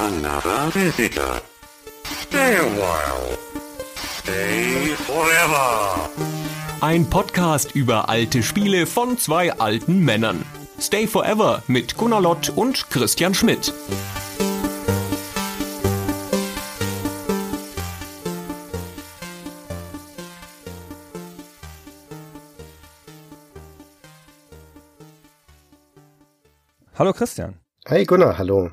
Another visitor. Stay a while. Stay forever. Ein Podcast über alte Spiele von zwei alten Männern. Stay Forever mit Gunnar Lott und Christian Schmidt. Hallo Christian. Hi Gunnar, hallo.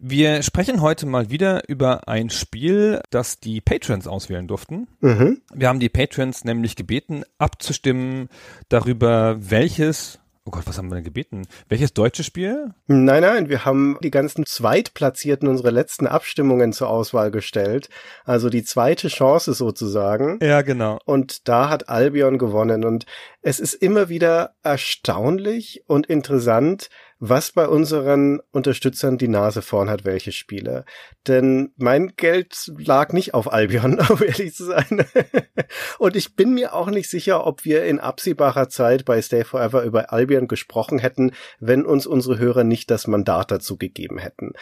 Wir sprechen heute mal wieder über ein Spiel, das die Patrons auswählen durften. Mhm. Wir haben die Patrons nämlich gebeten, abzustimmen darüber, welches Oh Gott, was haben wir denn gebeten? Welches deutsche Spiel? Nein, nein, wir haben die ganzen Zweitplatzierten unserer letzten Abstimmungen zur Auswahl gestellt. Also die zweite Chance sozusagen. Ja, genau. Und da hat Albion gewonnen. Und es ist immer wieder erstaunlich und interessant, was bei unseren Unterstützern die Nase vorn hat, welche Spiele. Denn mein Geld lag nicht auf Albion, um ehrlich zu sein. Und ich bin mir auch nicht sicher, ob wir in absehbarer Zeit bei Stay Forever über Albion gesprochen hätten, wenn uns unsere Hörer nicht das Mandat dazu gegeben hätten.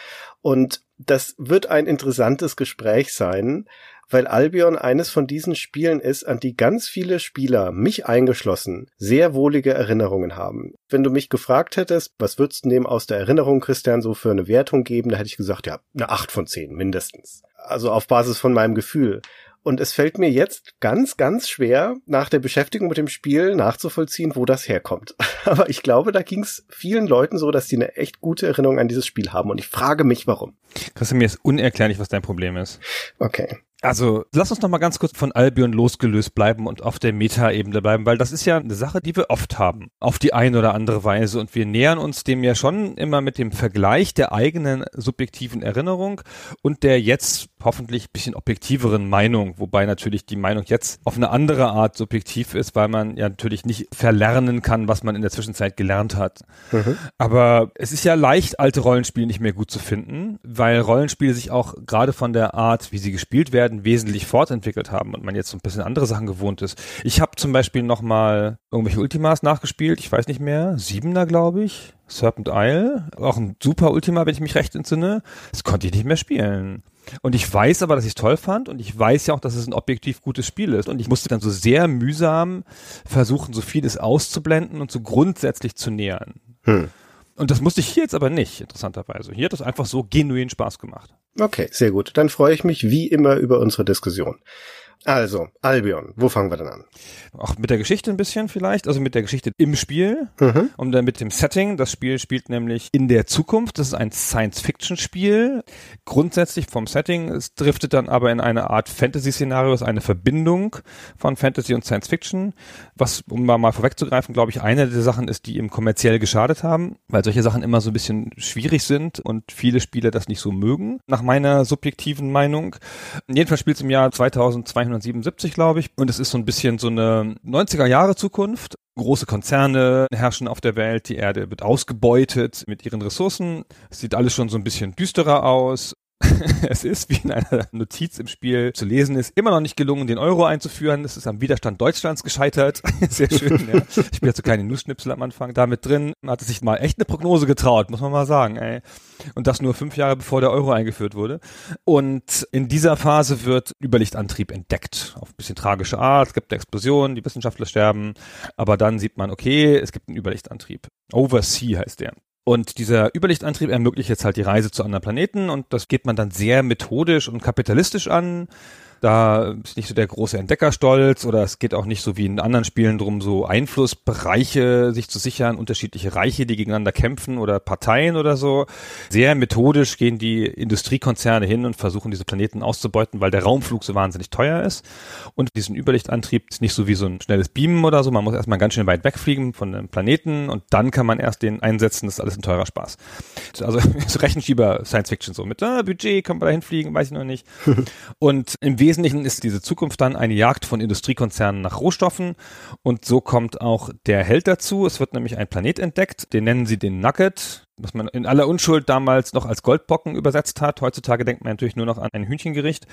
Und das wird ein interessantes Gespräch sein, weil Albion eines von diesen Spielen ist, an die ganz viele Spieler, mich eingeschlossen, sehr wohlige Erinnerungen haben. Wenn du mich gefragt hättest, was würdest du dem aus der Erinnerung, Christian, so für eine Wertung geben, da hätte ich gesagt, ja, eine 8 von 10 mindestens. Also auf Basis von meinem Gefühl. Und es fällt mir jetzt ganz, ganz schwer, nach der Beschäftigung mit dem Spiel nachzuvollziehen, wo das herkommt. Aber ich glaube, da ging es vielen Leuten so, dass die eine echt gute Erinnerung an dieses Spiel haben. Und ich frage mich, warum. Christian, mir ist unerklärlich, was dein Problem ist. Okay. Also, lass uns noch mal ganz kurz von Albion losgelöst bleiben und auf der Meta-Ebene bleiben, weil das ist ja eine Sache, die wir oft haben, auf die eine oder andere Weise. Und wir nähern uns dem ja schon immer mit dem Vergleich der eigenen subjektiven Erinnerung und der jetzt hoffentlich bisschen objektiveren Meinung, wobei natürlich die Meinung jetzt auf eine andere Art subjektiv ist, weil man ja natürlich nicht verlernen kann, was man in der Zwischenzeit gelernt hat. Mhm. Aber es ist ja leicht, alte Rollenspiele nicht mehr gut zu finden, weil Rollenspiele sich auch gerade von der Art, wie sie gespielt werden, wesentlich fortentwickelt haben und man jetzt so ein bisschen andere Sachen gewohnt ist. Ich habe zum Beispiel noch mal irgendwelche Ultimas nachgespielt, ich weiß nicht mehr, Siebener glaube ich, Serpent Isle, auch ein super Ultima, wenn ich mich recht entsinne. Das konnte ich nicht mehr spielen. Und ich weiß aber, dass ich es toll fand und ich weiß ja auch, dass es ein objektiv gutes Spiel ist. Und ich musste dann so sehr mühsam versuchen, so vieles auszublenden und so grundsätzlich zu nähern. Hm. Und das musste ich hier jetzt aber nicht, interessanterweise. Hier hat es einfach so genuin Spaß gemacht. Okay, sehr gut. Dann freue ich mich wie immer über unsere Diskussion. Also, Albion, wo fangen wir denn an? Auch mit der Geschichte ein bisschen vielleicht, also mit der Geschichte im Spiel Mhm. und dann mit dem Setting. Das Spiel spielt nämlich in der Zukunft. Das ist ein Science-Fiction-Spiel. Grundsätzlich vom Setting. Es driftet dann aber in eine Art Fantasy-Szenario, ist eine Verbindung von Fantasy und Science-Fiction. Was, um mal, vorwegzugreifen, glaube ich, eine der Sachen ist, die ihm kommerziell geschadet haben, weil solche Sachen immer so ein bisschen schwierig sind und viele Spieler das nicht so mögen, nach meiner subjektiven Meinung. Jedenfalls spielt es im Jahr 2277, glaube ich. Und es ist so ein bisschen so eine 90er Jahre Zukunft. Große Konzerne herrschen auf der Welt, die Erde wird ausgebeutet mit ihren Ressourcen. Es sieht alles schon so ein bisschen düsterer aus. es ist, wie in einer Notiz im Spiel zu lesen ist, immer noch nicht gelungen, den Euro einzuführen. Es ist am Widerstand Deutschlands gescheitert. Sehr schön, ja. Ich bin jetzt so kleine Nussschnipsel am Anfang damit drin. Man hatte sich mal echt eine Prognose getraut, muss man mal sagen, ey. Und das nur fünf Jahre bevor der Euro eingeführt wurde. Und in dieser Phase wird Überlichtantrieb entdeckt. Auf ein bisschen tragische Art. Es gibt eine Explosion, die Wissenschaftler sterben. Aber dann sieht man, okay, es gibt einen Überlichtantrieb. Oversea heißt der. Und dieser Überlichtantrieb ermöglicht jetzt halt die Reise zu anderen Planeten und das geht man dann sehr methodisch und kapitalistisch an. Da ist nicht so der große Entdeckerstolz oder es geht auch nicht so wie in anderen Spielen drum, so Einflussbereiche sich zu sichern, unterschiedliche Reiche, die gegeneinander kämpfen oder Parteien oder so. Sehr methodisch gehen die Industriekonzerne hin und versuchen diese Planeten auszubeuten, weil der Raumflug so wahnsinnig teuer ist. Und diesen Überlichtantrieb ist nicht so wie so ein schnelles Beamen oder so. Man muss erstmal ganz schön weit wegfliegen von einem Planeten und dann kann man erst den einsetzen. Das ist alles ein teurer Spaß. Also so Rechenschieber Science Fiction so mit ah, Budget, kann man da hinfliegen, weiß ich noch nicht. und im Wesentlichen ist diese Zukunft dann eine Jagd von Industriekonzernen nach Rohstoffen und so kommt auch der Held dazu. Es wird nämlich ein Planet entdeckt, den nennen sie den Nugget, was man in aller Unschuld damals noch als Goldbocken übersetzt hat. Heutzutage denkt man natürlich nur noch an ein Hühnchengericht.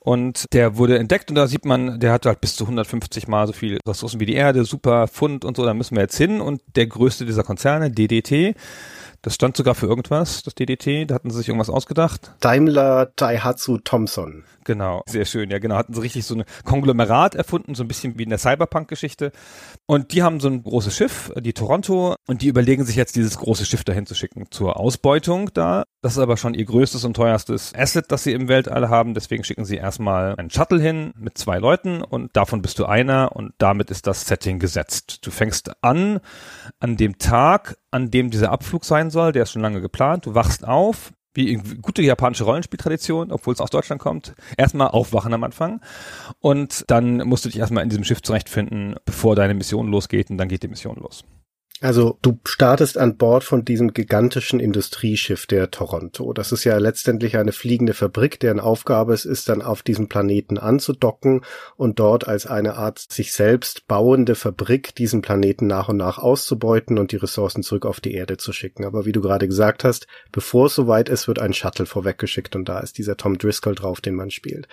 Und der wurde entdeckt und da sieht man, der hat halt bis zu 150 Mal so viel Ressourcen wie die Erde, super Fund und so, da müssen wir jetzt hin. Und der größte dieser Konzerne, DDT, Das stand sogar für irgendwas, das DDT. Da hatten sie sich irgendwas ausgedacht. Daimler Daihatsu Thompson. Genau, sehr schön. Ja, genau. Hatten sie richtig so ein Konglomerat erfunden, so ein bisschen wie in der Cyberpunk-Geschichte. Und die haben so ein großes Schiff, die Toronto, und die überlegen sich jetzt, dieses große Schiff dahin zu schicken zur Ausbeutung da. Das ist aber schon ihr größtes und teuerstes Asset, das sie im Weltall haben. Deswegen schicken sie erstmal einen Shuttle hin mit zwei Leuten und davon bist du einer und damit ist das Setting gesetzt. Du fängst an an dem Tag, an dem dieser Abflug sein soll, der ist schon lange geplant. Du wachst auf, wie gute japanische Rollenspieltradition, obwohl es aus Deutschland kommt. Erstmal aufwachen am Anfang und dann musst du dich erstmal in diesem Schiff zurechtfinden, bevor deine Mission losgeht und dann geht die Mission los. Also du startest an Bord von diesem gigantischen Industrieschiff der Toronto. Das ist ja letztendlich eine fliegende Fabrik, deren Aufgabe es ist, dann auf diesem Planeten anzudocken und dort als eine Art sich selbst bauende Fabrik diesen Planeten nach und nach auszubeuten und die Ressourcen zurück auf die Erde zu schicken. Aber wie du gerade gesagt hast, bevor es soweit ist, wird ein Shuttle vorweggeschickt und da ist dieser Tom Driscoll drauf, den man spielt.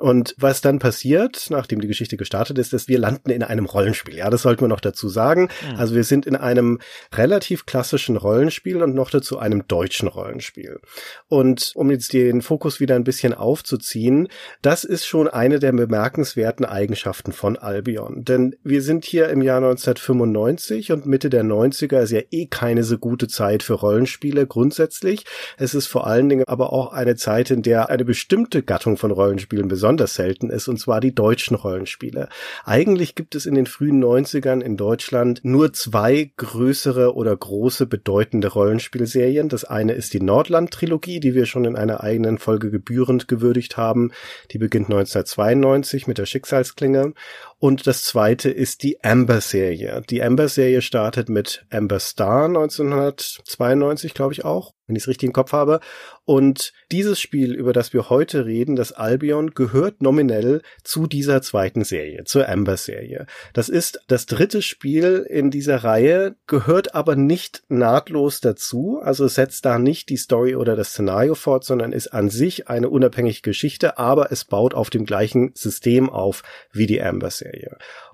Und was dann passiert, nachdem die Geschichte gestartet ist, ist, wir landen in einem Rollenspiel. Ja, das sollten wir noch dazu sagen. Mhm. Also wir sind in einem relativ klassischen Rollenspiel und noch dazu einem deutschen Rollenspiel. Und um jetzt den Fokus wieder ein bisschen aufzuziehen, das ist schon eine der bemerkenswerten Eigenschaften von Albion. Denn wir sind hier im Jahr 1995 und Mitte der 90er ist ja eh keine so gute Zeit für Rollenspiele grundsätzlich. Es ist vor allen Dingen aber auch eine Zeit, in der eine bestimmte Gattung von Rollenspielen besonders besonders selten ist, und zwar die deutschen Rollenspiele. Eigentlich gibt es in den frühen 90ern in Deutschland nur zwei größere oder große bedeutende Rollenspielserien. Das eine ist die Nordland-Trilogie, die wir schon in einer eigenen Folge gebührend gewürdigt haben. Die beginnt 1992 mit der Schicksalsklinge. Und das zweite ist die Amber-Serie. Die Amber-Serie startet mit Amber Star 1992, glaube ich auch wenn ich es richtig im Kopf habe. Und dieses Spiel, über das wir heute reden, das Albion, gehört nominell zu dieser zweiten Serie, zur Amber-Serie. Das ist das dritte Spiel in dieser Reihe, gehört aber nicht nahtlos dazu, also setzt da nicht die Story oder das Szenario fort, sondern ist an sich eine unabhängige Geschichte, aber es baut auf dem gleichen System auf wie die Amber-Serie.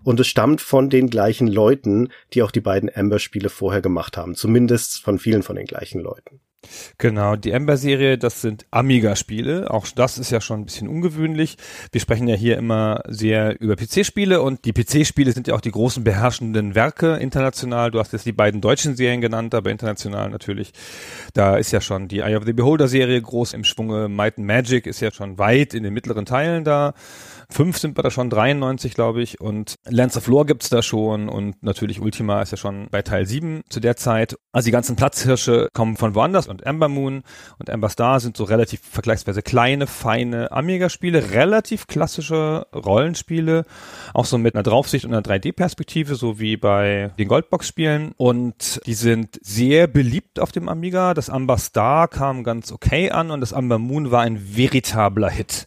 Und es stammt von den gleichen Leuten, die auch die beiden Amber-Spiele vorher gemacht haben, zumindest von vielen von den gleichen Leuten. Genau, die Ember-Serie, das sind Amiga-Spiele. Auch das ist ja schon ein bisschen ungewöhnlich. Wir sprechen ja hier immer sehr über PC-Spiele und die PC-Spiele sind ja auch die großen beherrschenden Werke international. Du hast jetzt die beiden deutschen Serien genannt, aber international natürlich. Da ist ja schon die Eye of the Beholder-Serie groß im Schwunge. Might and Magic ist ja schon weit in den mittleren Teilen da. Fünf sind wir da schon, 93 glaube ich. Und Lands of Lore gibt's da schon. Und natürlich Ultima ist ja schon bei Teil 7 zu der Zeit. Also die ganzen Platzhirsche kommen von woanders. Und Ember Moon und Ember Star sind so relativ vergleichsweise kleine, feine Amiga-Spiele, relativ klassische Rollenspiele, auch so mit einer Draufsicht und einer 3D-Perspektive, so wie bei den Goldbox-Spielen. Und die sind sehr beliebt auf dem Amiga. Das Amber Star kam ganz okay an. Und das Amber Moon war ein veritabler Hit.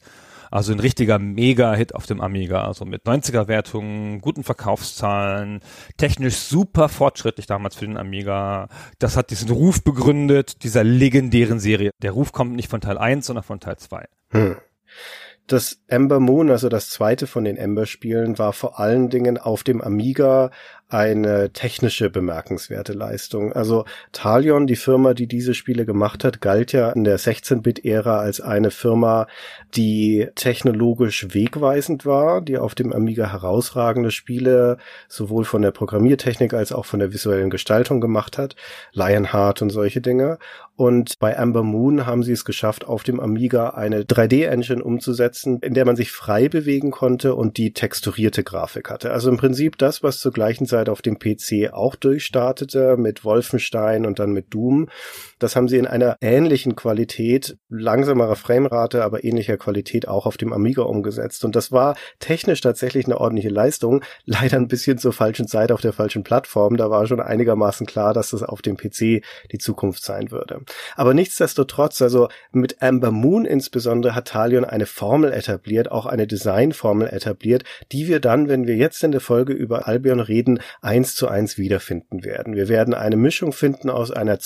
Also ein richtiger Mega-Hit auf dem Amiga, also mit 90er-Wertungen, guten Verkaufszahlen, technisch super fortschrittlich damals für den Amiga. Das hat diesen Ruf begründet, dieser legendären Serie. Der Ruf kommt nicht von Teil 1, sondern von Teil 2. Hm. Das Ember Moon, also das zweite von den Ember-Spielen, war vor allen Dingen auf dem Amiga eine technische bemerkenswerte Leistung. Also Talion, die Firma, die diese Spiele gemacht hat, galt ja in der 16-Bit-Ära als eine Firma, die technologisch wegweisend war, die auf dem Amiga herausragende Spiele sowohl von der Programmiertechnik als auch von der visuellen Gestaltung gemacht hat. Lionheart und solche Dinge. Und bei Amber Moon haben sie es geschafft, auf dem Amiga eine 3D-Engine umzusetzen, in der man sich frei bewegen konnte und die texturierte Grafik hatte. Also im Prinzip das, was zur gleichen Zeit auf dem PC auch durchstartete mit Wolfenstein und dann mit Doom. Das haben sie in einer ähnlichen Qualität, langsamerer Framerate, aber ähnlicher Qualität auch auf dem Amiga umgesetzt. Und das war technisch tatsächlich eine ordentliche Leistung. Leider ein bisschen zur falschen Zeit auf der falschen Plattform. Da war schon einigermaßen klar, dass das auf dem PC die Zukunft sein würde. Aber nichtsdestotrotz, also mit Amber Moon insbesondere hat Talion eine Formel etabliert, auch eine Designformel etabliert, die wir dann, wenn wir jetzt in der Folge über Albion reden, eins zu eins wiederfinden werden. Wir werden eine Mischung finden aus einer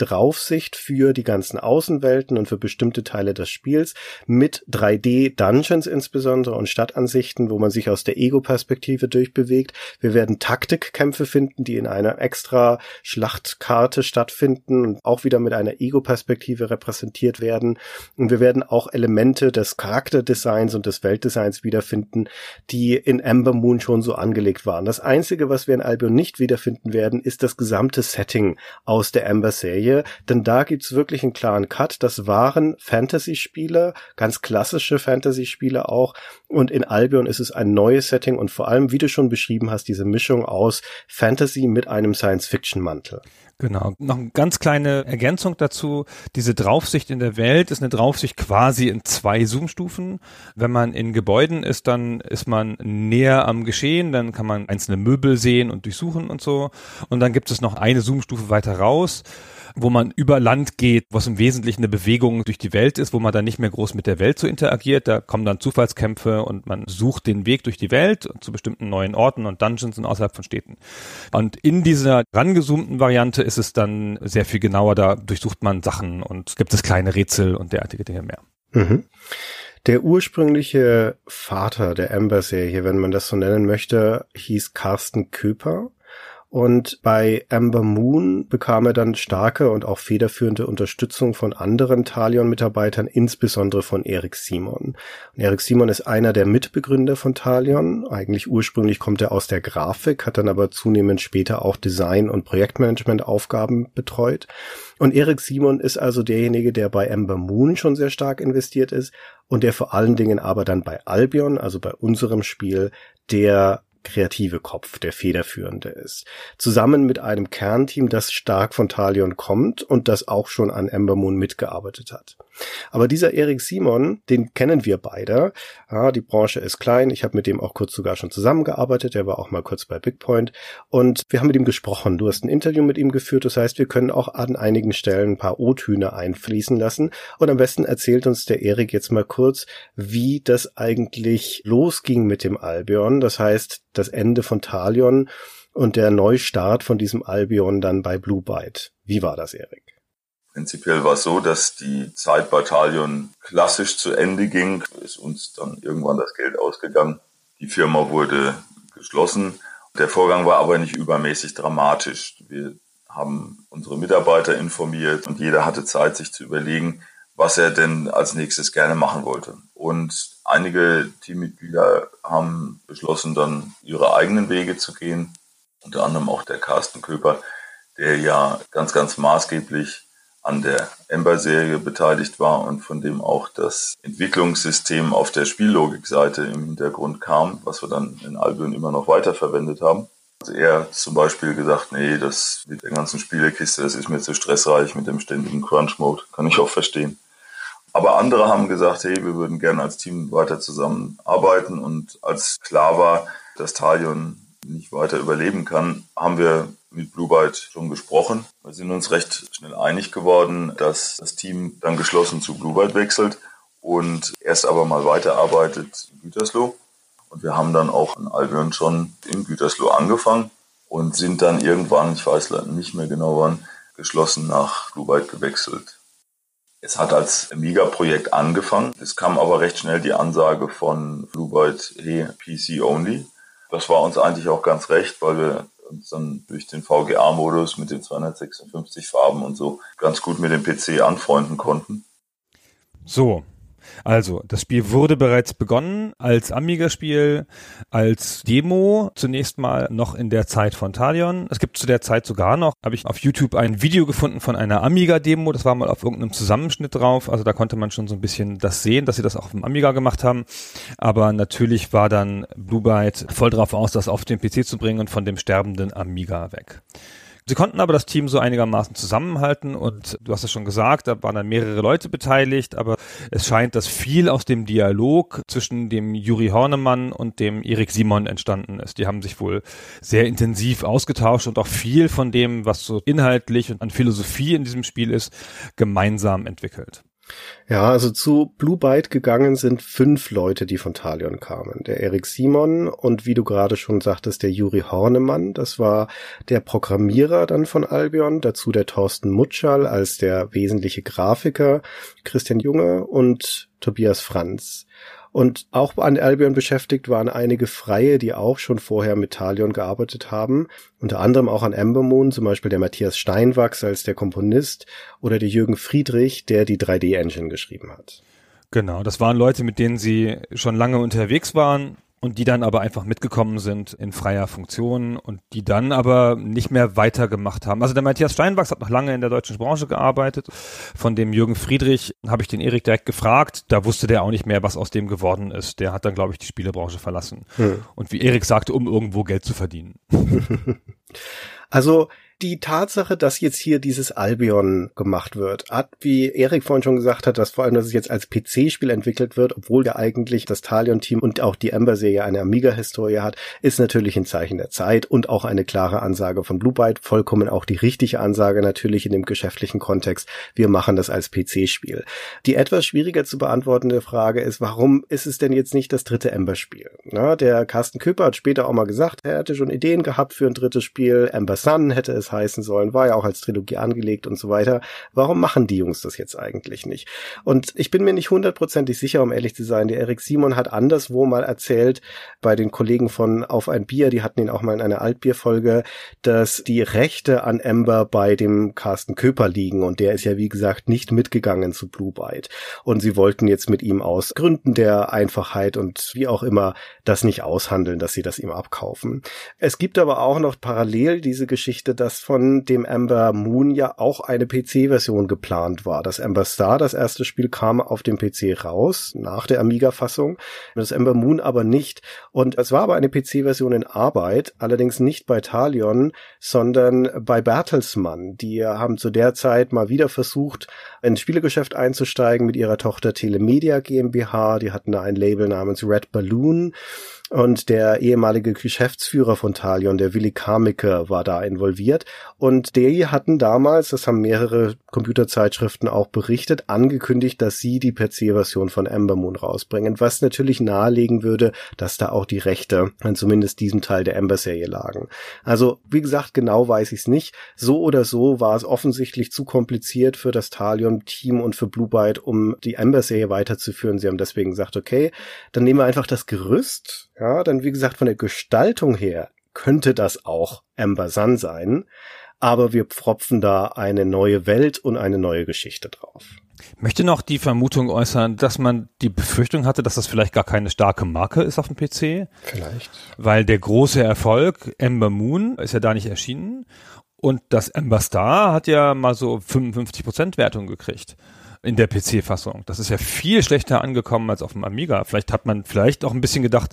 2D-Draufsicht für die ganzen Außenwelten und für bestimmte Teile des Spiels mit 3D-Dungeons insbesondere und Stadtansichten, wo man sich aus der Ego-Perspektive durchbewegt. Wir werden Taktikkämpfe finden, die in einer extra Schlachtkarte stattfinden und auch wieder mit einer Ego-Perspektive repräsentiert werden. Und wir werden auch Elemente des Charakterdesigns und des Weltdesigns wiederfinden, die in Ember Moon schon so angelegt waren. Das Einzige, was wir in Albion nicht wiederfinden werden, ist das gesamte Setting aus der Ember-Serie, denn da gibt's wirklich einen klaren Cut. Das waren Fantasy-Spiele, ganz klassische Fantasy-Spiele auch. Und in Albion ist es ein neues Setting und vor allem, wie du schon beschrieben hast, diese Mischung aus Fantasy mit einem Science-Fiction-Mantel. Genau. Noch eine ganz kleine Ergänzung dazu. Diese Draufsicht in der Welt ist eine Draufsicht quasi in zwei Zoomstufen. Wenn man in Gebäuden ist, dann ist man näher am Geschehen, dann kann man einzelne Möbel sehen und durchsuchen und so. Und dann gibt es noch eine Zoomstufe weiter raus wo man über Land geht, was im Wesentlichen eine Bewegung durch die Welt ist, wo man dann nicht mehr groß mit der Welt so interagiert. Da kommen dann Zufallskämpfe und man sucht den Weg durch die Welt zu bestimmten neuen Orten und Dungeons und außerhalb von Städten. Und in dieser rangezoomten Variante ist es dann sehr viel genauer. Da durchsucht man Sachen und gibt es kleine Rätsel und derartige Dinge mehr. Mhm. Der ursprüngliche Vater der Amber-Serie, wenn man das so nennen möchte, hieß Carsten Köper. Und bei Amber Moon bekam er dann starke und auch federführende Unterstützung von anderen Talion-Mitarbeitern, insbesondere von Erik Simon. Und Erik Simon ist einer der Mitbegründer von Talion. Eigentlich ursprünglich kommt er aus der Grafik, hat dann aber zunehmend später auch Design- und Projektmanagement-Aufgaben betreut. Und Erik Simon ist also derjenige, der bei Amber Moon schon sehr stark investiert ist und der vor allen Dingen aber dann bei Albion, also bei unserem Spiel, der kreative Kopf, der federführende ist. Zusammen mit einem Kernteam, das stark von Talion kommt und das auch schon an Ember Moon mitgearbeitet hat. Aber dieser Erik Simon, den kennen wir beide. Ja, die Branche ist klein. Ich habe mit dem auch kurz sogar schon zusammengearbeitet. Er war auch mal kurz bei Bigpoint. Und wir haben mit ihm gesprochen. Du hast ein Interview mit ihm geführt. Das heißt, wir können auch an einigen Stellen ein paar O-Töne einfließen lassen. Und am besten erzählt uns der Erik jetzt mal kurz, wie das eigentlich losging mit dem Albion. Das heißt, das Ende von Talion und der Neustart von diesem Albion dann bei Blue Byte. Wie war das, Erik? Prinzipiell war es so, dass die Zeit bei Talion klassisch zu Ende ging. Ist uns dann irgendwann das Geld ausgegangen. Die Firma wurde geschlossen. Der Vorgang war aber nicht übermäßig dramatisch. Wir haben unsere Mitarbeiter informiert und jeder hatte Zeit, sich zu überlegen, was er denn als nächstes gerne machen wollte. Und einige Teammitglieder haben beschlossen, dann ihre eigenen Wege zu gehen. Unter anderem auch der Carsten Köper, der ja ganz, ganz maßgeblich an der Ember-Serie beteiligt war und von dem auch das Entwicklungssystem auf der Spiellogikseite im Hintergrund kam, was wir dann in Albion immer noch weiterverwendet haben. Also er hat zum Beispiel gesagt, nee, das mit der ganzen Spielekiste, das ist mir zu stressreich mit dem ständigen Crunch-Mode. Kann ich auch verstehen. Aber andere haben gesagt, hey, wir würden gerne als Team weiter zusammenarbeiten und als klar war, dass Talion nicht weiter überleben kann, haben wir mit Blue Byte schon gesprochen. Wir sind uns recht schnell einig geworden, dass das Team dann geschlossen zu Blue Byte wechselt und erst aber mal weiterarbeitet in Gütersloh. Und wir haben dann auch in Albion schon in Gütersloh angefangen und sind dann irgendwann, ich weiß nicht mehr genau wann, geschlossen nach Blue Byte gewechselt. Es hat als Amiga-Projekt angefangen. Es kam aber recht schnell die Ansage von Blue Byte, hey, PC only. Das war uns eigentlich auch ganz recht, weil wir uns dann durch den VGA-Modus mit den 256 Farben und so ganz gut mit dem PC anfreunden konnten. So, also, das Spiel wurde bereits begonnen als Amiga-Spiel, als Demo, zunächst mal noch in der Zeit von Talion. Es gibt zu der Zeit sogar noch, habe ich auf YouTube ein Video gefunden von einer Amiga-Demo, das war mal auf irgendeinem Zusammenschnitt drauf, also da konnte man schon so ein bisschen das sehen, dass sie das auch auf dem Amiga gemacht haben, aber natürlich war dann Blue Byte voll drauf aus, das auf den PC zu bringen und von dem sterbenden Amiga weg. Sie konnten aber das Team so einigermaßen zusammenhalten und du hast es schon gesagt, da waren dann mehrere Leute beteiligt, aber es scheint, dass viel aus dem Dialog zwischen dem Juri Hornemann und dem Erik Simon entstanden ist. Die haben sich wohl sehr intensiv ausgetauscht und auch viel von dem, was so inhaltlich und an Philosophie in diesem Spiel ist, gemeinsam entwickelt. Ja, also zu Blue Byte gegangen sind fünf Leute, die von Talion kamen. Der Erik Simon und wie du gerade schon sagtest, der Juri Hornemann, das war der Programmierer dann von Albion, dazu der Thorsten Mutschall als der wesentliche Grafiker, Christian Junge und Tobias Franz. Und auch an Albion beschäftigt waren einige Freie, die auch schon vorher mit Talion gearbeitet haben. Unter anderem auch an Ember Moon, zum Beispiel der Matthias Steinwachs als der Komponist oder der Jürgen Friedrich, der die 3D-Engine geschrieben hat. Genau, das waren Leute, mit denen sie schon lange unterwegs waren und die dann aber einfach mitgekommen sind in freier Funktion und die dann aber nicht mehr weitergemacht haben. Also der Matthias Steinwachs hat noch lange in der deutschen Branche gearbeitet. Von dem Jürgen Friedrich habe ich den Erik direkt gefragt. Da wusste der auch nicht mehr, was aus dem geworden ist. Der hat dann, glaube ich, die Spielebranche verlassen. Hm. Und wie Erik sagte, um irgendwo Geld zu verdienen. also die Tatsache, dass jetzt hier dieses Albion gemacht wird, hat, wie Erik vorhin schon gesagt hat, dass vor allem, dass es jetzt als PC-Spiel entwickelt wird, obwohl ja eigentlich das Talion-Team und auch die Ember-Serie eine Amiga-Historie hat, ist natürlich ein Zeichen der Zeit und auch eine klare Ansage von Blue Byte, vollkommen auch die richtige Ansage natürlich in dem geschäftlichen Kontext. Wir machen das als PC-Spiel. Die etwas schwieriger zu beantwortende Frage ist, warum ist es denn jetzt nicht das dritte Ember-Spiel? der Carsten Küpper hat später auch mal gesagt, er hätte schon Ideen gehabt für ein drittes Spiel. Ember Sun hätte es heißen sollen, war ja auch als Trilogie angelegt und so weiter. Warum machen die Jungs das jetzt eigentlich nicht? Und ich bin mir nicht hundertprozentig sicher, um ehrlich zu sein. Der Erik Simon hat anderswo mal erzählt, bei den Kollegen von Auf ein Bier, die hatten ihn auch mal in einer Altbierfolge, dass die Rechte an Ember bei dem Carsten Köper liegen und der ist ja wie gesagt nicht mitgegangen zu Blue Byte. Und sie wollten jetzt mit ihm aus Gründen der Einfachheit und wie auch immer das nicht aushandeln, dass sie das ihm abkaufen. Es gibt aber auch noch parallel diese Geschichte, dass von dem Amber Moon ja auch eine PC-Version geplant war. Das Amber Star, das erste Spiel, kam auf dem PC raus, nach der Amiga-Fassung. Das Amber Moon aber nicht. Und es war aber eine PC-Version in Arbeit, allerdings nicht bei Talion, sondern bei Bertelsmann. Die haben zu der Zeit mal wieder versucht, ins Spielegeschäft einzusteigen mit ihrer Tochter Telemedia GmbH. Die hatten da ein Label namens Red Balloon. Und der ehemalige Geschäftsführer von Talion, der Willi Kamicke, war da involviert. Und die hatten damals, das haben mehrere Computerzeitschriften auch berichtet, angekündigt, dass sie die PC-Version von Ember Moon rausbringen, was natürlich nahelegen würde, dass da auch die Rechte an zumindest diesem Teil der Ember-Serie lagen. Also, wie gesagt, genau weiß ich es nicht. So oder so war es offensichtlich zu kompliziert für das Talion-Team und für Blue Byte, um die Ember-Serie weiterzuführen. Sie haben deswegen gesagt, okay, dann nehmen wir einfach das Gerüst, ja, dann wie gesagt von der Gestaltung her könnte das auch Amber Sun sein, aber wir pfropfen da eine neue Welt und eine neue Geschichte drauf. Ich möchte noch die Vermutung äußern, dass man die Befürchtung hatte, dass das vielleicht gar keine starke Marke ist auf dem PC. Vielleicht. Weil der große Erfolg Ember Moon ist ja da nicht erschienen und das Ember Star hat ja mal so 55% Wertung gekriegt in der PC-Fassung. Das ist ja viel schlechter angekommen als auf dem Amiga. Vielleicht hat man vielleicht auch ein bisschen gedacht,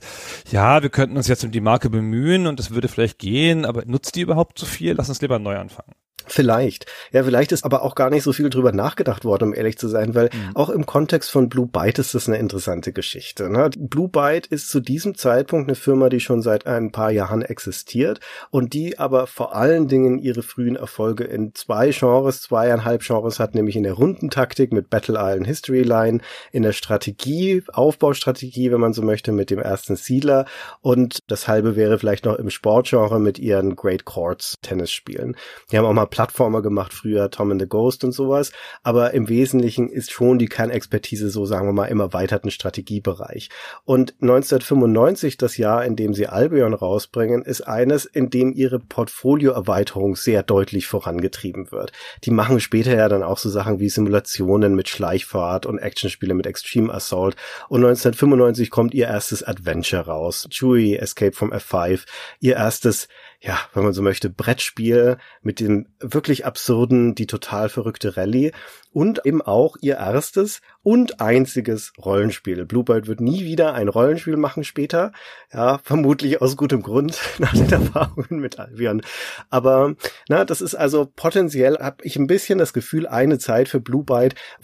ja, wir könnten uns jetzt um die Marke bemühen und es würde vielleicht gehen, aber nutzt die überhaupt so viel? Lass uns lieber neu anfangen. Vielleicht. Ja, vielleicht ist aber auch gar nicht so viel drüber nachgedacht worden, um ehrlich zu sein, weil mhm. auch im Kontext von Blue Byte ist das eine interessante Geschichte. Ne? Blue Byte ist zu diesem Zeitpunkt eine Firma, die schon seit ein paar Jahren existiert und die aber vor allen Dingen ihre frühen Erfolge in zwei Genres, zweieinhalb Genres hat, nämlich in der Rundentaktik mit Battle Island History Line, in der Strategie, Aufbaustrategie, wenn man so möchte, mit dem ersten Siedler und das halbe wäre vielleicht noch im Sportgenre mit ihren Great Courts Tennisspielen. Die haben auch mal Plattformer gemacht früher, Tom and the Ghost und sowas. Aber im Wesentlichen ist schon die Kernexpertise so, sagen wir mal, im erweiterten Strategiebereich. Und 1995, das Jahr, in dem sie Albion rausbringen, ist eines, in dem ihre Portfolioerweiterung sehr deutlich vorangetrieben wird. Die machen später ja dann auch so Sachen wie Simulationen mit Schleichfahrt und Actionspiele mit Extreme Assault. Und 1995 kommt ihr erstes Adventure raus. Chewie Escape from F5. Ihr erstes ja, wenn man so möchte, Brettspiel mit dem wirklich absurden, die total verrückte Rallye und eben auch ihr erstes und einziges Rollenspiel. Bluebird wird nie wieder ein Rollenspiel machen später. Ja, vermutlich aus gutem Grund nach den Erfahrungen mit Albion. Aber na, das ist also potenziell, habe ich ein bisschen das Gefühl, eine Zeit für Blue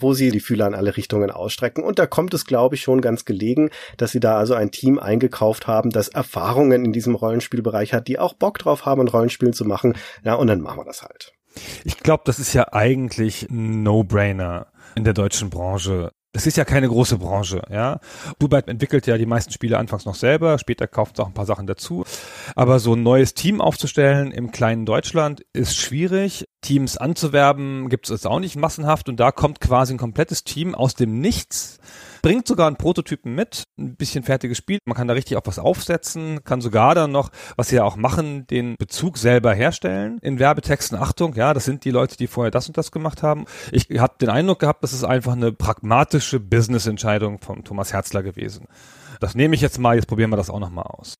wo sie die Fühler in alle Richtungen ausstrecken. Und da kommt es, glaube ich, schon ganz gelegen, dass sie da also ein Team eingekauft haben, das Erfahrungen in diesem Rollenspielbereich hat, die auch Bock drauf haben, ein Rollenspiel zu machen. Ja, und dann machen wir das halt. Ich glaube, das ist ja eigentlich ein No-Brainer in der deutschen Branche. Das ist ja keine große Branche, ja. Dubai entwickelt ja die meisten Spiele anfangs noch selber, später kauft es auch ein paar Sachen dazu. Aber so ein neues Team aufzustellen im kleinen Deutschland ist schwierig. Teams anzuwerben gibt es auch nicht massenhaft und da kommt quasi ein komplettes Team aus dem Nichts bringt sogar einen Prototypen mit, ein bisschen fertiges Spiel. Man kann da richtig auch was aufsetzen, kann sogar dann noch, was sie ja auch machen, den Bezug selber herstellen. In Werbetexten, Achtung, ja, das sind die Leute, die vorher das und das gemacht haben. Ich habe den Eindruck gehabt, das ist einfach eine pragmatische Business-Entscheidung von Thomas Herzler gewesen. Das nehme ich jetzt mal, jetzt probieren wir das auch nochmal aus.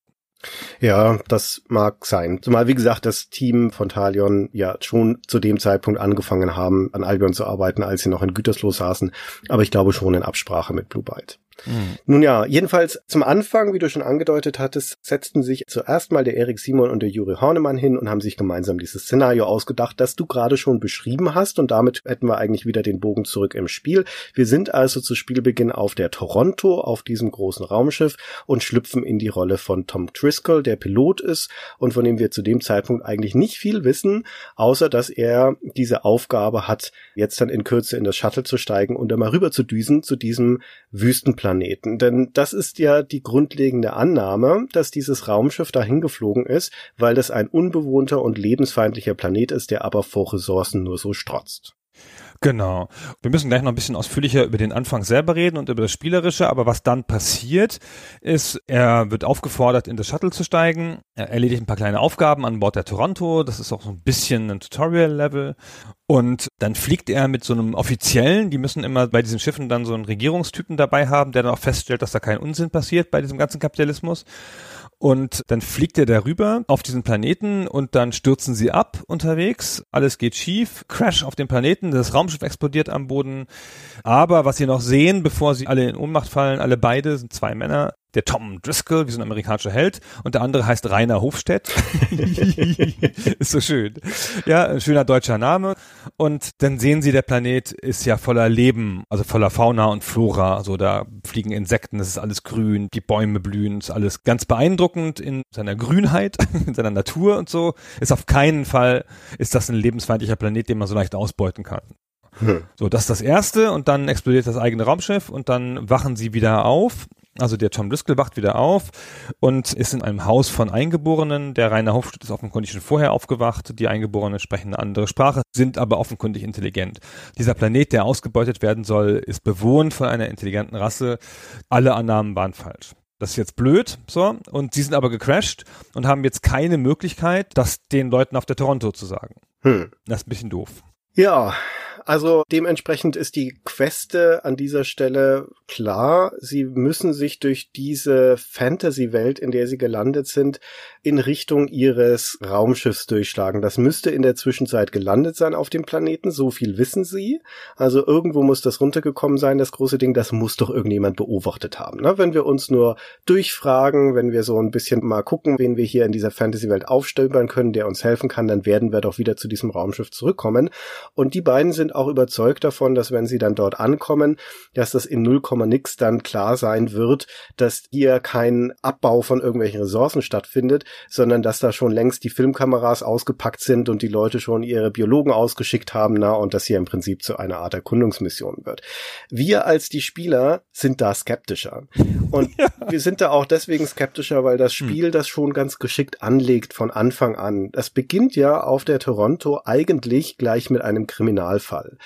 Ja, das mag sein. Zumal, wie gesagt, das Team von Talion ja schon zu dem Zeitpunkt angefangen haben, an Albion zu arbeiten, als sie noch in Gütersloh saßen. Aber ich glaube schon in Absprache mit Blue Byte. Mhm. Nun ja, jedenfalls zum Anfang, wie du schon angedeutet hattest, setzten sich zuerst mal der Erik Simon und der Juri Hornemann hin und haben sich gemeinsam dieses Szenario ausgedacht, das du gerade schon beschrieben hast und damit hätten wir eigentlich wieder den Bogen zurück im Spiel. Wir sind also zu Spielbeginn auf der Toronto, auf diesem großen Raumschiff und schlüpfen in die Rolle von Tom Driscoll, der Pilot ist und von dem wir zu dem Zeitpunkt eigentlich nicht viel wissen, außer dass er diese Aufgabe hat, jetzt dann in Kürze in das Shuttle zu steigen und dann mal rüber zu düsen zu diesem Wüstenplaneten Planeten. Denn das ist ja die grundlegende Annahme, dass dieses Raumschiff dahin geflogen ist, weil das ein unbewohnter und lebensfeindlicher Planet ist, der aber vor Ressourcen nur so strotzt. Genau. Wir müssen gleich noch ein bisschen ausführlicher über den Anfang selber reden und über das Spielerische, aber was dann passiert, ist, er wird aufgefordert, in das Shuttle zu steigen. Er erledigt ein paar kleine Aufgaben an Bord der Toronto. Das ist auch so ein bisschen ein Tutorial-Level. Und dann fliegt er mit so einem Offiziellen, die müssen immer bei diesen Schiffen dann so einen Regierungstypen dabei haben, der dann auch feststellt, dass da kein Unsinn passiert bei diesem ganzen Kapitalismus. Und dann fliegt er darüber auf diesen Planeten und dann stürzen sie ab unterwegs. Alles geht schief. Crash auf dem Planeten. Das Raumschiff explodiert am Boden. Aber was sie noch sehen, bevor sie alle in Ohnmacht fallen, alle beide sind zwei Männer, der Tom Driscoll, wie so ein amerikanischer Held, und der andere heißt Rainer Hofstedt. ist so schön. Ja, ein schöner deutscher Name. Und dann sehen sie, der Planet ist ja voller Leben, also voller Fauna und Flora. Also da fliegen Insekten, es ist alles grün, die Bäume blühen, ist alles ganz beeindruckend in seiner Grünheit, in seiner Natur und so. Ist auf keinen Fall, ist das ein lebensfeindlicher Planet, den man so leicht ausbeuten kann. Hm. So, das ist das erste und dann explodiert das eigene Raumschiff und dann wachen sie wieder auf also der Tom Driscoll wacht wieder auf und ist in einem Haus von Eingeborenen. Der Rainer Hofstadt ist offenkundig schon vorher aufgewacht. Die Eingeborenen sprechen eine andere Sprache, sind aber offenkundig intelligent. Dieser Planet, der ausgebeutet werden soll, ist bewohnt von einer intelligenten Rasse. Alle Annahmen waren falsch. Das ist jetzt blöd, so. Und sie sind aber gecrashed und haben jetzt keine Möglichkeit, das den Leuten auf der Toronto zu sagen. Hm. Das ist ein bisschen doof. Ja, also dementsprechend ist die Queste an dieser Stelle klar. Sie müssen sich durch diese Fantasy-Welt, in der sie gelandet sind, in Richtung ihres Raumschiffs durchschlagen. Das müsste in der Zwischenzeit gelandet sein auf dem Planeten. So viel wissen sie. Also irgendwo muss das runtergekommen sein, das große Ding. Das muss doch irgendjemand beobachtet haben. Ne? Wenn wir uns nur durchfragen, wenn wir so ein bisschen mal gucken, wen wir hier in dieser Fantasy-Welt aufstöbern können, der uns helfen kann, dann werden wir doch wieder zu diesem Raumschiff zurückkommen. Und die beiden sind auch überzeugt davon, dass wenn sie dann dort ankommen, dass das in 0, nix dann klar sein wird, dass hier kein Abbau von irgendwelchen Ressourcen stattfindet, sondern dass da schon längst die Filmkameras ausgepackt sind und die Leute schon ihre Biologen ausgeschickt haben, na, und das hier im Prinzip zu einer Art Erkundungsmission wird. Wir als die Spieler sind da skeptischer. Und ja. wir sind da auch deswegen skeptischer, weil das hm. Spiel das schon ganz geschickt anlegt von Anfang an. Das beginnt ja auf der Toronto eigentlich gleich mit einem Kriminalfall. Fall.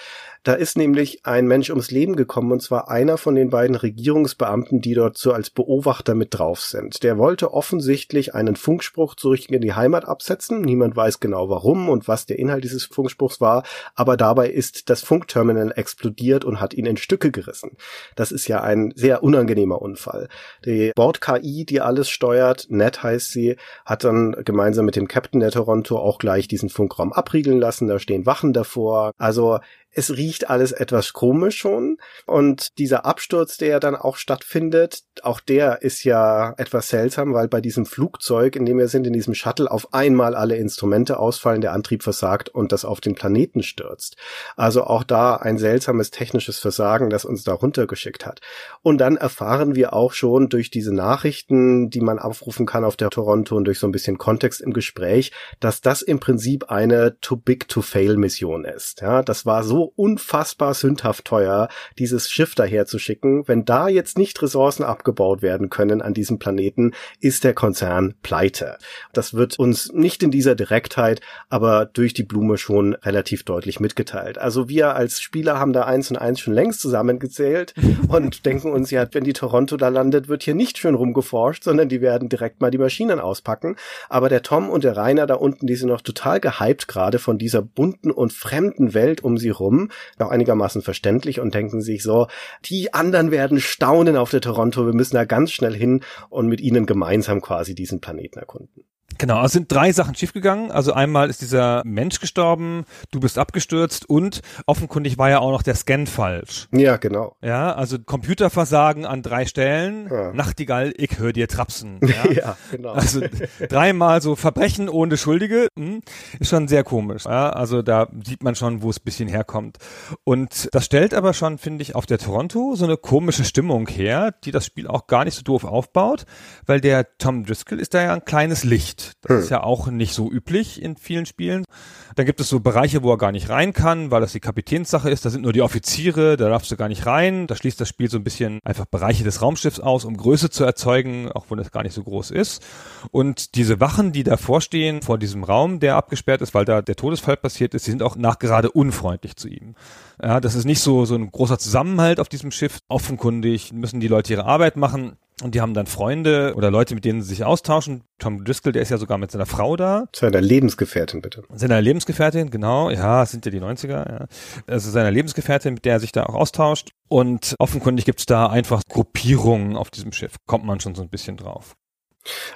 Da ist nämlich ein Mensch ums Leben gekommen, und zwar einer von den beiden Regierungsbeamten, die dort so als Beobachter mit drauf sind. Der wollte offensichtlich einen Funkspruch zurück in die Heimat absetzen. Niemand weiß genau warum und was der Inhalt dieses Funkspruchs war, aber dabei ist das Funkterminal explodiert und hat ihn in Stücke gerissen. Das ist ja ein sehr unangenehmer Unfall. Die Bord-KI, die alles steuert, Ned heißt sie, hat dann gemeinsam mit dem Captain der Toronto auch gleich diesen Funkraum abriegeln lassen. Da stehen Wachen davor. Also es riecht alles etwas komisch schon. Und dieser Absturz, der dann auch stattfindet, auch der ist ja etwas seltsam, weil bei diesem Flugzeug, in dem wir sind, in diesem Shuttle, auf einmal alle Instrumente ausfallen, der Antrieb versagt und das auf den Planeten stürzt. Also auch da ein seltsames technisches Versagen, das uns da runtergeschickt hat. Und dann erfahren wir auch schon durch diese Nachrichten, die man aufrufen kann auf der Toronto und durch so ein bisschen Kontext im Gespräch, dass das im Prinzip eine Too Big to Fail Mission ist. Ja, das war so unfassbar sündhaft teuer, dieses Schiff daher zu schicken. Wenn da jetzt nicht Ressourcen abgebaut werden können an diesem Planeten, ist der Konzern pleite. Das wird uns nicht in dieser Direktheit, aber durch die Blume schon relativ deutlich mitgeteilt. Also wir als Spieler haben da eins und eins schon längst zusammengezählt und denken uns ja, wenn die Toronto da landet, wird hier nicht schön rumgeforscht, sondern die werden direkt mal die Maschinen auspacken. Aber der Tom und der Rainer da unten, die sind noch total gehypt gerade von dieser bunten und fremden Welt um sie rum, auch einigermaßen verständlich und denken sich so, die anderen werden staunen auf der Toronto, wir müssen da ganz schnell hin und mit ihnen gemeinsam quasi diesen Planeten erkunden. Genau, es sind drei Sachen schiefgegangen. Also einmal ist dieser Mensch gestorben, du bist abgestürzt und offenkundig war ja auch noch der Scan falsch. Ja, genau. Ja, also Computerversagen an drei Stellen. Ja. Nachtigall, ich höre dir trapsen. Ja? ja, genau. Also dreimal so Verbrechen ohne Schuldige. Hm, ist schon sehr komisch. Ja, also da sieht man schon, wo es bisschen herkommt. Und das stellt aber schon, finde ich, auf der Toronto so eine komische Stimmung her, die das Spiel auch gar nicht so doof aufbaut, weil der Tom Driscoll ist da ja ein kleines Licht. Das hm. ist ja auch nicht so üblich in vielen Spielen. Dann gibt es so Bereiche, wo er gar nicht rein kann, weil das die Kapitänssache ist. Da sind nur die Offiziere, da darfst du gar nicht rein. Da schließt das Spiel so ein bisschen einfach Bereiche des Raumschiffs aus, um Größe zu erzeugen, auch wenn das gar nicht so groß ist. Und diese Wachen, die davor stehen, vor diesem Raum, der abgesperrt ist, weil da der Todesfall passiert ist, die sind auch nachgerade unfreundlich zu ihm. Ja, das ist nicht so, so ein großer Zusammenhalt auf diesem Schiff. Offenkundig müssen die Leute ihre Arbeit machen. Und die haben dann Freunde oder Leute, mit denen sie sich austauschen. Tom Driscoll, der ist ja sogar mit seiner Frau da. Seiner Lebensgefährtin, bitte. Seiner Lebensgefährtin, genau. Ja, sind ja die 90er. Ja. Also seiner Lebensgefährtin, mit der er sich da auch austauscht. Und offenkundig gibt's da einfach Gruppierungen auf diesem Schiff. Kommt man schon so ein bisschen drauf.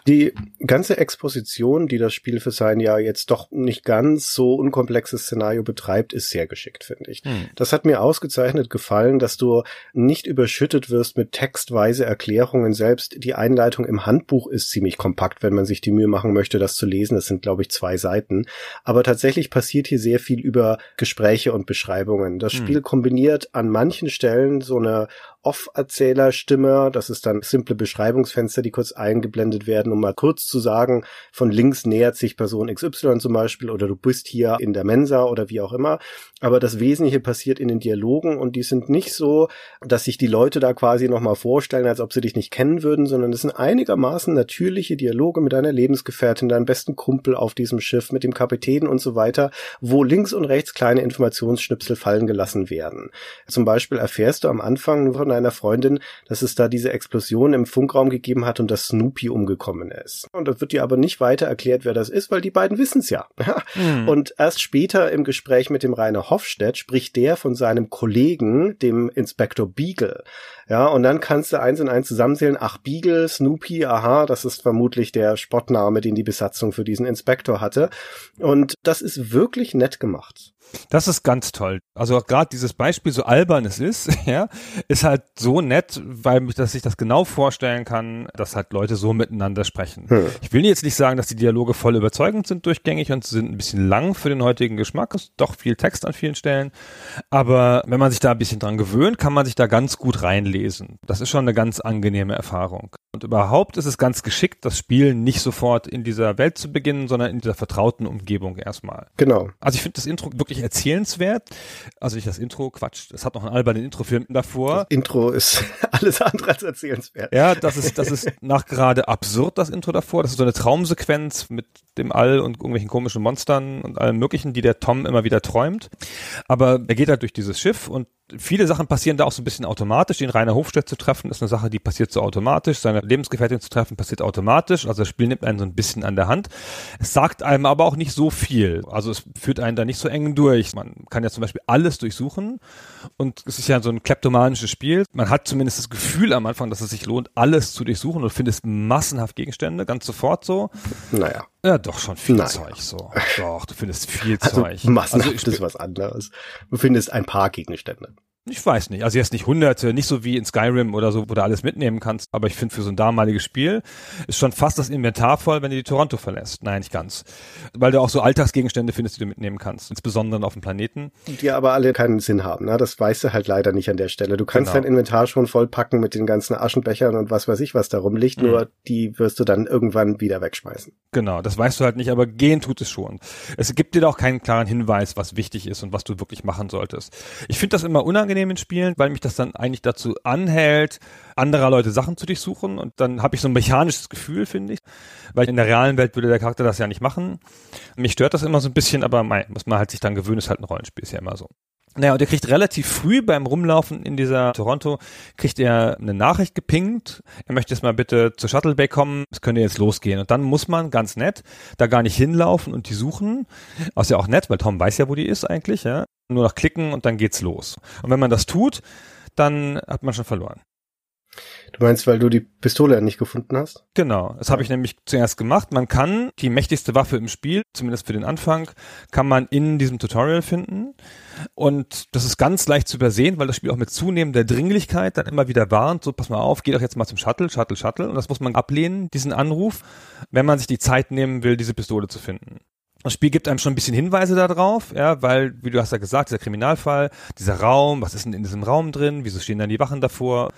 Die ganze Exposition, die das Spiel für sein ja jetzt doch nicht ganz so unkomplexes Szenario betreibt, ist sehr geschickt, finde ich. Hm. Das hat mir ausgezeichnet gefallen, dass du nicht überschüttet wirst mit textweise Erklärungen. Selbst die Einleitung im Handbuch ist ziemlich kompakt, wenn man sich die Mühe machen möchte, das zu lesen. Das sind, glaube ich, zwei Seiten. Aber tatsächlich passiert hier sehr viel über Gespräche und Beschreibungen. Das hm. Spiel kombiniert an manchen Stellen so eine Off-Erzählerstimme. Das ist dann simple Beschreibungsfenster, die kurz eingeblendet werden, um mal kurz zu sagen, von links nähert sich Person XY zum Beispiel oder du bist hier in der Mensa oder wie auch immer. Aber das Wesentliche passiert in den Dialogen und die sind nicht so, dass sich die Leute da quasi nochmal vorstellen, als ob sie dich nicht kennen würden, sondern es sind einigermaßen natürliche Dialoge mit deiner Lebensgefährtin, deinem besten Kumpel auf diesem Schiff, mit dem Kapitän und so weiter, wo links und rechts kleine Informationsschnipsel fallen gelassen werden. Zum Beispiel erfährst du am Anfang von einer Freundin, dass es da diese Explosion im Funkraum gegeben hat und dass Snoopy umgekommen ist. Und da wird dir aber nicht weiter erklärt, wer das ist, weil die beiden wissen es ja. mhm. Und erst später im Gespräch mit dem Rainer Hofstedt spricht der von seinem Kollegen, dem Inspektor Beagle. Ja, und dann kannst du eins und eins zusammenzählen. Ach, Beagle, Snoopy, aha, das ist vermutlich der Spottname, den die Besatzung für diesen Inspektor hatte. Und das ist wirklich nett gemacht. Das ist ganz toll. Also gerade dieses Beispiel, so albern es ist, ja, ist halt so nett, weil mich, dass ich das genau vorstellen kann, dass halt Leute so miteinander sprechen. Hm. Ich will jetzt nicht sagen, dass die Dialoge voll überzeugend sind durchgängig und sind ein bisschen lang für den heutigen Geschmack. Es ist doch viel Text an vielen Stellen. Aber wenn man sich da ein bisschen dran gewöhnt, kann man sich da ganz gut reinlesen. Das ist schon eine ganz angenehme Erfahrung. Und überhaupt ist es ganz geschickt, das Spiel nicht sofort in dieser Welt zu beginnen, sondern in dieser vertrauten Umgebung erstmal. Genau. Also ich finde das Intro wirklich erzählenswert. Also nicht das Intro, Quatsch, es hat noch einen albernen Introfilm davor. Das Intro ist alles andere als erzählenswert. Ja, das ist, das ist nachgerade absurd, das Intro davor. Das ist so eine Traumsequenz mit dem All und irgendwelchen komischen Monstern und allem möglichen, die der Tom immer wieder träumt. Aber er geht halt durch dieses Schiff und viele Sachen passieren da auch so ein bisschen automatisch. Den Rainer Hofstedt zu treffen ist eine Sache, die passiert so automatisch. Seine Lebensgefährtin zu treffen passiert automatisch. Also das Spiel nimmt einen so ein bisschen an der Hand. Es sagt einem aber auch nicht so viel. Also es führt einen da nicht so eng durch. Man kann ja zum Beispiel alles durchsuchen und es ist ja so ein kleptomanisches Spiel. Man hat zumindest das Gefühl am Anfang, dass es sich lohnt, alles zu durchsuchen und findest massenhaft Gegenstände, ganz sofort so. Naja. Ja, doch schon viel Nein. Zeug so. Doch, du findest viel Also Zeug. massenhaft Also ich, ist was anderes. Du findest ein paar Gegenstände. Ich weiß nicht. Also jetzt nicht hunderte, nicht so wie in Skyrim oder so, wo du alles mitnehmen kannst. Aber ich finde für so ein damaliges Spiel ist schon fast das Inventar voll, wenn du die Toronto verlässt. Nein, nicht ganz. Weil du auch so Alltagsgegenstände findest, die du mitnehmen kannst. Insbesondere auf dem Planeten. Die aber alle keinen Sinn haben. Ne? Das weißt du halt leider nicht an der Stelle. Du kannst Genau. dein Inventar schon vollpacken mit den ganzen Aschenbechern und was weiß ich, was da rumliegt. Mhm. Nur die wirst du dann irgendwann wieder wegschmeißen. Genau, das weißt du halt nicht, aber gehen tut es schon. Es gibt dir da auch keinen klaren Hinweis, was wichtig ist und was du wirklich machen solltest. Ich finde das immer unangenehm in Spielen, weil mich das dann eigentlich dazu anhält, anderer Leute Sachen zu durchsuchen und dann habe ich so ein mechanisches Gefühl, finde ich. Weil in der realen Welt würde der Charakter das ja nicht machen. Mich stört das immer so ein bisschen, aber mei, muss man halt sich dann gewöhnen, ist halt ein Rollenspiel, ist ja immer so. Naja, und er kriegt relativ früh beim Rumlaufen in dieser Toronto, kriegt er eine Nachricht gepingt. Er möchte jetzt mal bitte zur Shuttle Bay kommen. Es könnte jetzt losgehen. Und dann muss man ganz nett da gar nicht hinlaufen und die suchen. Was ja auch nett, weil Tom weiß ja, wo die ist eigentlich, ja. Nur noch klicken und dann geht's los. Und wenn man das tut, dann hat man schon verloren. Du meinst, weil du die Pistole nicht gefunden hast? Genau, das habe ich nämlich zuerst gemacht. Man kann die mächtigste Waffe im Spiel, zumindest für den Anfang, kann man in diesem Tutorial finden. Und das ist ganz leicht zu übersehen, weil das Spiel auch mit zunehmender Dringlichkeit dann immer wieder warnt, so pass mal auf, geh doch jetzt mal zum Shuttle, Shuttle, Shuttle. Und das muss man ablehnen, diesen Anruf, wenn man sich die Zeit nehmen will, diese Pistole zu finden. Das Spiel gibt einem schon ein bisschen Hinweise darauf, ja, weil, wie du hast ja gesagt, dieser Kriminalfall, dieser Raum, was ist denn in diesem Raum drin, wieso stehen dann die Wachen davor?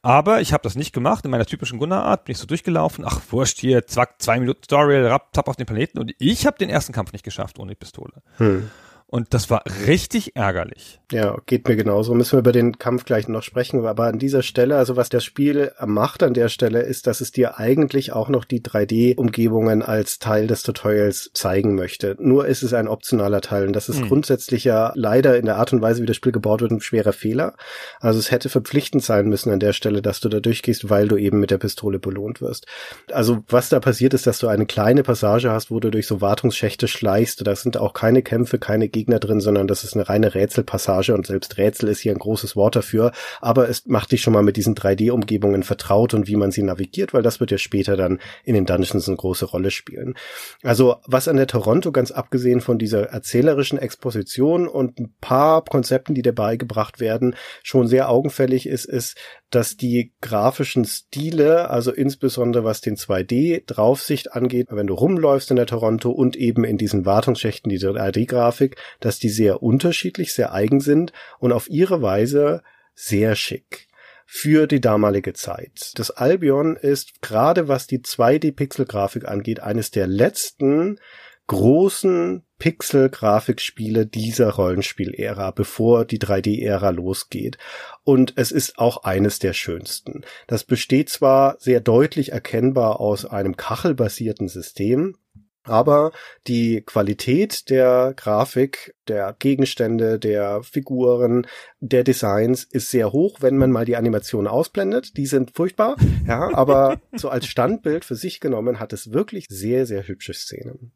Aber ich habe das nicht gemacht. In meiner typischen Gunnar-Art bin ich so durchgelaufen. Ach, wurscht hier, zwack, zwei Minuten Tutorial, rapp, tapp auf den Planeten. Und ich habe den ersten Kampf nicht geschafft ohne die Pistole. Hm. Und das war richtig ärgerlich. Ja, geht mir genauso. Müssen wir über den Kampf gleich noch sprechen. Aber an dieser Stelle, also was das Spiel macht an der Stelle, ist, dass es dir eigentlich auch noch die 3D-Umgebungen als Teil des Tutorials zeigen möchte. Nur ist es ein optionaler Teil. Und das ist Hm. grundsätzlich ja leider in der Art und Weise, wie das Spiel gebaut wird, ein schwerer Fehler. Also es hätte verpflichtend sein müssen an der Stelle, dass du da durchgehst, weil du eben mit der Pistole belohnt wirst. Also was da passiert ist, dass du eine kleine Passage hast, wo du durch so Wartungsschächte schleichst. Da sind auch keine Kämpfe, keine Gegner drin, sondern das ist eine reine Rätselpassage und selbst Rätsel ist hier ein großes Wort dafür. Aber es macht dich schon mal mit diesen 3D-Umgebungen vertraut und wie man sie navigiert, weil das wird ja später dann in den Dungeons eine große Rolle spielen. Also was an der Toronto, ganz abgesehen von dieser erzählerischen Exposition und ein paar Konzepten, die dabei gebracht werden, schon sehr augenfällig ist, ist, dass die grafischen Stile, also insbesondere was den 2D-Draufsicht angeht, wenn du rumläufst in der Toronto und eben in diesen Wartungsschächten, die 3D-Grafik, dass die sehr unterschiedlich, sehr eigen sind und auf ihre Weise sehr schick für die damalige Zeit. Das Albion ist gerade was die 2D-Pixel-Grafik angeht, eines der letzten großen Pixel-Grafikspiele dieser Rollenspiel-Ära, bevor die 3D-Ära losgeht. Und es ist auch eines der schönsten. Das besteht zwar sehr deutlich erkennbar aus einem kachelbasierten System, aber die Qualität der Grafik, der Gegenstände, der Figuren, der Designs ist sehr hoch, wenn man mal die Animationen ausblendet. Die sind furchtbar, ja, aber so als Standbild für sich genommen hat es wirklich sehr, sehr hübsche Szenen.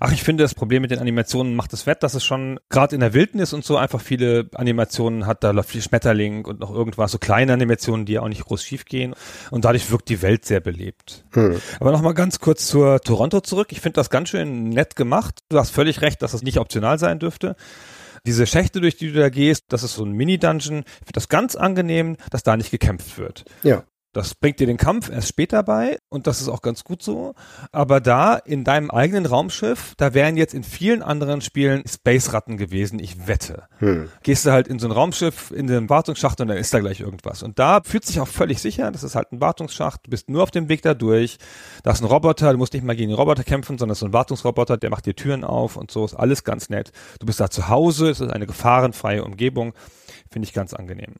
Ach, ich finde, das Problem mit den Animationen macht es wett, dass es schon gerade in der Wildnis und so einfach viele Animationen hat. Da läuft viel Schmetterling und noch irgendwas, so kleine Animationen, die ja auch nicht groß schief gehen. Und dadurch wirkt die Welt sehr belebt. Hm. Aber nochmal ganz kurz zur Toronto zurück. Ich finde das ganz schön nett gemacht. Du hast völlig recht, dass es nicht optional sein dürfte. Diese Schächte, durch die du da gehst, das ist so ein Mini-Dungeon. Ich finde das ganz angenehm, dass da nicht gekämpft wird. Ja. Das bringt dir den Kampf erst später bei und das ist auch ganz gut so. Aber da in deinem eigenen Raumschiff, da wären jetzt in vielen anderen Spielen Space-Ratten gewesen, ich wette. Hm. Gehst du halt in so ein Raumschiff, in den Wartungsschacht und dann ist da gleich irgendwas. Und da fühlt sich auch völlig sicher, das ist halt ein Wartungsschacht, du bist nur auf dem Weg da durch, da ist ein Roboter, du musst nicht mal gegen den Roboter kämpfen, sondern es ist so ein Wartungsroboter, der macht dir Türen auf und so, ist alles ganz nett. Du bist da zu Hause, es ist eine gefahrenfreie Umgebung, finde ich ganz angenehm.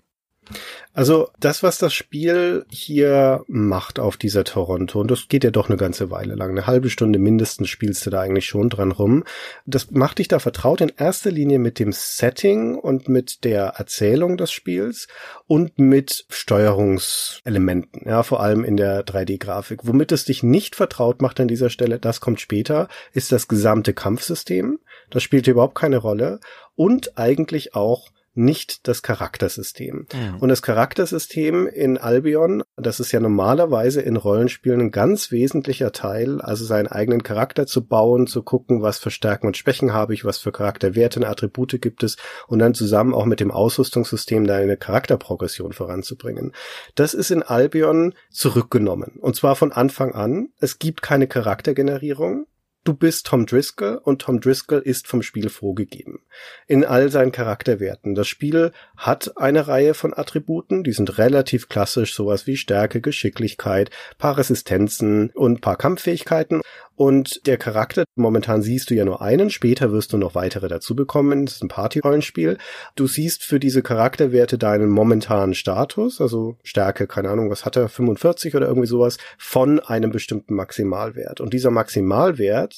Also das, was das Spiel hier macht auf dieser Toronto, und das geht ja doch eine ganze Weile lang, eine halbe Stunde mindestens spielst du da eigentlich schon dran rum, das macht dich da vertraut in erster Linie mit dem Setting und mit der Erzählung des Spiels und mit Steuerungselementen, ja, vor allem in der 3D-Grafik. Womit es dich nicht vertraut macht an dieser Stelle, das kommt später, ist das gesamte Kampfsystem. Das spielt überhaupt keine Rolle. Und eigentlich auch nicht das Charaktersystem. Mhm. Und das Charaktersystem in Albion, das ist ja normalerweise in Rollenspielen ein ganz wesentlicher Teil, also seinen eigenen Charakter zu bauen, zu gucken, was für Stärken und Schwächen habe ich, was für Charakterwerte und Attribute gibt es und dann zusammen auch mit dem Ausrüstungssystem deine Charakterprogression voranzubringen. Das ist in Albion zurückgenommen. Und zwar von Anfang an. Es gibt keine Charaktergenerierung du bist Tom Driscoll und Tom Driscoll ist vom Spiel vorgegeben. In all seinen Charakterwerten. Das Spiel hat eine Reihe von Attributen, die sind relativ klassisch, sowas wie Stärke, Geschicklichkeit, paar Resistenzen und paar Kampffähigkeiten. Und der Charakter, momentan siehst du ja nur einen, später wirst du noch weitere dazu bekommen. Das ist ein Party-Rollenspiel. Du siehst für diese Charakterwerte deinen momentanen Status, also Stärke, keine Ahnung, was hat er, 45 oder irgendwie sowas, von einem bestimmten Maximalwert. Und dieser Maximalwert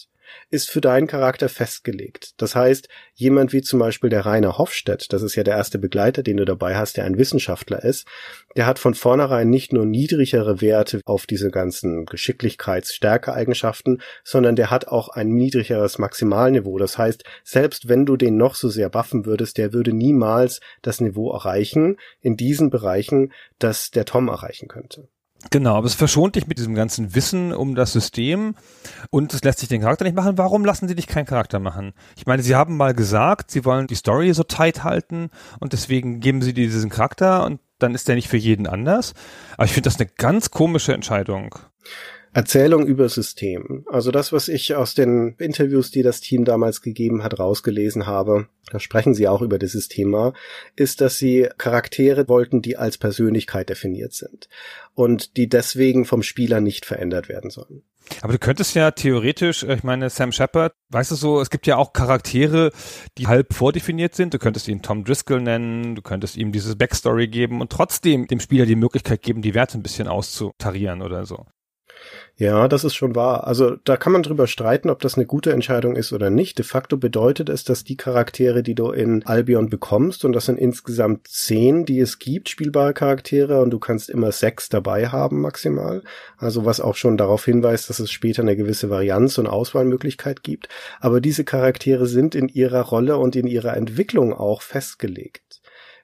ist für deinen Charakter festgelegt. Das heißt, jemand wie zum Beispiel der Rainer Hofstedt, das ist ja der erste Begleiter, den du dabei hast, der ein Wissenschaftler ist, der hat von vornherein nicht nur niedrigere Werte auf diese ganzen Geschicklichkeits-, Stärkeeigenschaften, sondern der hat auch ein niedrigeres Maximalniveau. Das heißt, selbst wenn du den noch so sehr buffen würdest, der würde niemals das Niveau erreichen in diesen Bereichen, das der Tom erreichen könnte. Genau, aber es verschont dich mit diesem ganzen Wissen um das System und es lässt sich den Charakter nicht machen. Warum lassen sie dich keinen Charakter machen? Ich meine, sie haben mal gesagt, sie wollen die Story so tight halten und deswegen geben sie dir diesen Charakter und dann ist der nicht für jeden anders. Aber ich finde das eine ganz komische Entscheidung. Erzählung über System. Also das, was ich aus den Interviews, die das Team damals gegeben hat, rausgelesen habe, da sprechen sie auch über dieses Thema, ist, dass sie Charaktere wollten, die als Persönlichkeit definiert sind und die deswegen vom Spieler nicht verändert werden sollen. Aber du könntest ja theoretisch, äh, ich meine, Sam Shepard, weißt du so, es gibt ja auch Charaktere, die halb vordefiniert sind. Du könntest ihn Tom Driscoll nennen, du könntest ihm dieses Backstory geben und trotzdem dem Spieler die Möglichkeit geben, die Werte ein bisschen auszutarieren oder so. Ja, das ist schon wahr. Also da kann man drüber streiten, ob das eine gute Entscheidung ist oder nicht. De facto bedeutet es, dass die Charaktere, die du in Albion bekommst, und das sind insgesamt zehn, die es gibt, spielbare Charaktere, und du kannst immer sechs dabei haben maximal. Also was auch schon darauf hinweist, dass es später eine gewisse Varianz und Auswahlmöglichkeit gibt. Aber diese Charaktere sind in ihrer Rolle und in ihrer Entwicklung auch festgelegt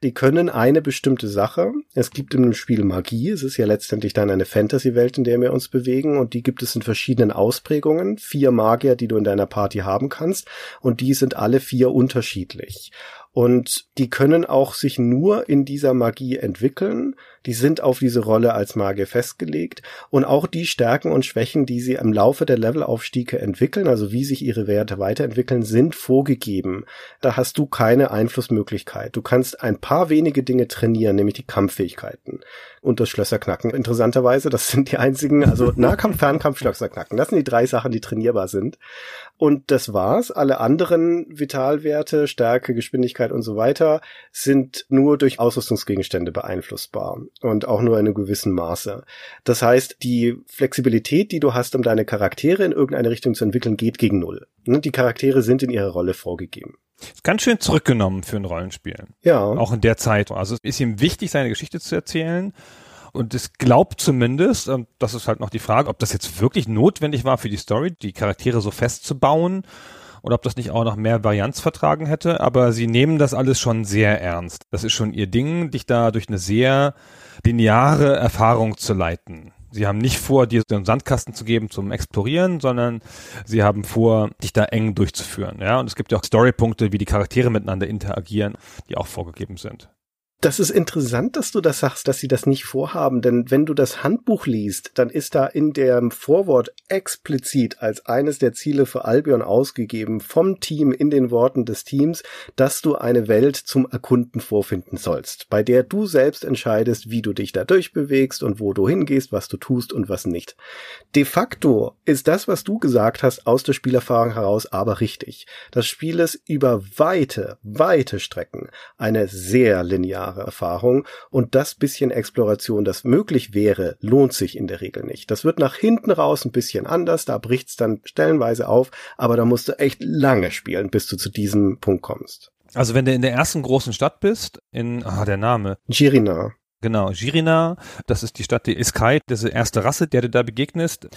die können eine bestimmte Sache. Es gibt in dem Spiel Magie. Es ist ja letztendlich dann eine Fantasy-Welt, in der wir uns bewegen. Und die gibt es in verschiedenen Ausprägungen. Vier Magier, die du in deiner Party haben kannst. Und die sind alle vier unterschiedlich. Und die können auch sich nur in dieser Magie entwickeln. Die sind auf diese Rolle als Magier festgelegt. Und auch die Stärken und Schwächen, die sie im Laufe der Levelaufstiege entwickeln, also wie sich ihre Werte weiterentwickeln, sind vorgegeben. Da hast du keine Einflussmöglichkeit. Du kannst ein paar wenige Dinge trainieren, nämlich die Kampffähigkeiten und das Schlösserknacken. Interessanterweise, das sind die einzigen, also Nahkampf, Fernkampf, Schlösserknacken. Das sind die drei Sachen, die trainierbar sind. Und das war's. Alle anderen Vitalwerte, Stärke, Geschwindigkeit und so weiter sind nur durch Ausrüstungsgegenstände beeinflussbar und auch nur in einem gewissen Maße. Das heißt, die Flexibilität, die du hast, um deine Charaktere in irgendeine Richtung zu entwickeln, geht gegen Null. Ne, die Charaktere sind in ihrer Rolle vorgegeben. Ganz schön zurückgenommen für ein Rollenspiel. Ja. Auch in der Zeit. Also es ist ihm wichtig, seine Geschichte zu erzählen. Und es glaubt zumindest, und das ist halt noch die Frage, ob das jetzt wirklich notwendig war für die Story, die Charaktere so festzubauen oder ob das nicht auch noch mehr Varianz vertragen hätte. Aber sie nehmen das alles schon sehr ernst. Das ist schon ihr Ding, dich da durch eine sehr lineare Erfahrung zu leiten. Sie haben nicht vor, dir so einen Sandkasten zu geben zum Explorieren, sondern sie haben vor, dich da eng durchzuführen. Ja, und es gibt ja auch Storypunkte, wie die Charaktere miteinander interagieren, die auch vorgegeben sind. Das ist interessant, dass du das sagst, dass sie das nicht vorhaben, denn wenn du das Handbuch liest, dann ist da in dem Vorwort explizit als eines der Ziele für Albion ausgegeben vom Team in den Worten des Teams, dass du eine Welt zum Erkunden vorfinden sollst, bei der du selbst entscheidest, wie du dich da durchbewegst und wo du hingehst, was du tust und was nicht. De facto ist das, was du gesagt hast, aus der Spielerfahrung heraus aber richtig. Das Spiel ist über weite, weite Strecken eine sehr lineare Jahre Erfahrung und das bisschen Exploration, das möglich wäre, lohnt sich in der Regel nicht. Das wird nach hinten raus ein bisschen anders, da bricht's dann stellenweise auf, aber da musst du echt lange spielen, bis du zu diesem Punkt kommst. Also wenn du in der ersten großen Stadt bist, in, ah, der Name. Girina. Genau, Girina, das ist die Stadt der Iskai, diese erste Rasse, der du da begegnest.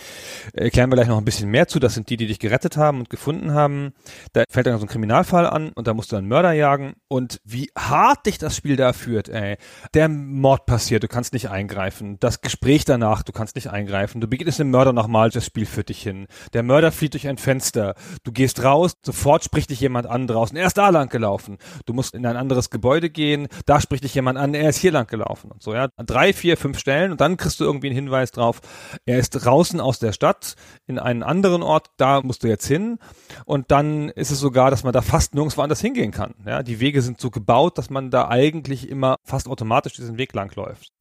Erklären wir gleich noch ein bisschen mehr zu. Das sind die, die dich gerettet haben und gefunden haben. Da fällt dann so ein Kriminalfall an und da musst du einen Mörder jagen. Und wie hart dich das Spiel da führt, ey. Der Mord passiert, du kannst nicht eingreifen. Das Gespräch danach, du kannst nicht eingreifen. Du begegnest dem Mörder nochmal, das Spiel führt dich hin. Der Mörder flieht durch ein Fenster. Du gehst raus, sofort spricht dich jemand an draußen. Er ist da lang gelaufen. Du musst in ein anderes Gebäude gehen, da spricht dich jemand an, er ist hier lang gelaufen und so, ja. Drei, vier, fünf Stellen und dann kriegst du irgendwie einen Hinweis drauf, er ist draußen aus der Stadt in einen anderen Ort, da musst du jetzt hin. Und dann ist es sogar, dass man da fast nirgendwo anders hingehen kann. Ja, die Wege sind so gebaut, dass man da eigentlich immer fast automatisch diesen Weg lang läuft.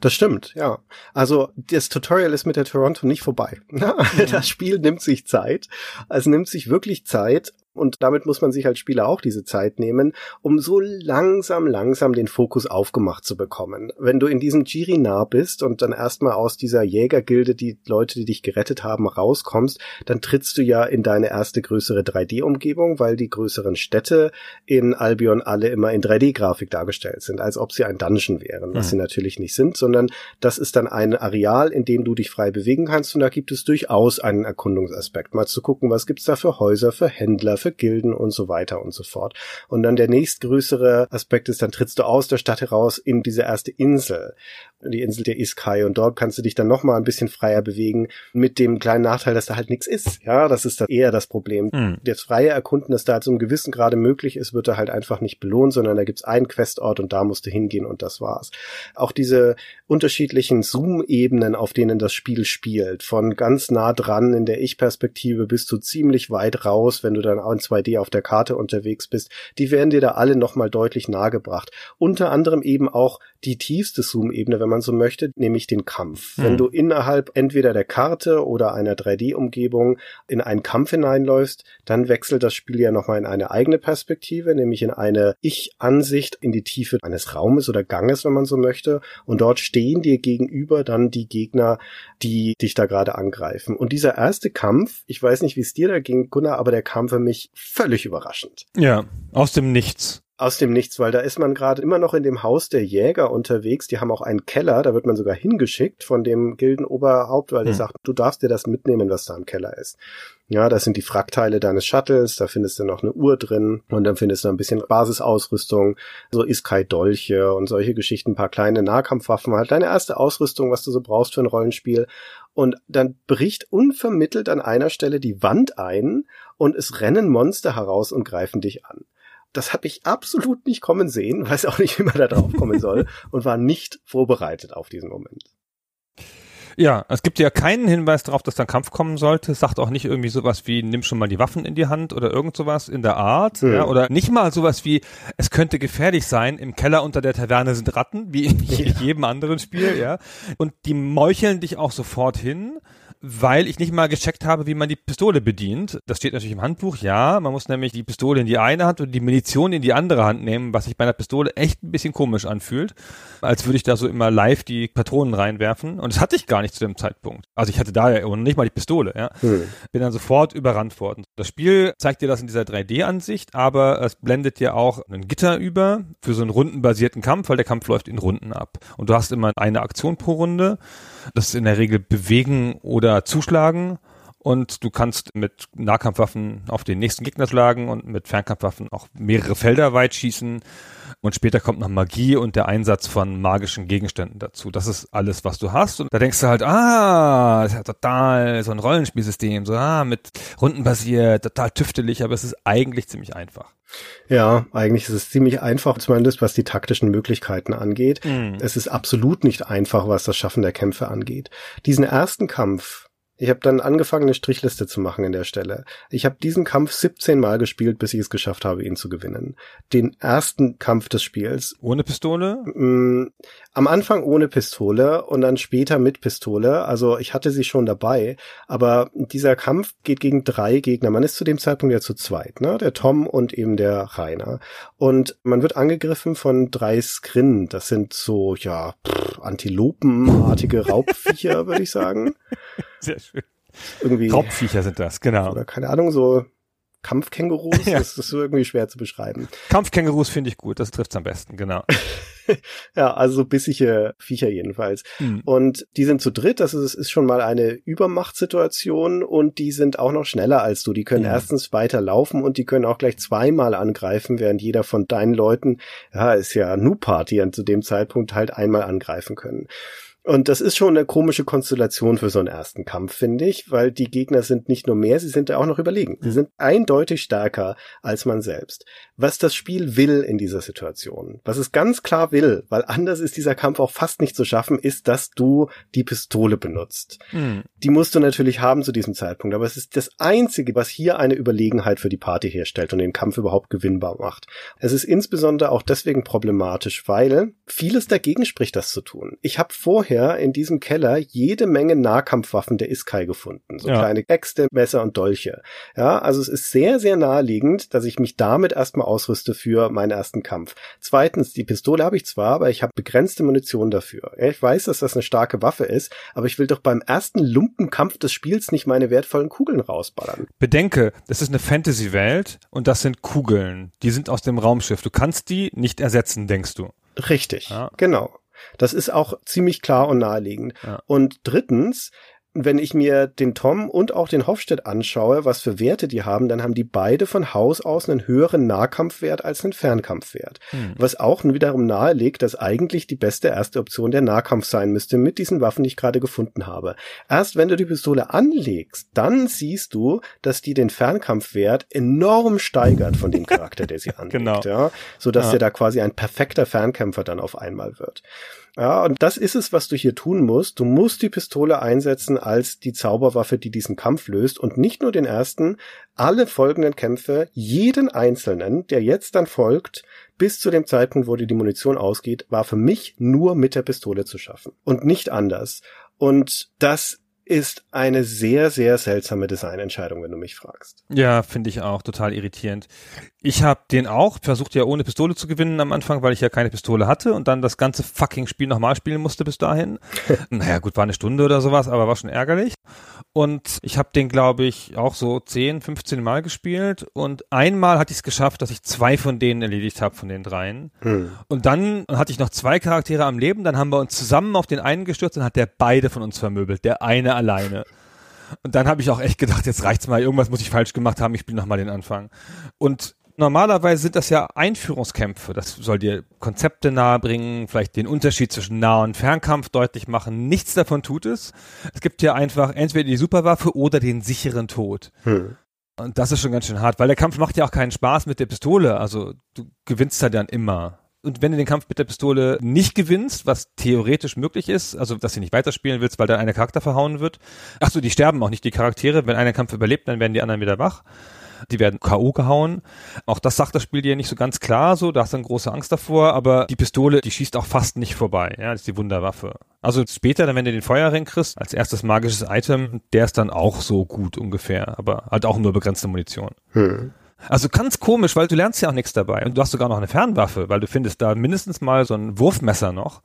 Das stimmt, ja. Also das Tutorial ist mit der Toronto nicht vorbei. Das Spiel nimmt sich Zeit. Es nimmt sich wirklich Zeit und damit muss man sich als Spieler auch diese Zeit nehmen, um so langsam, langsam den Fokus aufgemacht zu bekommen. Wenn du in diesem Giri-Nah bist und dann erstmal aus dieser Jägergilde, die Leute, die dich gerettet haben, rauskommst, dann trittst du ja in deine erste größere 3D-Umgebung, weil die größeren Städte in Albion alle immer in 3D-Grafik dargestellt sind, als ob sie ein Dungeon wären, was mhm. sie natürlich nicht sind, sondern das ist dann ein Areal, in dem du dich frei bewegen kannst und da gibt es durchaus einen Erkundungsaspekt, mal zu gucken, was gibt's da für Häuser, für Händler, für Gilden und so weiter und so fort. Und dann der nächstgrößere Aspekt ist, dann trittst du aus der Stadt heraus in diese erste Insel, die Insel der Iskai und dort kannst du dich dann noch mal ein bisschen freier bewegen mit dem kleinen Nachteil, dass da halt nichts ist. Ja, das ist da eher das Problem. Mhm. Das freie Erkunden, das da halt einem gewissen Grade möglich ist, wird da halt einfach nicht belohnt, sondern da gibt's einen Questort und da musst du hingehen und das war's. Auch diese unterschiedlichen Zoom-Ebenen, auf denen das Spiel spielt, von ganz nah dran in der Ich-Perspektive bis zu ziemlich weit raus, wenn du dann auch in 2D auf der Karte unterwegs bist, die werden dir da alle nochmal deutlich nahegebracht. Unter anderem eben auch die tiefste Zoom-Ebene, wenn man so möchte, nämlich den Kampf. Mhm. Wenn du innerhalb entweder der Karte oder einer 3D-Umgebung in einen Kampf hineinläufst, dann wechselt das Spiel ja nochmal in eine eigene Perspektive, nämlich in eine Ich-Ansicht in die Tiefe eines Raumes oder Ganges, wenn man so möchte. Und dort stehen dir gegenüber dann die Gegner, die dich da gerade angreifen. Und dieser erste Kampf, ich weiß nicht, wie es dir da ging, Gunnar, aber der kam für mich völlig überraschend. Ja, aus dem Nichts aus dem Nichts, weil da ist man gerade immer noch in dem Haus der Jäger unterwegs. Die haben auch einen Keller, da wird man sogar hingeschickt von dem Gildenoberhaupt, weil der hm. sagt, du darfst dir das mitnehmen, was da im Keller ist. Ja, das sind die Frackteile deines Shuttles, da findest du noch eine Uhr drin und dann findest du ein bisschen Basisausrüstung, so Iskai-Dolche und solche Geschichten, ein paar kleine Nahkampfwaffen, halt deine erste Ausrüstung, was du so brauchst für ein Rollenspiel. Und dann bricht unvermittelt an einer Stelle die Wand ein und es rennen Monster heraus und greifen dich an das habe ich absolut nicht kommen sehen, weiß auch nicht, wie man da drauf kommen soll und war nicht vorbereitet auf diesen Moment. Ja, es gibt ja keinen Hinweis darauf, dass dann Kampf kommen sollte. Es sagt auch nicht irgendwie sowas wie, nimm schon mal die Waffen in die Hand oder irgend sowas in der Art. Mhm. Ja, oder nicht mal sowas wie, es könnte gefährlich sein, im Keller unter der Taverne sind Ratten, wie in ja. jedem anderen Spiel, ja. Und die meucheln dich auch sofort hin weil ich nicht mal gecheckt habe, wie man die Pistole bedient. Das steht natürlich im Handbuch, ja. Man muss nämlich die Pistole in die eine Hand und die Munition in die andere Hand nehmen, was sich bei einer Pistole echt ein bisschen komisch anfühlt. Als würde ich da so immer live die Patronen reinwerfen. Und das hatte ich gar nicht zu dem Zeitpunkt. Also ich hatte da ja nicht mal die Pistole, ja. Hm. Bin dann sofort überrannt worden. Das Spiel zeigt dir das in dieser 3D-Ansicht, aber es blendet dir auch ein Gitter über für so einen rundenbasierten Kampf, weil der Kampf läuft in Runden ab. Und du hast immer eine Aktion pro Runde. Das ist in der Regel bewegen oder zuschlagen. Und du kannst mit Nahkampfwaffen auf den nächsten Gegner schlagen und mit Fernkampfwaffen auch mehrere Felder weit schießen. Und später kommt noch Magie und der Einsatz von magischen Gegenständen dazu. Das ist alles, was du hast. Und da denkst du halt, ah, das ist ja total so ein Rollenspielsystem, so ah, mit rundenbasiert, total tüftelig, aber es ist eigentlich ziemlich einfach. Ja, eigentlich ist es ziemlich einfach, zumindest was die taktischen Möglichkeiten angeht. Mm. Es ist absolut nicht einfach, was das Schaffen der Kämpfe angeht. Diesen ersten Kampf, ich habe dann angefangen, eine Strichliste zu machen in der Stelle. Ich habe diesen Kampf 17 Mal gespielt, bis ich es geschafft habe, ihn zu gewinnen. Den ersten Kampf des Spiels. Ohne Pistole? Mh, mm, am Anfang ohne Pistole und dann später mit Pistole. Also ich hatte sie schon dabei. Aber dieser Kampf geht gegen drei Gegner. Man ist zu dem Zeitpunkt ja zu zweit, ne? Der Tom und eben der Rainer. Und man wird angegriffen von drei Skrinnen. Das sind so, ja, pff, Antilopenartige Raubviecher, würde ich sagen. Sehr schön. Irgendwie. Raubviecher sind das, genau. Oder keine Ahnung, so Kampfkängurus, ja. das ist irgendwie schwer zu beschreiben. Kampfkängurus finde ich gut, das trifft's am besten, genau. ja, also so bissige Viecher jedenfalls. Mhm. Und die sind zu dritt, das ist, ist schon mal eine Übermachtsituation und die sind auch noch schneller als du. Die können mhm. erstens weiter laufen und die können auch gleich zweimal angreifen, während jeder von deinen Leuten, ja, ist ja Nu-Party zu dem Zeitpunkt halt einmal angreifen können. Und das ist schon eine komische Konstellation für so einen ersten Kampf, finde ich, weil die Gegner sind nicht nur mehr, sie sind ja auch noch überlegen. Sie sind eindeutig stärker als man selbst. Was das Spiel will in dieser Situation, was es ganz klar will, weil anders ist dieser Kampf auch fast nicht zu schaffen, ist, dass du die Pistole benutzt. Mhm. Die musst du natürlich haben zu diesem Zeitpunkt, aber es ist das Einzige, was hier eine Überlegenheit für die Party herstellt und den Kampf überhaupt gewinnbar macht. Es ist insbesondere auch deswegen problematisch, weil vieles dagegen spricht, das zu tun. Ich habe vorher vorher in diesem Keller jede Menge Nahkampfwaffen der Iskai gefunden. So ja. kleine Äxte, Messer und Dolche. Ja, also es ist sehr, sehr naheliegend, dass ich mich damit erstmal ausrüste für meinen ersten Kampf. Zweitens, die Pistole habe ich zwar, aber ich habe begrenzte Munition dafür. Ich weiß, dass das eine starke Waffe ist, aber ich will doch beim ersten Lumpenkampf des Spiels nicht meine wertvollen Kugeln rausballern. Bedenke, das ist eine Fantasy-Welt und das sind Kugeln. Die sind aus dem Raumschiff. Du kannst die nicht ersetzen, denkst du. Richtig, ja. genau. Das ist auch ziemlich klar und naheliegend. Ja. Und drittens, wenn ich mir den Tom und auch den Hofstedt anschaue, was für Werte die haben, dann haben die beide von Haus aus einen höheren Nahkampfwert als einen Fernkampfwert. Hm. Was auch wiederum nahelegt, dass eigentlich die beste erste Option der Nahkampf sein müsste mit diesen Waffen, die ich gerade gefunden habe. Erst wenn du die Pistole anlegst, dann siehst du, dass die den Fernkampfwert enorm steigert von dem Charakter, der sie anlegt. genau. Ja, sodass ja. der da quasi ein perfekter Fernkämpfer dann auf einmal wird. Ja, und das ist es, was du hier tun musst. Du musst die Pistole einsetzen als die Zauberwaffe, die diesen Kampf löst und nicht nur den ersten, alle folgenden Kämpfe, jeden einzelnen, der jetzt dann folgt, bis zu dem Zeitpunkt, wo dir die Munition ausgeht, war für mich nur mit der Pistole zu schaffen und nicht anders. Und das ist eine sehr, sehr seltsame Designentscheidung, wenn du mich fragst. Ja, finde ich auch total irritierend. Ich habe den auch versucht ja ohne Pistole zu gewinnen am Anfang, weil ich ja keine Pistole hatte und dann das ganze fucking Spiel nochmal spielen musste bis dahin. naja, gut, war eine Stunde oder sowas, aber war schon ärgerlich. Und ich habe den, glaube ich, auch so 10, 15 Mal gespielt. Und einmal hatte ich es geschafft, dass ich zwei von denen erledigt habe, von den dreien. Hm. Und dann hatte ich noch zwei Charaktere am Leben. Dann haben wir uns zusammen auf den einen gestürzt und hat der beide von uns vermöbelt. Der eine alleine. Und dann habe ich auch echt gedacht, jetzt reicht's mal, irgendwas muss ich falsch gemacht haben, ich spiele nochmal den Anfang. Und normalerweise sind das ja Einführungskämpfe. Das soll dir Konzepte nahebringen, vielleicht den Unterschied zwischen Nah- und Fernkampf deutlich machen. Nichts davon tut es. Es gibt ja einfach entweder die Superwaffe oder den sicheren Tod. Hm. Und das ist schon ganz schön hart, weil der Kampf macht ja auch keinen Spaß mit der Pistole. Also du gewinnst halt dann immer. Und wenn du den Kampf mit der Pistole nicht gewinnst, was theoretisch möglich ist, also dass du nicht weiterspielen willst, weil dann einer Charakter verhauen wird. Ach so, die sterben auch nicht, die Charaktere. Wenn einer Kampf überlebt, dann werden die anderen wieder wach die werden K.O. gehauen. Auch das sagt das Spiel dir nicht so ganz klar so, da hast du dann große Angst davor, aber die Pistole, die schießt auch fast nicht vorbei, ja, das ist die Wunderwaffe. Also später, dann wenn du den Feuerring kriegst, als erstes magisches Item, der ist dann auch so gut ungefähr, aber halt auch nur begrenzte Munition. Hm. Also ganz komisch, weil du lernst ja auch nichts dabei. Und du hast sogar noch eine Fernwaffe, weil du findest da mindestens mal so ein Wurfmesser noch.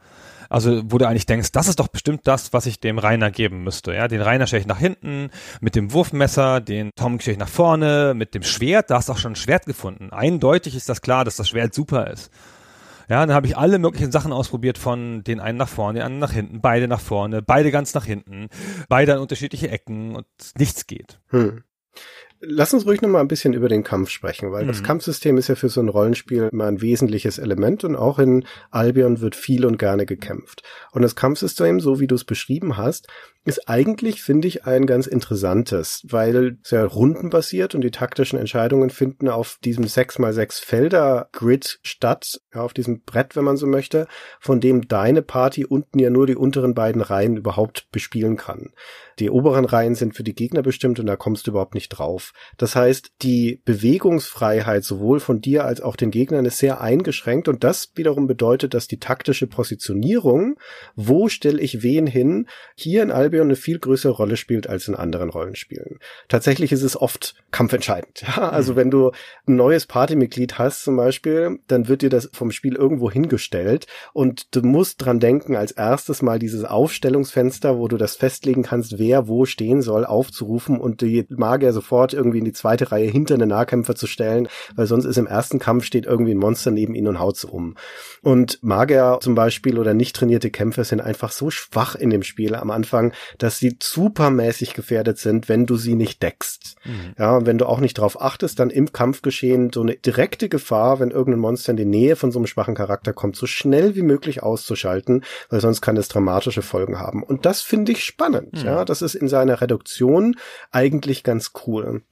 Also, wo du eigentlich denkst, das ist doch bestimmt das, was ich dem Rainer geben müsste. Ja, den Rainer stelle ich nach hinten, mit dem Wurfmesser, den Tom stelle ich nach vorne, mit dem Schwert, da hast du auch schon ein Schwert gefunden. Eindeutig ist das klar, dass das Schwert super ist. Ja, dann habe ich alle möglichen Sachen ausprobiert, von den einen nach vorne, den anderen nach hinten, beide nach vorne, beide ganz nach hinten, beide an unterschiedliche Ecken und nichts geht. Hm. Lass uns ruhig noch mal ein bisschen über den Kampf sprechen, weil mhm. das Kampfsystem ist ja für so ein Rollenspiel immer ein wesentliches Element und auch in Albion wird viel und gerne gekämpft. Und das Kampfsystem, so wie du es beschrieben hast, ist eigentlich, finde ich, ein ganz interessantes, weil es ja rundenbasiert und die taktischen Entscheidungen finden auf diesem 6x6 Felder Grid statt, ja, auf diesem Brett, wenn man so möchte, von dem deine Party unten ja nur die unteren beiden Reihen überhaupt bespielen kann. Die oberen Reihen sind für die Gegner bestimmt und da kommst du überhaupt nicht drauf. Das heißt, die Bewegungsfreiheit sowohl von dir als auch den Gegnern ist sehr eingeschränkt und das wiederum bedeutet, dass die taktische Positionierung, wo stelle ich wen hin, hier in Albion eine viel größere Rolle spielt als in anderen Rollenspielen. Tatsächlich ist es oft kampfentscheidend. Ja, also mhm. wenn du ein neues Partymitglied hast zum Beispiel, dann wird dir das vom Spiel irgendwo hingestellt und du musst dran denken, als erstes mal dieses Aufstellungsfenster, wo du das festlegen kannst, wer wo stehen soll, aufzurufen und die Magier sofort irgendwie in die zweite Reihe hinter den Nahkämpfer zu stellen, weil sonst ist im ersten Kampf steht irgendwie ein Monster neben ihnen und haut's um. Und Magier zum Beispiel oder nicht trainierte Kämpfer sind einfach so schwach in dem Spiel am Anfang, dass sie supermäßig gefährdet sind, wenn du sie nicht deckst. Mhm. Ja, und wenn du auch nicht darauf achtest, dann im Kampfgeschehen so eine direkte Gefahr, wenn irgendein Monster in die Nähe von so einem schwachen Charakter kommt, so schnell wie möglich auszuschalten, weil sonst kann es dramatische Folgen haben. Und das finde ich spannend. Mhm. Ja, das ist in seiner Reduktion eigentlich ganz cool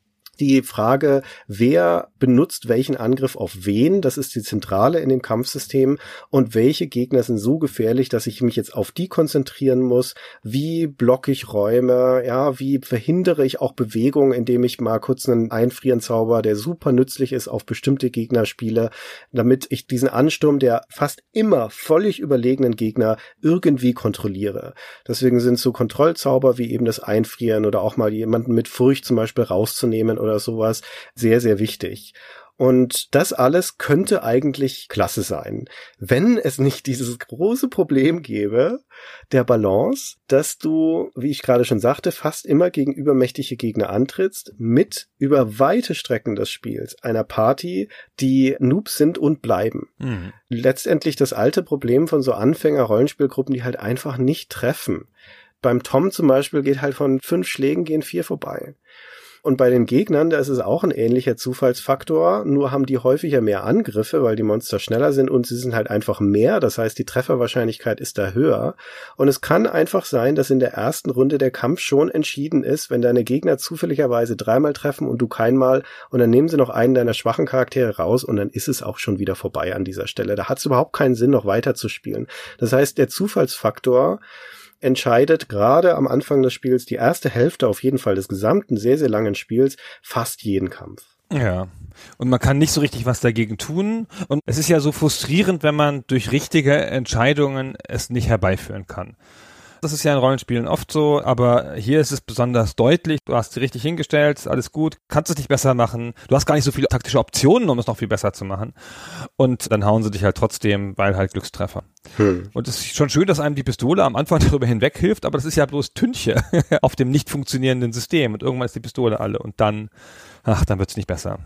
die Frage, wer benutzt welchen Angriff auf wen, das ist die Zentrale in dem Kampfsystem. Und welche Gegner sind so gefährlich, dass ich mich jetzt auf die konzentrieren muss, wie blocke ich Räume, ja, wie verhindere ich auch Bewegung, indem ich mal kurz einen Einfrieren-Zauber, der super nützlich ist, auf bestimmte Gegner spiele, damit ich diesen Ansturm der fast immer völlig überlegenen Gegner irgendwie kontrolliere. Deswegen sind so Kontrollzauber wie eben das Einfrieren oder auch mal jemanden mit Furcht zum Beispiel rauszunehmen oder sowas sehr, sehr wichtig. Und das alles könnte eigentlich klasse sein, wenn es nicht dieses große Problem gäbe der Balance, dass du, wie ich gerade schon sagte, fast immer gegen übermächtige Gegner antrittst, mit über weite Strecken des Spiels einer Party, die Noobs sind und bleiben. Mhm. Letztendlich das alte Problem von so Anfänger-Rollenspielgruppen, die halt einfach nicht treffen. Beim Tom zum Beispiel geht halt von fünf Schlägen gehen vier vorbei. Und bei den Gegnern, da ist es auch ein ähnlicher Zufallsfaktor, nur haben die häufiger mehr Angriffe, weil die Monster schneller sind und sie sind halt einfach mehr. Das heißt, die Trefferwahrscheinlichkeit ist da höher. Und es kann einfach sein, dass in der ersten Runde der Kampf schon entschieden ist, wenn deine Gegner zufälligerweise dreimal treffen und du keinmal und dann nehmen sie noch einen deiner schwachen Charaktere raus und dann ist es auch schon wieder vorbei an dieser Stelle. Da hat es überhaupt keinen Sinn, noch weiter zu spielen. Das heißt, der Zufallsfaktor entscheidet gerade am Anfang des Spiels die erste Hälfte auf jeden Fall des gesamten sehr, sehr langen Spiels fast jeden Kampf. Ja. Und man kann nicht so richtig was dagegen tun. Und es ist ja so frustrierend, wenn man durch richtige Entscheidungen es nicht herbeiführen kann. Das ist ja in Rollenspielen oft so, aber hier ist es besonders deutlich. Du hast sie richtig hingestellt, alles gut, kannst es nicht besser machen. Du hast gar nicht so viele taktische Optionen, um es noch viel besser zu machen. Und dann hauen sie dich halt trotzdem, weil halt Glückstreffer. Hm. Und es ist schon schön, dass einem die Pistole am Anfang darüber hinweg hilft, aber das ist ja bloß Tünche auf dem nicht funktionierenden System. Und irgendwann ist die Pistole alle und dann, ach, dann wird's nicht besser.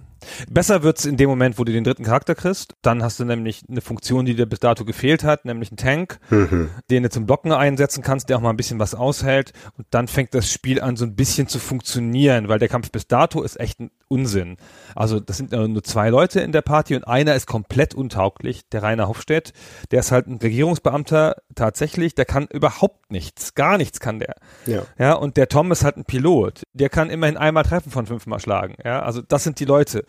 Besser wird's in dem Moment, wo du den dritten Charakter kriegst. Dann hast du nämlich eine Funktion, die dir bis dato gefehlt hat, nämlich einen Tank, mhm. den du zum Blocken einsetzen kannst, der auch mal ein bisschen was aushält. Und dann fängt das Spiel an, so ein bisschen zu funktionieren, weil der Kampf bis dato ist echt ein Unsinn. Also das sind nur zwei Leute in der Party und einer ist komplett untauglich, der Rainer Hofstedt. Der ist halt ein Regierungsbeamter tatsächlich, der kann überhaupt nichts, gar nichts kann der. Ja. ja und der Tom ist halt ein Pilot, der kann immerhin einmal treffen von fünfmal schlagen. Ja, also das sind die Leute.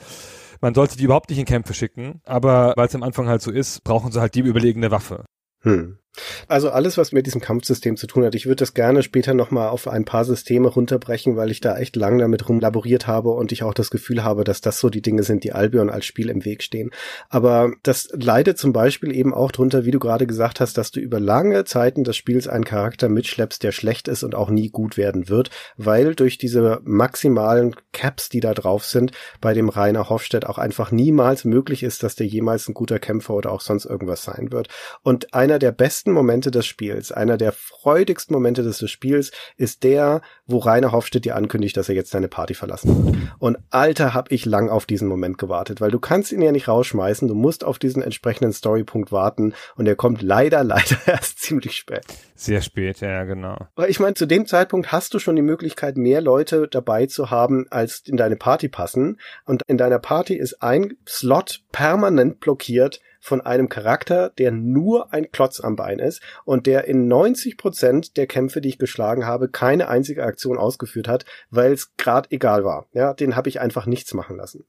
Man sollte die überhaupt nicht in Kämpfe schicken, aber weil es am Anfang halt so ist, brauchen sie halt die überlegene Waffe. Hm. Also alles, was mit diesem Kampfsystem zu tun hat. Ich würde das gerne später nochmal auf ein paar Systeme runterbrechen, weil ich da echt lang damit rumlaboriert habe und ich auch das Gefühl habe, dass das so die Dinge sind, die Albion als Spiel im Weg stehen. Aber das leidet zum Beispiel eben auch drunter, wie du gerade gesagt hast, dass du über lange Zeiten des Spiels einen Charakter mitschleppst, der schlecht ist und auch nie gut werden wird, weil durch diese maximalen Caps, die da drauf sind, bei dem Rainer Hofstedt auch einfach niemals möglich ist, dass der jemals ein guter Kämpfer oder auch sonst irgendwas sein wird. Und einer der besten besten Momente des Spiels, einer der freudigsten Momente des Spiels ist der, wo Rainer Hofstedt dir ankündigt, dass er jetzt seine Party verlassen wird. Und alter, hab ich lang auf diesen Moment gewartet, weil du kannst ihn ja nicht rausschmeißen, du musst auf diesen entsprechenden Storypunkt warten und er kommt leider, leider erst ziemlich spät. Sehr spät, ja, genau. Weil ich meine, zu dem Zeitpunkt hast du schon die Möglichkeit, mehr Leute dabei zu haben, als in deine Party passen. Und in deiner Party ist ein Slot permanent blockiert von einem Charakter, der nur ein Klotz am Bein ist und der in 90 Prozent der Kämpfe, die ich geschlagen habe, keine einzige Aktion ausgeführt hat, weil es gerade egal war. Ja, den habe ich einfach nichts machen lassen.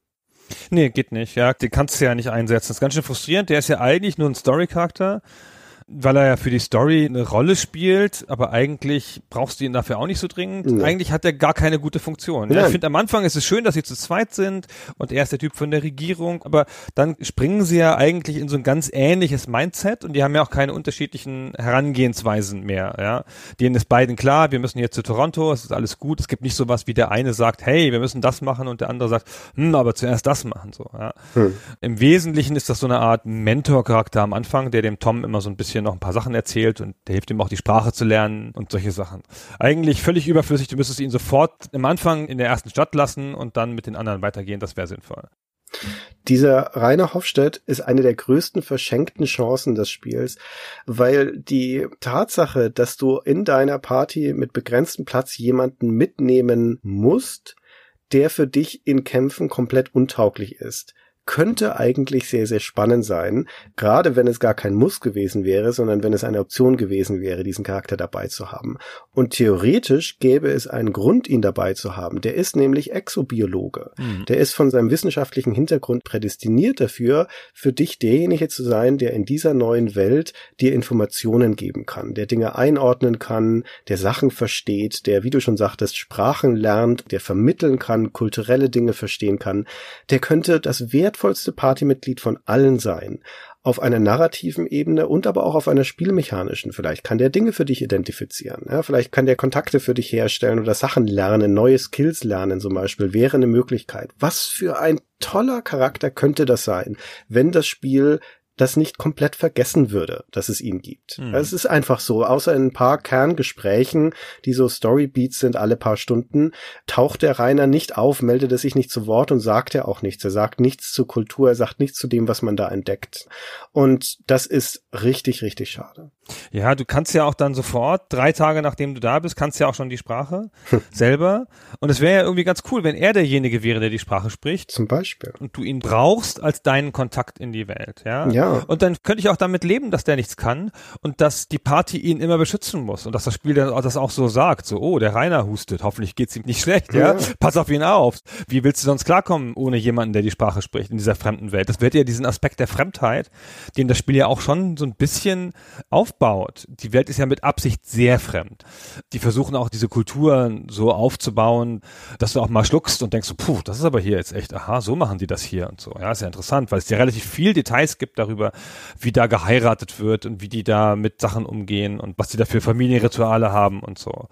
Nee, geht nicht. Ja, den kannst du ja nicht einsetzen. Das ist ganz schön frustrierend. Der ist ja eigentlich nur ein Story-Charakter weil er ja für die Story eine Rolle spielt, aber eigentlich brauchst du ihn dafür auch nicht so dringend. Nee. Eigentlich hat er gar keine gute Funktion. Ja, ich finde am Anfang ist es schön, dass sie zu zweit sind und er ist der Typ von der Regierung, aber dann springen sie ja eigentlich in so ein ganz ähnliches Mindset und die haben ja auch keine unterschiedlichen Herangehensweisen mehr, ja. Denen ist beiden klar, wir müssen jetzt zu Toronto, es ist alles gut. Es gibt nicht so was wie der eine sagt, hey, wir müssen das machen und der andere sagt, hm, aber zuerst das machen, so, ja. Hm. Im Wesentlichen ist das so eine Art Mentor-Charakter am Anfang, der dem Tom immer so ein bisschen noch ein paar Sachen erzählt und der hilft ihm auch die Sprache zu lernen und solche Sachen. Eigentlich völlig überflüssig, du müsstest ihn sofort am Anfang in der ersten Stadt lassen und dann mit den anderen weitergehen, das wäre sinnvoll. Dieser Rainer Hofstedt ist eine der größten verschenkten Chancen des Spiels, weil die Tatsache, dass du in deiner Party mit begrenztem Platz jemanden mitnehmen musst, der für dich in Kämpfen komplett untauglich ist, könnte eigentlich sehr, sehr spannend sein, gerade wenn es gar kein Muss gewesen wäre, sondern wenn es eine Option gewesen wäre, diesen Charakter dabei zu haben. Und theoretisch gäbe es einen Grund, ihn dabei zu haben. Der ist nämlich Exobiologe. Mhm. Der ist von seinem wissenschaftlichen Hintergrund prädestiniert dafür, für dich derjenige zu sein, der in dieser neuen Welt dir Informationen geben kann, der Dinge einordnen kann, der Sachen versteht, der, wie du schon sagtest, Sprachen lernt, der vermitteln kann, kulturelle Dinge verstehen kann. Der könnte das Wert wertvollste Partymitglied von allen sein. Auf einer narrativen Ebene und aber auch auf einer spielmechanischen. Vielleicht kann der Dinge für dich identifizieren. Ja, vielleicht kann der Kontakte für dich herstellen oder Sachen lernen, neue Skills lernen zum Beispiel, wäre eine Möglichkeit. Was für ein toller Charakter könnte das sein, wenn das Spiel das nicht komplett vergessen würde, dass es ihn gibt. Mhm. Es ist einfach so, außer in ein paar Kerngesprächen, die so Storybeats sind alle paar Stunden, taucht der Rainer nicht auf, meldet er sich nicht zu Wort und sagt er auch nichts. Er sagt nichts zur Kultur, er sagt nichts zu dem, was man da entdeckt. Und das ist richtig, richtig schade. Ja, du kannst ja auch dann sofort, drei Tage nachdem du da bist, kannst ja auch schon die Sprache selber. Und es wäre ja irgendwie ganz cool, wenn er derjenige wäre, der die Sprache spricht. Zum Beispiel. Und du ihn brauchst als deinen Kontakt in die Welt, ja. Ja. Und dann könnte ich auch damit leben, dass der nichts kann und dass die Party ihn immer beschützen muss und dass das Spiel dann auch das auch so sagt, so, oh, der Rainer hustet, hoffentlich geht's ihm nicht schlecht, ja. ja. Pass auf ihn auf. Wie willst du sonst klarkommen ohne jemanden, der die Sprache spricht in dieser fremden Welt? Das wird ja diesen Aspekt der Fremdheit, den das Spiel ja auch schon so ein bisschen aufbaut. Die Welt ist ja mit Absicht sehr fremd. Die versuchen auch diese Kulturen so aufzubauen, dass du auch mal schluckst und denkst so, puh, das ist aber hier jetzt echt, aha, so machen die das hier und so. Ja, ist ja interessant, weil es ja relativ viel Details gibt darüber, wie da geheiratet wird und wie die da mit Sachen umgehen und was die da für Familienrituale haben und so.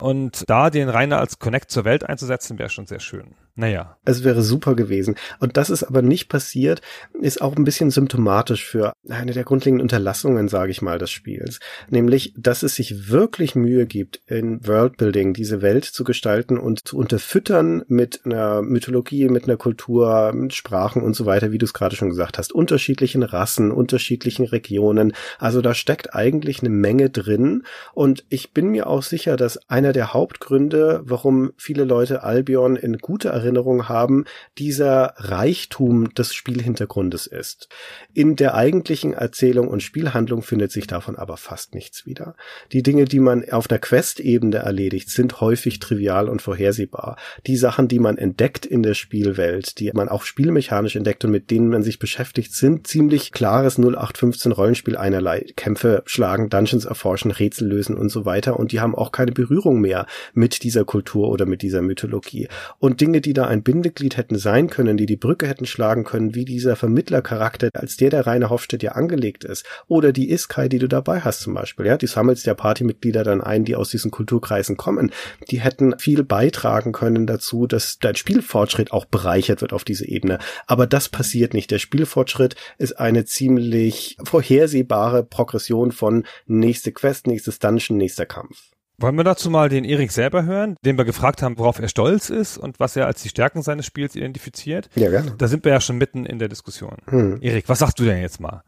Und da den Rainer als Connect zur Welt einzusetzen, wäre schon sehr schön. Naja. Es wäre super gewesen. Und dass es aber nicht passiert, ist auch ein bisschen symptomatisch für eine der grundlegenden Unterlassungen, sage ich mal, des Spiels. Nämlich, dass es sich wirklich Mühe gibt, in Worldbuilding diese Welt zu gestalten und zu unterfüttern mit einer Mythologie, mit einer Kultur, mit Sprachen und so weiter, wie du es gerade schon gesagt hast. Unterschiedlichen Rassen, unterschiedlichen Regionen. Also da steckt eigentlich eine Menge drin. Und ich bin mir auch sicher, dass einer der Hauptgründe, warum viele Leute Albion in guter Erinnerung haben, dieser Reichtum des Spielhintergrundes ist. In der eigentlichen Erzählung und Spielhandlung findet sich davon aber fast nichts wieder. Die Dinge, die man auf der Quest-Ebene erledigt, sind häufig trivial und vorhersehbar. Die Sachen, die man entdeckt in der Spielwelt, die man auch spielmechanisch entdeckt und mit denen man sich beschäftigt, sind ziemlich klares 0815 Rollenspiel einerlei. Kämpfe schlagen, Dungeons erforschen, Rätsel lösen und so weiter und die haben auch keine Berührung mehr mit dieser Kultur oder mit dieser Mythologie. Und Dinge, die die da ein Bindeglied hätten sein können, die die Brücke hätten schlagen können, wie dieser Vermittlercharakter, als der der Rainer Hofstedt ja angelegt ist. Oder die Iskai, die du dabei hast zum Beispiel. Ja, die sammelst ja Partymitglieder dann ein, die aus diesen Kulturkreisen kommen. Die hätten viel beitragen können dazu, dass dein Spielfortschritt auch bereichert wird auf diese Ebene. Aber das passiert nicht. Der Spielfortschritt ist eine ziemlich vorhersehbare Progression von nächste Quest, nächstes Dungeon, nächster Kampf. Wollen wir dazu mal den Erik selber hören, den wir gefragt haben, worauf er stolz ist und was er als die Stärken seines Spiels identifiziert? Ja, gerne. Da sind wir ja schon mitten in der Diskussion. Hm. Erik, was sagst du denn jetzt mal?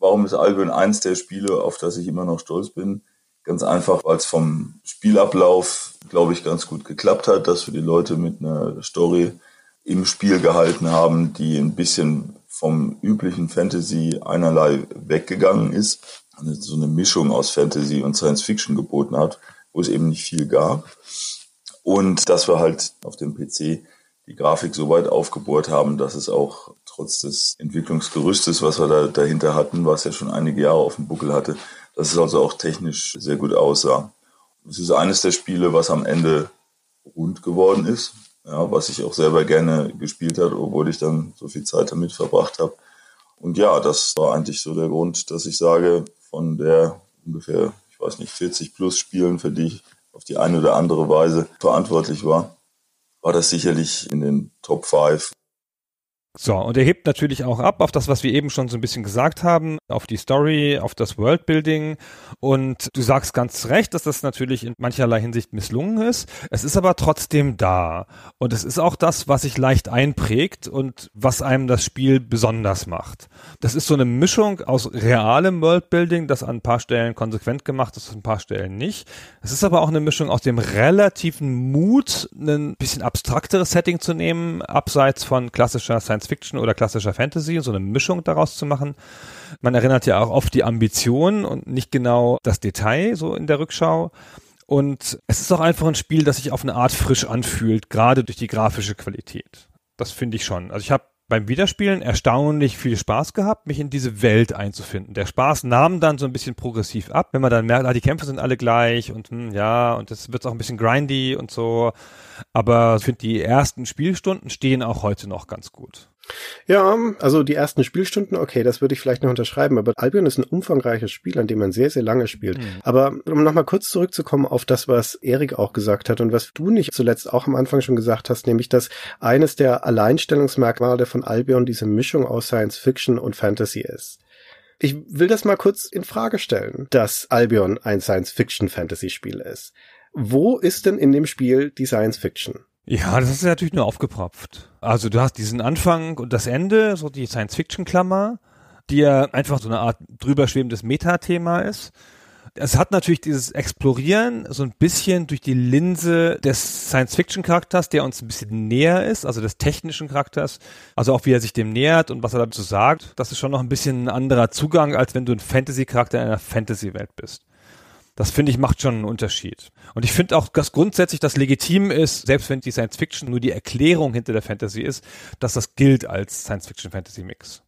Warum ist Albion eins der Spiele, auf das ich immer noch stolz bin? Ganz einfach, weil es vom Spielablauf, glaube ich, ganz gut geklappt hat, dass wir die Leute mit einer Story im Spiel gehalten haben, die ein bisschen vom üblichen Fantasy einerlei weggegangen ist so eine Mischung aus Fantasy und Science Fiction geboten hat, wo es eben nicht viel gab. Und dass wir halt auf dem PC die Grafik so weit aufgebohrt haben, dass es auch trotz des Entwicklungsgerüstes, was wir da dahinter hatten, was ja schon einige Jahre auf dem Buckel hatte, dass es also auch technisch sehr gut aussah. Es ist eines der Spiele, was am Ende rund geworden ist, ja, was ich auch selber gerne gespielt habe, obwohl ich dann so viel Zeit damit verbracht habe. Und ja, das war eigentlich so der Grund, dass ich sage, von der ungefähr, ich weiß nicht, 40 plus Spielen, für die ich auf die eine oder andere Weise verantwortlich war, war das sicherlich in den Top 5 so, und er hebt natürlich auch ab auf das, was wir eben schon so ein bisschen gesagt haben, auf die Story, auf das Worldbuilding. Und du sagst ganz recht, dass das natürlich in mancherlei Hinsicht misslungen ist. Es ist aber trotzdem da. Und es ist auch das, was sich leicht einprägt und was einem das Spiel besonders macht. Das ist so eine Mischung aus realem Worldbuilding, das an ein paar Stellen konsequent gemacht ist, an ein paar Stellen nicht. Es ist aber auch eine Mischung aus dem relativen Mut, ein bisschen abstrakteres Setting zu nehmen, abseits von klassischer Science Science Fiction oder klassischer Fantasy, so eine Mischung daraus zu machen. Man erinnert ja auch oft die Ambition und nicht genau das Detail so in der Rückschau. Und es ist auch einfach ein Spiel, das sich auf eine Art frisch anfühlt, gerade durch die grafische Qualität. Das finde ich schon. Also ich habe beim Wiederspielen erstaunlich viel Spaß gehabt, mich in diese Welt einzufinden. Der Spaß nahm dann so ein bisschen progressiv ab, wenn man dann merkt, ah, die Kämpfe sind alle gleich und hm, ja, und es wird auch ein bisschen grindy und so. Aber ich finde, die ersten Spielstunden stehen auch heute noch ganz gut. Ja, also die ersten Spielstunden, okay, das würde ich vielleicht noch unterschreiben, aber Albion ist ein umfangreiches Spiel, an dem man sehr, sehr lange spielt. Mhm. Aber um nochmal kurz zurückzukommen auf das, was Erik auch gesagt hat und was du nicht zuletzt auch am Anfang schon gesagt hast, nämlich, dass eines der Alleinstellungsmerkmale von Albion diese Mischung aus Science Fiction und Fantasy ist. Ich will das mal kurz in Frage stellen, dass Albion ein Science-Fiction-Fantasy-Spiel ist. Wo ist denn in dem Spiel die Science Fiction? Ja, das ist natürlich nur aufgepropft. Also du hast diesen Anfang und das Ende, so die Science-Fiction-Klammer, die ja einfach so eine Art drüber schwebendes Metathema ist. Es hat natürlich dieses Explorieren so ein bisschen durch die Linse des Science-Fiction-Charakters, der uns ein bisschen näher ist, also des technischen Charakters, also auch wie er sich dem nähert und was er dazu sagt. Das ist schon noch ein bisschen ein anderer Zugang, als wenn du ein Fantasy-Charakter in einer Fantasy-Welt bist. Das finde ich macht schon einen Unterschied. Und ich finde auch, dass grundsätzlich das legitim ist, selbst wenn die Science Fiction nur die Erklärung hinter der Fantasy ist, dass das gilt als Science Fiction Fantasy Mix.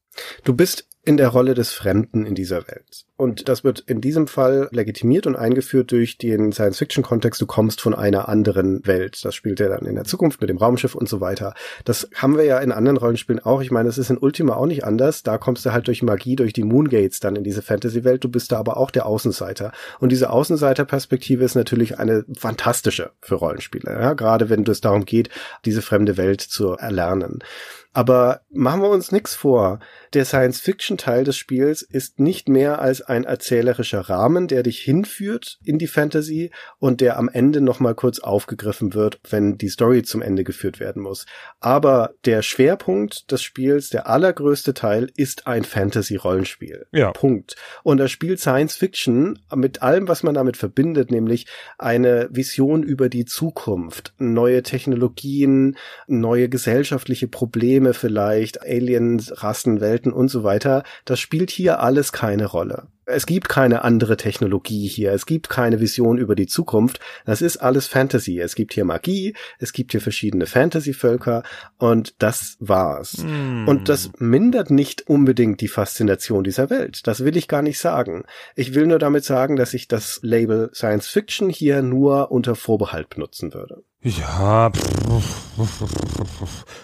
Du bist in der Rolle des Fremden in dieser Welt. Und das wird in diesem Fall legitimiert und eingeführt durch den Science-Fiction-Kontext. Du kommst von einer anderen Welt. Das spielt ja dann in der Zukunft mit dem Raumschiff und so weiter. Das haben wir ja in anderen Rollenspielen auch. Ich meine, es ist in Ultima auch nicht anders. Da kommst du halt durch Magie, durch die Moongates dann in diese Fantasy-Welt. Du bist da aber auch der Außenseiter. Und diese Außenseiter-Perspektive ist natürlich eine fantastische für Rollenspiele. Ja? Gerade wenn es darum geht, diese fremde Welt zu erlernen. Aber machen wir uns nichts vor. Der Science-Fiction-Teil des Spiels ist nicht mehr als ein erzählerischer Rahmen, der dich hinführt in die Fantasy und der am Ende nochmal kurz aufgegriffen wird, wenn die Story zum Ende geführt werden muss. Aber der Schwerpunkt des Spiels, der allergrößte Teil, ist ein Fantasy-Rollenspiel. Ja. Punkt. Und das Spiel Science-Fiction mit allem, was man damit verbindet, nämlich eine Vision über die Zukunft, neue Technologien, neue gesellschaftliche Probleme, Systeme vielleicht, Aliens, Rassen, Welten und so weiter, das spielt hier alles keine Rolle. Es gibt keine andere Technologie hier. Es gibt keine Vision über die Zukunft. Das ist alles Fantasy. Es gibt hier Magie. Es gibt hier verschiedene Fantasy-Völker. Und das war's. Mm. Und das mindert nicht unbedingt die Faszination dieser Welt. Das will ich gar nicht sagen. Ich will nur damit sagen, dass ich das Label Science Fiction hier nur unter Vorbehalt benutzen würde. Ja,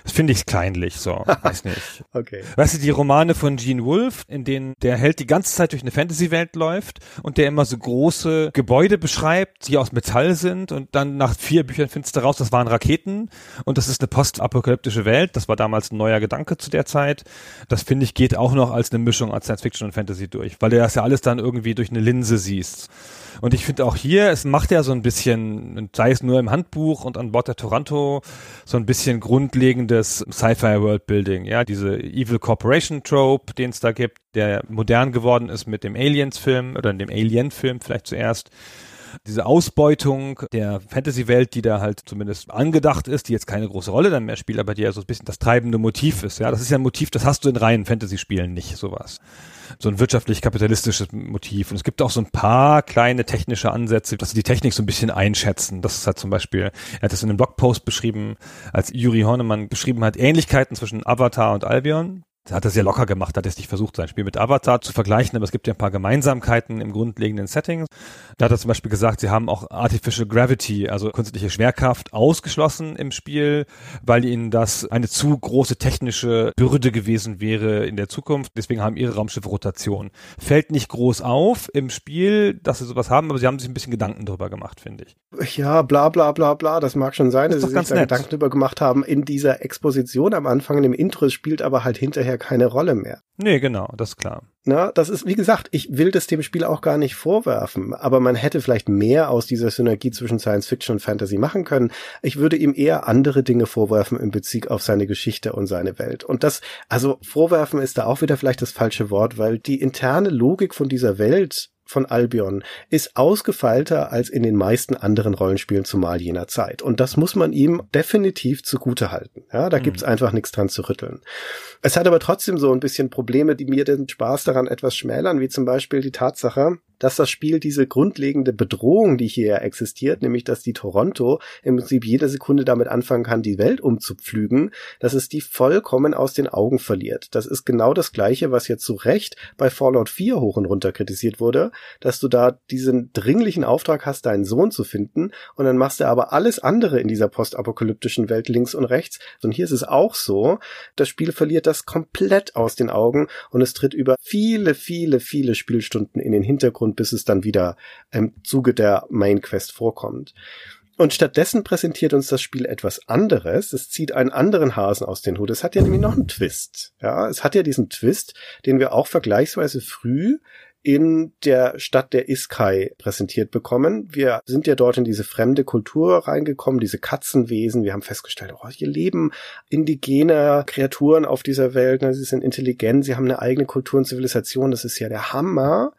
das finde ich kleinlich, so, weiß nicht. okay. Weißt du, die Romane von Gene Wolfe, in denen der Held die ganze Zeit durch eine Fantasy-Welt läuft und der immer so große Gebäude beschreibt, die aus Metall sind und dann nach vier Büchern findest du raus, das waren Raketen und das ist eine postapokalyptische Welt, das war damals ein neuer Gedanke zu der Zeit. Das finde ich geht auch noch als eine Mischung als Science Fiction und Fantasy durch, weil du das ja alles dann irgendwie durch eine Linse siehst. Und ich finde auch hier, es macht ja so ein bisschen, sei es nur im Handbuch und an Bord der Toronto, so ein bisschen grundlegendes Sci-Fi Worldbuilding, ja, diese Evil Corporation Trope, den es da gibt, der modern geworden ist mit dem Aliens-Film oder dem Alien-Film vielleicht zuerst diese Ausbeutung der Fantasy-Welt, die da halt zumindest angedacht ist, die jetzt keine große Rolle dann mehr spielt, aber die ja so ein bisschen das treibende Motiv ist. Ja, das ist ja ein Motiv, das hast du in reinen Fantasy-Spielen nicht, sowas so ein wirtschaftlich-kapitalistisches Motiv. Und es gibt auch so ein paar kleine technische Ansätze, dass sie die Technik so ein bisschen einschätzen. Das ist halt zum Beispiel, er hat das in einem Blogpost beschrieben, als Yuri Hornemann beschrieben hat, Ähnlichkeiten zwischen Avatar und Albion. Da hat er sehr locker gemacht, hat es nicht versucht, sein Spiel mit Avatar zu vergleichen, aber es gibt ja ein paar Gemeinsamkeiten im grundlegenden Setting. Da hat er zum Beispiel gesagt, sie haben auch Artificial Gravity, also künstliche Schwerkraft, ausgeschlossen im Spiel, weil ihnen das eine zu große technische Bürde gewesen wäre in der Zukunft. Deswegen haben ihre Raumschiffe Rotation. Fällt nicht groß auf im Spiel, dass sie sowas haben, aber sie haben sich ein bisschen Gedanken darüber gemacht, finde ich. Ja, bla bla bla bla, das mag schon sein, Das dass sie sich da nett. Gedanken drüber gemacht haben in dieser Exposition am Anfang, in dem Intro, es spielt aber halt hinterher keine Rolle mehr. Nee, genau, das ist klar. Na, das ist, wie gesagt, ich will das dem Spiel auch gar nicht vorwerfen, aber man hätte vielleicht mehr aus dieser Synergie zwischen Science Fiction und Fantasy machen können. Ich würde ihm eher andere Dinge vorwerfen in Bezug auf seine Geschichte und seine Welt. Und das, also vorwerfen ist da auch wieder vielleicht das falsche Wort, weil die interne Logik von dieser Welt von Albion ist ausgefeilter als in den meisten anderen Rollenspielen zumal jener Zeit. Und das muss man ihm definitiv zugute halten. Ja, da gibt's einfach nichts dran zu rütteln. Es hat aber trotzdem so ein bisschen Probleme, die mir den Spaß daran etwas schmälern, wie zum Beispiel die Tatsache, dass das Spiel diese grundlegende Bedrohung, die hier existiert, nämlich dass die Toronto im Prinzip jede Sekunde damit anfangen kann, die Welt umzupflügen, dass es die vollkommen aus den Augen verliert. Das ist genau das Gleiche, was jetzt zu Recht bei Fallout 4 hoch und runter kritisiert wurde, dass du da diesen dringlichen Auftrag hast, deinen Sohn zu finden und dann machst du aber alles andere in dieser postapokalyptischen Welt links und rechts. Und hier ist es auch so, das Spiel verliert das komplett aus den Augen und es tritt über viele, viele, viele Spielstunden in den Hintergrund, bis es dann wieder im Zuge der Main Quest vorkommt. Und stattdessen präsentiert uns das Spiel etwas anderes. Es zieht einen anderen Hasen aus den Hut. Es hat ja nämlich noch einen Twist. Ja, es hat ja diesen Twist, den wir auch vergleichsweise früh in der Stadt der Iskai präsentiert bekommen. Wir sind ja dort in diese fremde Kultur reingekommen, diese Katzenwesen. Wir haben festgestellt, oh, hier leben indigene Kreaturen auf dieser Welt. ne, Sie sind intelligent, sie haben eine eigene Kultur und Zivilisation. Das ist ja der Hammer.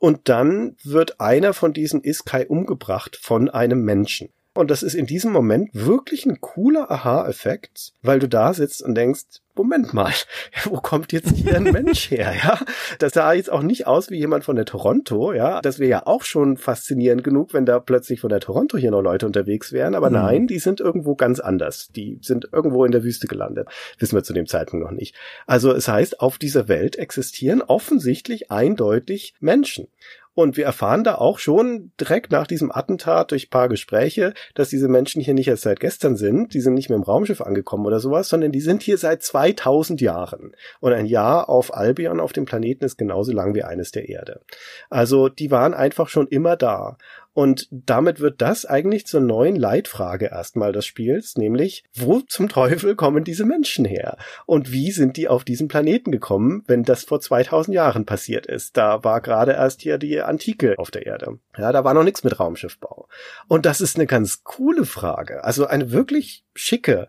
Und dann wird einer von diesen Iskai umgebracht von einem Menschen. Und das ist in diesem Moment wirklich ein cooler Aha-Effekt, weil du da sitzt und denkst, Moment mal, wo kommt jetzt hier ein Mensch her, ja? Das sah jetzt auch nicht aus wie jemand von der Toronto, ja? Das wäre ja auch schon faszinierend genug, wenn da plötzlich von der Toronto hier noch Leute unterwegs wären, aber Mhm. nein, die sind irgendwo ganz anders. Die sind irgendwo in der Wüste gelandet. Wissen wir zu dem Zeitpunkt noch nicht. Also es heißt, auf dieser Welt existieren offensichtlich eindeutig Menschen. Und wir erfahren da auch schon direkt nach diesem Attentat durch paar Gespräche, dass diese Menschen hier nicht erst seit gestern sind, die sind nicht mehr im Raumschiff angekommen oder sowas, sondern die sind hier seit 2000 Jahren. Und ein Jahr auf Albion, auf dem Planeten, ist genauso lang wie eines der Erde. Also die waren einfach schon immer da. Und damit wird das eigentlich zur neuen Leitfrage erstmal des Spiels, nämlich, wo zum Teufel kommen diese Menschen her? Und wie sind die auf diesen Planeten gekommen, wenn das vor 2000 Jahren passiert ist? Da war gerade erst hier die Antike auf der Erde. Ja, da war noch nichts mit Raumschiffbau. Und das ist eine ganz coole Frage. Also eine wirklich schicke.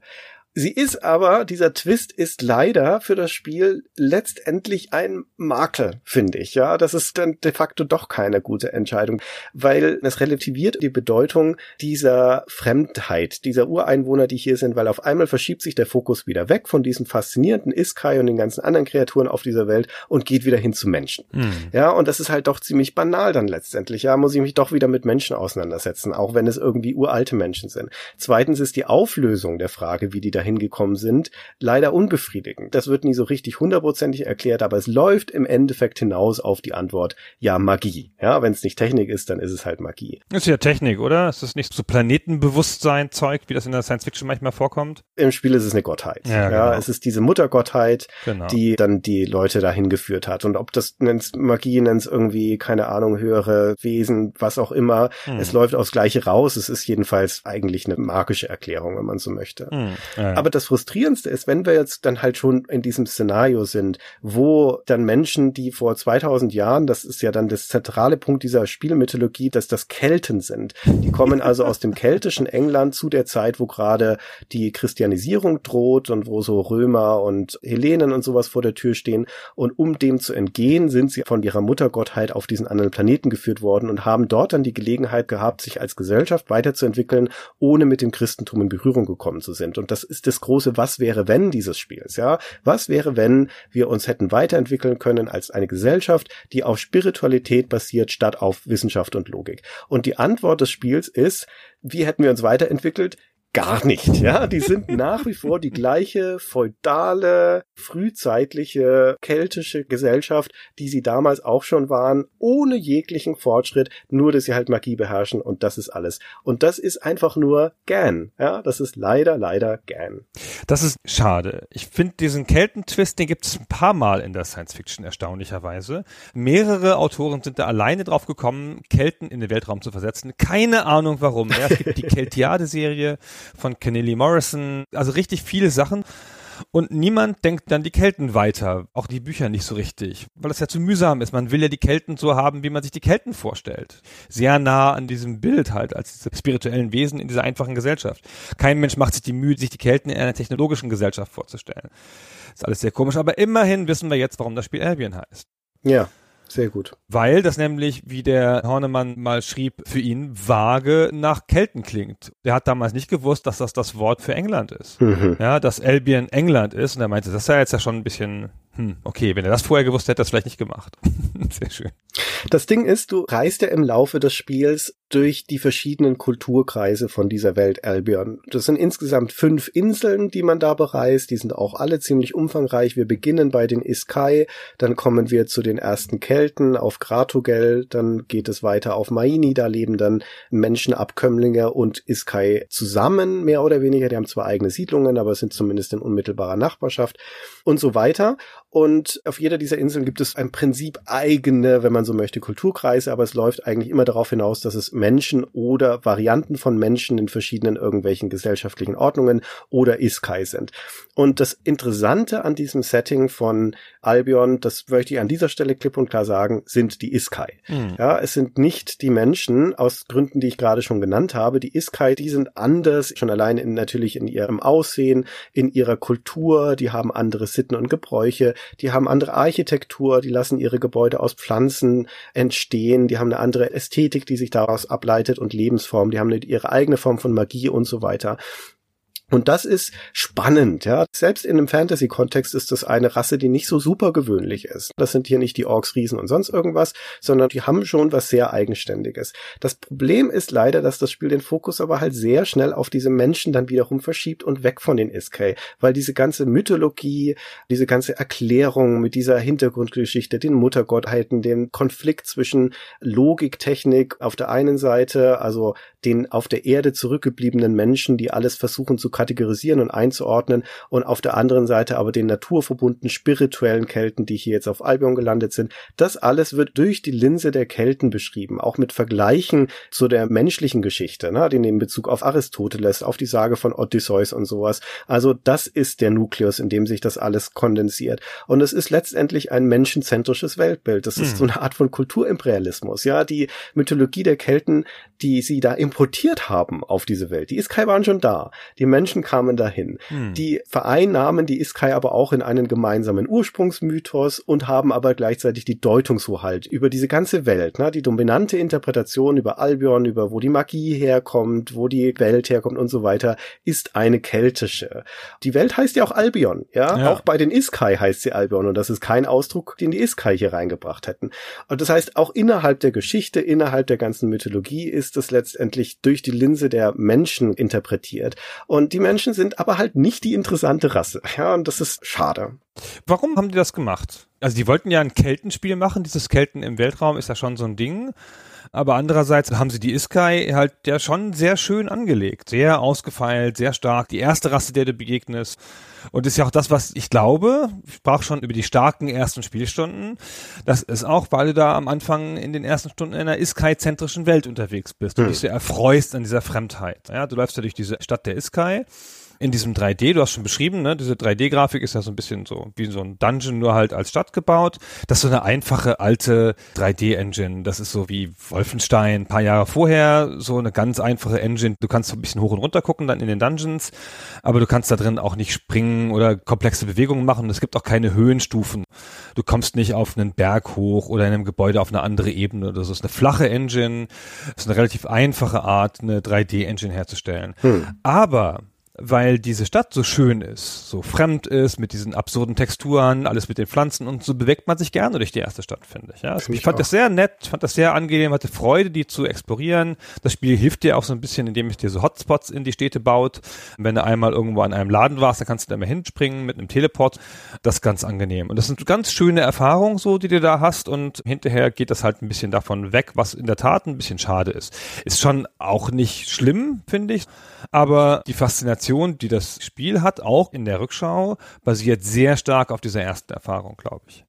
Sie ist aber, dieser Twist ist leider für das Spiel letztendlich ein Makel, finde ich. Ja, das ist dann de facto doch keine gute Entscheidung, weil es relativiert die Bedeutung dieser Fremdheit, dieser Ureinwohner, die hier sind, weil auf einmal verschiebt sich der Fokus wieder weg von diesen faszinierenden Iskai und den ganzen anderen Kreaturen auf dieser Welt und geht wieder hin zu Menschen. Hm. Ja, und das ist halt doch ziemlich banal dann letztendlich. Ja, muss ich mich doch wieder mit Menschen auseinandersetzen, auch wenn es irgendwie uralte Menschen sind. Zweitens ist die Auflösung der Frage, wie die dahin gekommen sind, leider unbefriedigend. Das wird nie so richtig hundertprozentig erklärt, aber es läuft im Endeffekt hinaus auf die Antwort, ja, Magie. Ja, wenn es nicht Technik ist, dann ist es halt Magie. Ist ja Technik, oder? Ist das nicht so Planetenbewusstsein-Zeug, wie das in der Science Fiction manchmal vorkommt? Im Spiel ist es eine Gottheit. Ja, genau. es ist diese Muttergottheit, Genau. die dann die Leute dahin geführt hat. Und ob das nennst Magie, nennst irgendwie, keine Ahnung, höhere Wesen, was auch immer. Hm. Es läuft aufs Gleiche raus. Es ist jedenfalls eigentlich eine magische Erklärung, wenn man so möchte. Hm. Ja, Aber das Frustrierendste ist, wenn wir jetzt dann halt schon in diesem Szenario sind, wo dann Menschen, die vor 2000 Jahren, das ist ja dann das zentrale Punkt dieser Spielmythologie, dass das Kelten sind. Die kommen also aus dem keltischen England zu der Zeit, wo gerade die Christianisierung droht und wo so Römer und Hellenen und sowas vor der Tür stehen. Und um dem zu entgehen, sind sie von ihrer Muttergottheit auf diesen anderen Planeten geführt worden und haben dort dann die Gelegenheit gehabt, sich als Gesellschaft weiterzuentwickeln, ohne mit dem Christentum in Berührung gekommen zu sind. Und das ist das große Was wäre wenn dieses Spiels, ja? Was wäre, wenn wir uns hätten weiterentwickeln können als eine Gesellschaft, die auf Spiritualität basiert, statt auf Wissenschaft und Logik? Und die Antwort des Spiels ist, wie hätten wir uns weiterentwickelt? Gar nicht, ja. Die sind nach wie vor die gleiche feudale, frühzeitliche keltische Gesellschaft, die sie damals auch schon waren, ohne jeglichen Fortschritt, nur dass sie halt Magie beherrschen und das ist alles. Und das ist einfach nur Gan, ja. Das ist leider, leider Gan. Das ist schade. Ich finde diesen Keltentwist, den gibt es ein paar Mal in der Science Fiction erstaunlicherweise. Mehrere Autoren sind da alleine drauf gekommen, Kelten in den Weltraum zu versetzen. Keine Ahnung warum. Ja, es gibt die Keltiade-Serie von Kennelly Morrison, also richtig viele Sachen. Und niemand denkt dann die Kelten weiter, auch die Bücher nicht so richtig, weil das ja zu mühsam ist. Man will ja die Kelten so haben, wie man sich die Kelten vorstellt. Sehr nah an diesem Bild halt, als diese spirituellen Wesen in dieser einfachen Gesellschaft. Kein Mensch macht sich die Mühe, sich die Kelten in einer technologischen Gesellschaft vorzustellen. Ist alles sehr komisch, aber immerhin wissen wir jetzt, warum das Spiel Albion heißt. Ja. Sehr gut. Weil das nämlich, wie der Hornemann mal schrieb, für ihn vage nach Kelten klingt. Der hat damals nicht gewusst, dass das das Wort für England ist. Mhm. Ja, dass Albion England ist. Und er meinte, das sei jetzt ja schon ein bisschen hm, okay, wenn er das vorher gewusst hätte, das vielleicht nicht gemacht. Sehr schön. Das Ding ist, du reist ja im Laufe des Spiels durch die verschiedenen Kulturkreise von dieser Welt Albion. Das sind insgesamt fünf Inseln, die man da bereist. Die sind auch alle ziemlich umfangreich. Wir beginnen bei den Iskai, dann kommen wir zu den ersten Kelten auf Gratogel, dann geht es weiter auf Maini, da leben dann Menschenabkömmlinge und Iskai zusammen, mehr oder weniger. Die haben zwar eigene Siedlungen, aber sind zumindest in unmittelbarer Nachbarschaft und so weiter. Und auf jeder dieser Inseln gibt es ein Prinzip eigene, wenn man so möchte, Kulturkreise, aber es läuft eigentlich immer darauf hinaus, dass es Menschen oder Varianten von Menschen in verschiedenen irgendwelchen gesellschaftlichen Ordnungen oder Iskai sind. Und das Interessante an diesem Setting von Albion, das möchte ich an dieser Stelle klipp und klar sagen, sind die Iskai. Mhm. Ja, es sind nicht die Menschen aus Gründen, die ich gerade schon genannt habe. Die Iskai, die sind anders, schon allein in, natürlich in ihrem Aussehen, in ihrer Kultur, die haben andere Sitten und Gebräuche, die haben andere Architektur, die lassen ihre Gebäude aus Pflanzen entstehen, die haben eine andere Ästhetik, die sich daraus ableitet und Lebensform, die haben ihre eigene Form von Magie und so weiter. Und das ist spannend, ja. Selbst in einem Fantasy-Kontext ist das eine Rasse, die nicht so super gewöhnlich ist. Das sind hier nicht die Orks, Riesen und sonst irgendwas, sondern die haben schon was sehr Eigenständiges. Das Problem ist leider, dass das Spiel den Fokus aber halt sehr schnell auf diese Menschen dann wiederum verschiebt und weg von den Iskay, weil diese ganze Mythologie, diese ganze Erklärung mit dieser Hintergrundgeschichte, den Muttergottheiten, dem Konflikt zwischen Logik, Technik auf der einen Seite, also den auf der Erde zurückgebliebenen Menschen, die alles versuchen zu kategorisieren und einzuordnen und auf der anderen Seite aber den naturverbundenen spirituellen Kelten, die hier jetzt auf Albion gelandet sind. Das alles wird durch die Linse der Kelten beschrieben, auch mit Vergleichen zu der menschlichen Geschichte, ne, den in Bezug auf Aristoteles, auf die Sage von Odysseus und sowas. Also das ist der Nukleus, in dem sich das alles kondensiert. Und es ist letztendlich ein menschenzentrisches Weltbild. Das ist mhm. so eine Art von Kulturimperialismus. Ja, die Mythologie der Kelten, die sie da importiert haben auf diese Welt, die ist waren schon da. Die Menschen Menschen kamen dahin. Hm. Die vereinnahmen die Iskai aber auch in einen gemeinsamen Ursprungsmythos und haben aber gleichzeitig die Deutungshoheit über diese ganze Welt, ne? die dominante Interpretation über Albion, über wo die Magie herkommt, wo die Welt herkommt und so weiter, ist eine keltische. Die Welt heißt ja auch Albion, ja? ja. Auch bei den Iskai heißt sie Albion und das ist kein Ausdruck, den die Iskai hier reingebracht hätten. Und das heißt, auch innerhalb der Geschichte, innerhalb der ganzen Mythologie ist es letztendlich durch die Linse der Menschen interpretiert. Und die Menschen sind aber halt nicht die interessante Rasse. Ja, und das ist schade. Warum haben die das gemacht? Also die wollten ja ein Keltenspiel machen. Dieses Kelten im Weltraum ist ja schon so ein Ding. Aber andererseits haben sie die Iskai halt ja schon sehr schön angelegt. Sehr ausgefeilt, sehr stark. Die erste Rasse, der du begegnest. Und ist ja auch das, was ich glaube, ich sprach schon über die starken ersten Spielstunden. Das ist auch, weil du da am Anfang in den ersten Stunden in einer Iskai-zentrischen Welt unterwegs bist und hm. dich sehr erfreust an dieser Fremdheit. Ja, du läufst ja durch diese Stadt der Iskai in diesem 3D, du hast schon beschrieben, ne, diese 3D-Grafik ist ja so ein bisschen so wie so ein Dungeon, nur halt als Stadt gebaut. Das ist so eine einfache alte 3D-Engine. Das ist so wie Wolfenstein, ein paar Jahre vorher, so eine ganz einfache Engine. Du kannst so ein bisschen hoch und runter gucken dann in den Dungeons, aber du kannst da drin auch nicht springen oder komplexe Bewegungen machen. Es gibt auch keine Höhenstufen. Du kommst nicht auf einen Berg hoch oder in einem Gebäude auf eine andere Ebene oder so. Es ist eine flache Engine. Es ist eine relativ einfache Art, eine 3D-Engine herzustellen. Hm. Aber weil diese Stadt so schön ist, so fremd ist, mit diesen absurden Texturen, alles mit den Pflanzen und so bewegt man sich gerne durch die erste Stadt, finde ich. Ja, also ich fand auch. das sehr nett, fand das sehr angenehm, hatte Freude, die zu explorieren. Das Spiel hilft dir auch so ein bisschen, indem es dir so Hotspots in die Städte baut. Wenn du einmal irgendwo an einem Laden warst, dann kannst du da mal hinspringen mit einem Teleport. Das ist ganz angenehm. Und das sind ganz schöne Erfahrungen so, die du da hast und hinterher geht das halt ein bisschen davon weg, was in der Tat ein bisschen schade ist. Ist schon auch nicht schlimm, finde ich, aber die Faszination, die das Spiel hat, auch in der Rückschau, basiert sehr stark auf dieser ersten Erfahrung, glaube ich.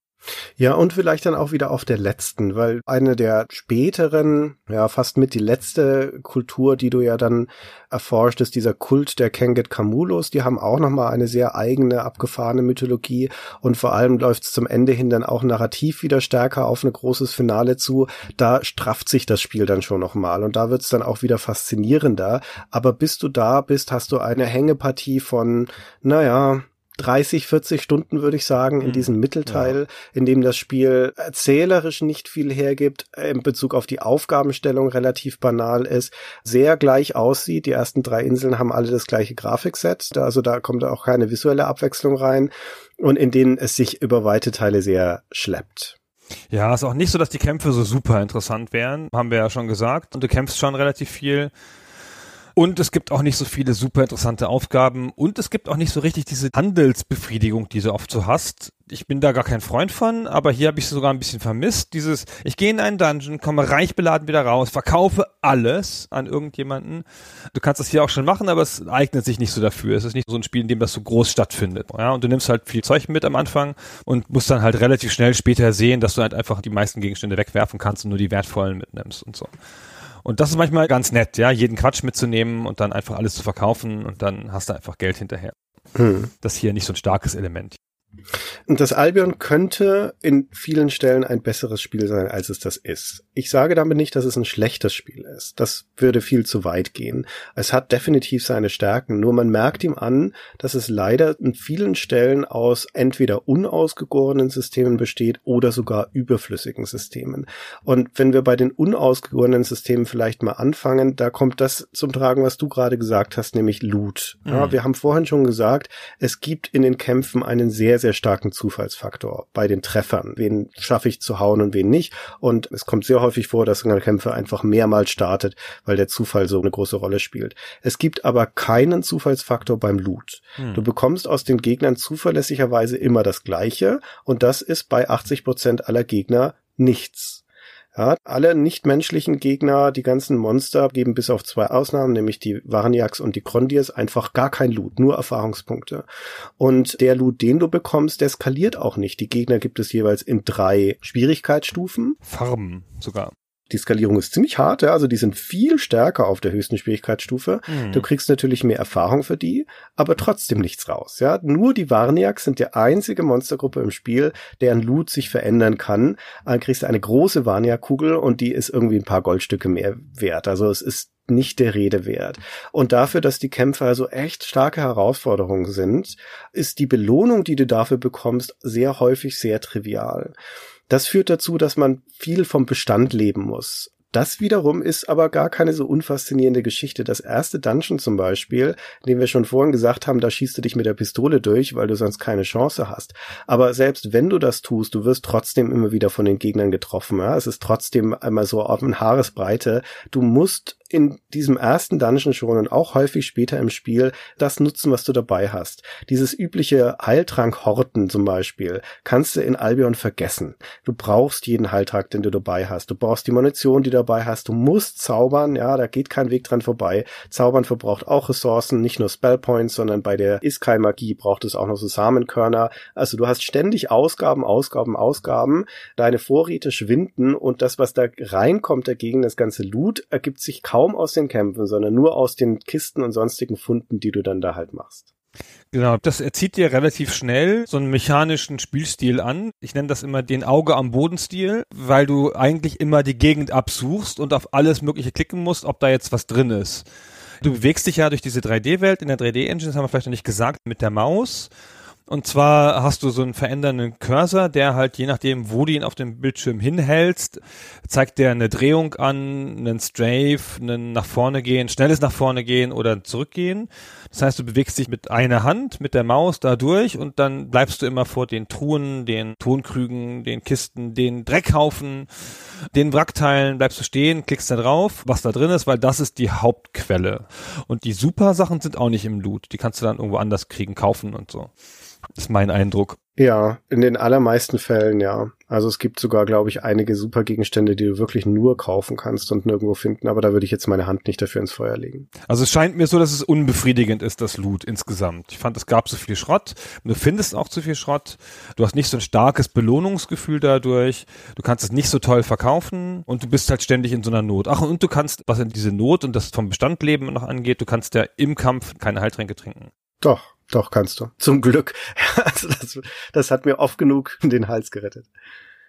Ja, und vielleicht dann auch wieder auf der letzten, weil eine der späteren, ja, fast mit die letzte Kultur, die du ja dann erforscht, ist dieser Kult der Kenget Kamulos. Die haben auch nochmal eine sehr eigene, abgefahrene Mythologie und vor allem läuft es zum Ende hin dann auch narrativ wieder stärker auf ein großes Finale zu. Da strafft sich das Spiel dann schon nochmal und da wird es dann auch wieder faszinierender. Aber bis du da bist, hast du eine Hängepartie von, naja, 30, 40 Stunden, würde ich sagen, in mhm. diesem Mittelteil, ja. in dem das Spiel erzählerisch nicht viel hergibt, in Bezug auf die Aufgabenstellung relativ banal ist, sehr gleich aussieht. Die ersten drei Inseln haben alle das gleiche Grafikset, also da kommt auch keine visuelle Abwechslung rein und in denen es sich über weite Teile sehr schleppt. Ja, ist auch nicht so, dass die Kämpfe so super interessant wären, haben wir ja schon gesagt. Und du kämpfst schon relativ viel. Und es gibt auch nicht so viele super interessante Aufgaben und es gibt auch nicht so richtig diese Handelsbefriedigung, die du oft so hast. Ich bin da gar kein Freund von, aber hier habe ich sogar ein bisschen vermisst. Dieses, ich gehe in einen Dungeon, komme reich beladen wieder raus, verkaufe alles an irgendjemanden. Du kannst das hier auch schon machen, aber es eignet sich nicht so dafür. Es ist nicht so ein Spiel, in dem das so groß stattfindet. Ja, und du nimmst halt viel Zeug mit am Anfang und musst dann halt relativ schnell später sehen, dass du halt einfach die meisten Gegenstände wegwerfen kannst und nur die wertvollen mitnimmst und so. Und das ist manchmal ganz nett, ja, jeden Quatsch mitzunehmen und dann einfach alles zu verkaufen und dann hast du einfach Geld hinterher. Hm. Das ist hier nicht so ein starkes Element. Und das Albion könnte in vielen Stellen ein besseres Spiel sein, als es das ist. Ich sage damit nicht, dass es ein schlechtes Spiel ist. Das würde viel zu weit gehen. Es hat definitiv seine Stärken, nur man merkt ihm an, dass es leider in vielen Stellen aus entweder unausgegorenen Systemen besteht oder sogar überflüssigen Systemen. Und wenn wir bei den unausgegorenen Systemen vielleicht mal anfangen, da kommt das zum Tragen, was du gerade gesagt hast, nämlich Loot. Ja, mhm. wir haben vorhin schon gesagt, es gibt in den Kämpfen einen sehr, sehr starken Zufallsfaktor bei den Treffern. Wen schaffe ich zu hauen und wen nicht? Und es kommt sehr häufig vor, dass ein Kämpfer einfach mehrmals startet, weil der Zufall so eine große Rolle spielt. Es gibt aber keinen Zufallsfaktor beim Loot. Hm. Du bekommst aus den Gegnern zuverlässigerweise immer das Gleiche und das ist bei 80 Prozent aller Gegner nichts. Ja, alle nichtmenschlichen Gegner, die ganzen Monster, geben bis auf zwei Ausnahmen, nämlich die Varniaks und die Krondirs, einfach gar kein Loot, nur Erfahrungspunkte. Und der Loot, den du bekommst, der skaliert auch nicht. Die Gegner gibt es jeweils in drei Schwierigkeitsstufen. Farben sogar. Die Skalierung ist ziemlich hart, ja, also die sind viel stärker auf der höchsten Schwierigkeitsstufe. Mhm. Du kriegst natürlich mehr Erfahrung für die, aber trotzdem nichts raus, ja. Nur die Varniaks sind die einzige Monstergruppe im Spiel, deren Loot sich verändern kann. Dann kriegst du eine große Varniak-Kugel und die ist irgendwie ein paar Goldstücke mehr wert. Also es ist nicht der Rede wert. Und dafür, dass die Kämpfe also echt starke Herausforderungen sind, ist die Belohnung, die du dafür bekommst, sehr häufig sehr trivial. Das führt dazu, dass man viel vom Bestand leben muss. Das wiederum ist aber gar keine so unfaszinierende Geschichte. Das erste Dungeon zum Beispiel, den wir schon vorhin gesagt haben, da schießt du dich mit der Pistole durch, weil du sonst keine Chance hast. Aber selbst wenn du das tust, du wirst trotzdem immer wieder von den Gegnern getroffen. Ja? Es ist trotzdem einmal so auf ein Haaresbreite. Du musst in diesem ersten Dungeon schon und auch häufig später im Spiel das nutzen, was du dabei hast. Dieses übliche Heiltrank-Horten zum Beispiel kannst du in Albion vergessen. Du brauchst jeden Heiltrank, den du dabei hast. Du brauchst die Munition, die du dabei hast. Du musst zaubern, ja, da geht kein Weg dran vorbei. Zaubern verbraucht auch Ressourcen, nicht nur Spellpoints, sondern bei der Iskai-Magie braucht es auch noch so Samenkörner. Also du hast ständig Ausgaben, Ausgaben, Ausgaben. Deine Vorräte schwinden und das, was da reinkommt dagegen, das ganze Loot, ergibt sich kaum kaum aus den Kämpfen, sondern nur aus den Kisten und sonstigen Funden, die du dann da halt machst. Genau, das erzieht dir relativ schnell so einen mechanischen Spielstil an. Ich nenne das immer den Auge am Bodenstil, weil du eigentlich immer die Gegend absuchst und auf alles Mögliche klicken musst, ob da jetzt was drin ist. Du bewegst dich ja durch diese 3D-Welt in der 3D-Engine, das haben wir vielleicht noch nicht gesagt, mit der Maus Und zwar hast du so einen verändernden Cursor, der halt je nachdem, wo du ihn auf dem Bildschirm hinhältst, zeigt der eine Drehung an, einen Strafe, einen nach vorne gehen, schnelles nach vorne gehen oder zurückgehen. Das heißt, du bewegst dich mit einer Hand, mit der Maus da durch und dann bleibst du immer vor den Truhen, den Tonkrügen, den Kisten, den Dreckhaufen, den Wrackteilen, bleibst du stehen, klickst da drauf, was da drin ist, weil das ist die Hauptquelle. Und die super Sachen sind auch nicht im Loot. Die kannst du dann irgendwo anders kriegen, kaufen und so. Das ist mein Eindruck. Ja, in den allermeisten Fällen ja. Also es gibt sogar, glaube ich, einige super Gegenstände, die du wirklich nur kaufen kannst und nirgendwo finden, aber da würde ich jetzt meine Hand nicht dafür ins Feuer legen. Also es scheint mir so, dass es unbefriedigend ist, das Loot insgesamt. Ich fand, es gab so viel Schrott. Du findest auch zu viel Schrott. Du hast nicht so ein starkes Belohnungsgefühl dadurch. Du kannst es nicht so toll verkaufen und du bist halt ständig in so einer Not. Ach, und du kannst, was in diese Not und das vom Bestandleben noch angeht, du kannst ja im Kampf keine Heiltränke trinken. Doch. Doch, kannst du. Zum Glück. Also das, das hat mir oft genug den Hals gerettet.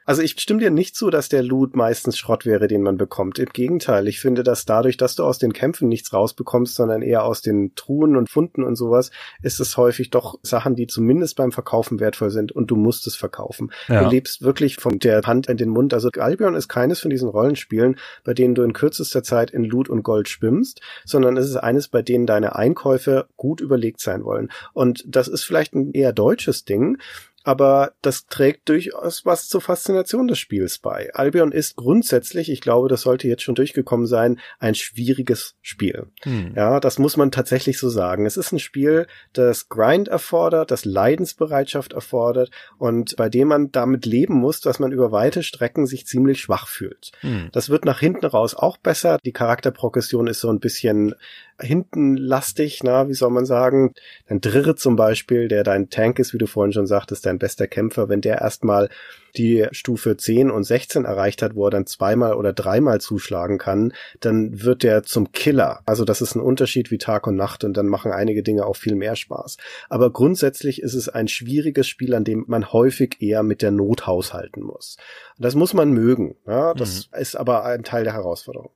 Also ich stimme dir nicht zu, dass der Loot meistens Schrott wäre, den man bekommt. Im Gegenteil, ich finde, dass dadurch, dass du aus den Kämpfen nichts rausbekommst, sondern eher aus den Truhen und Funden und sowas, ist es häufig doch Sachen, die zumindest beim Verkaufen wertvoll sind und du musst es verkaufen. Ja. Du lebst wirklich von der Hand in den Mund. Also Albion ist keines von diesen Rollenspielen, bei denen du in kürzester Zeit in Loot und Gold schwimmst, sondern es ist eines, bei denen deine Einkäufe gut überlegt sein wollen. Und das ist vielleicht ein eher deutsches Ding, aber das trägt durchaus was zur Faszination des Spiels bei. Albion ist grundsätzlich, ich glaube, das sollte jetzt schon durchgekommen sein, ein schwieriges Spiel. Hm. Ja, das muss man tatsächlich so sagen. Es ist ein Spiel, das Grind erfordert, das Leidensbereitschaft erfordert und bei dem man damit leben muss, dass man über weite Strecken sich ziemlich schwach fühlt. Hm. Das wird nach hinten raus auch besser. Die Charakterprogression ist so ein bisschen hinten lastig, na, wie soll man sagen? Dein Drirre zum Beispiel, der dein Tank ist, wie du vorhin schon sagtest, dein bester Kämpfer, wenn der erstmal die Stufe 10 und 16 erreicht hat, wo er dann zweimal oder dreimal zuschlagen kann, dann wird der zum Killer. Also das ist ein Unterschied wie Tag und Nacht und dann machen einige Dinge auch viel mehr Spaß. Aber grundsätzlich ist es ein schwieriges Spiel, an dem man häufig eher mit der Not haushalten muss. Das muss man mögen. Ja? Das mhm. ist aber ein Teil der Herausforderung.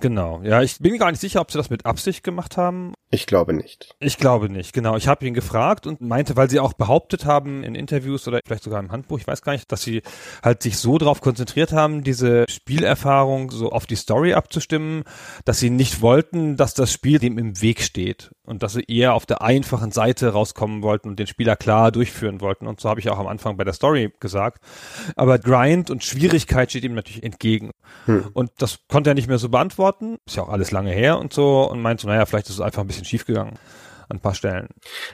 Genau. Ja, ich bin gar nicht sicher, ob sie das mit Absicht gemacht haben. Ich glaube nicht. Ich glaube nicht, genau. Ich habe ihn gefragt und meinte, weil sie auch behauptet haben in Interviews oder vielleicht sogar im Handbuch, ich weiß gar nicht, dass sie halt sich so darauf konzentriert haben, diese Spielerfahrung so auf die Story abzustimmen, dass sie nicht wollten, dass das Spiel dem im Weg steht und dass sie eher auf der einfachen Seite rauskommen wollten und den Spieler klar durchführen wollten. Und so habe ich auch am Anfang bei der Story gesagt. Aber Grind und Schwierigkeit steht ihm natürlich entgegen. Hm. Und das konnte er nicht mehr so beantworten. Ist ja auch alles lange her und so und meinte so, naja, vielleicht ist es einfach ein bisschen schiefgegangen an ein paar Stellen.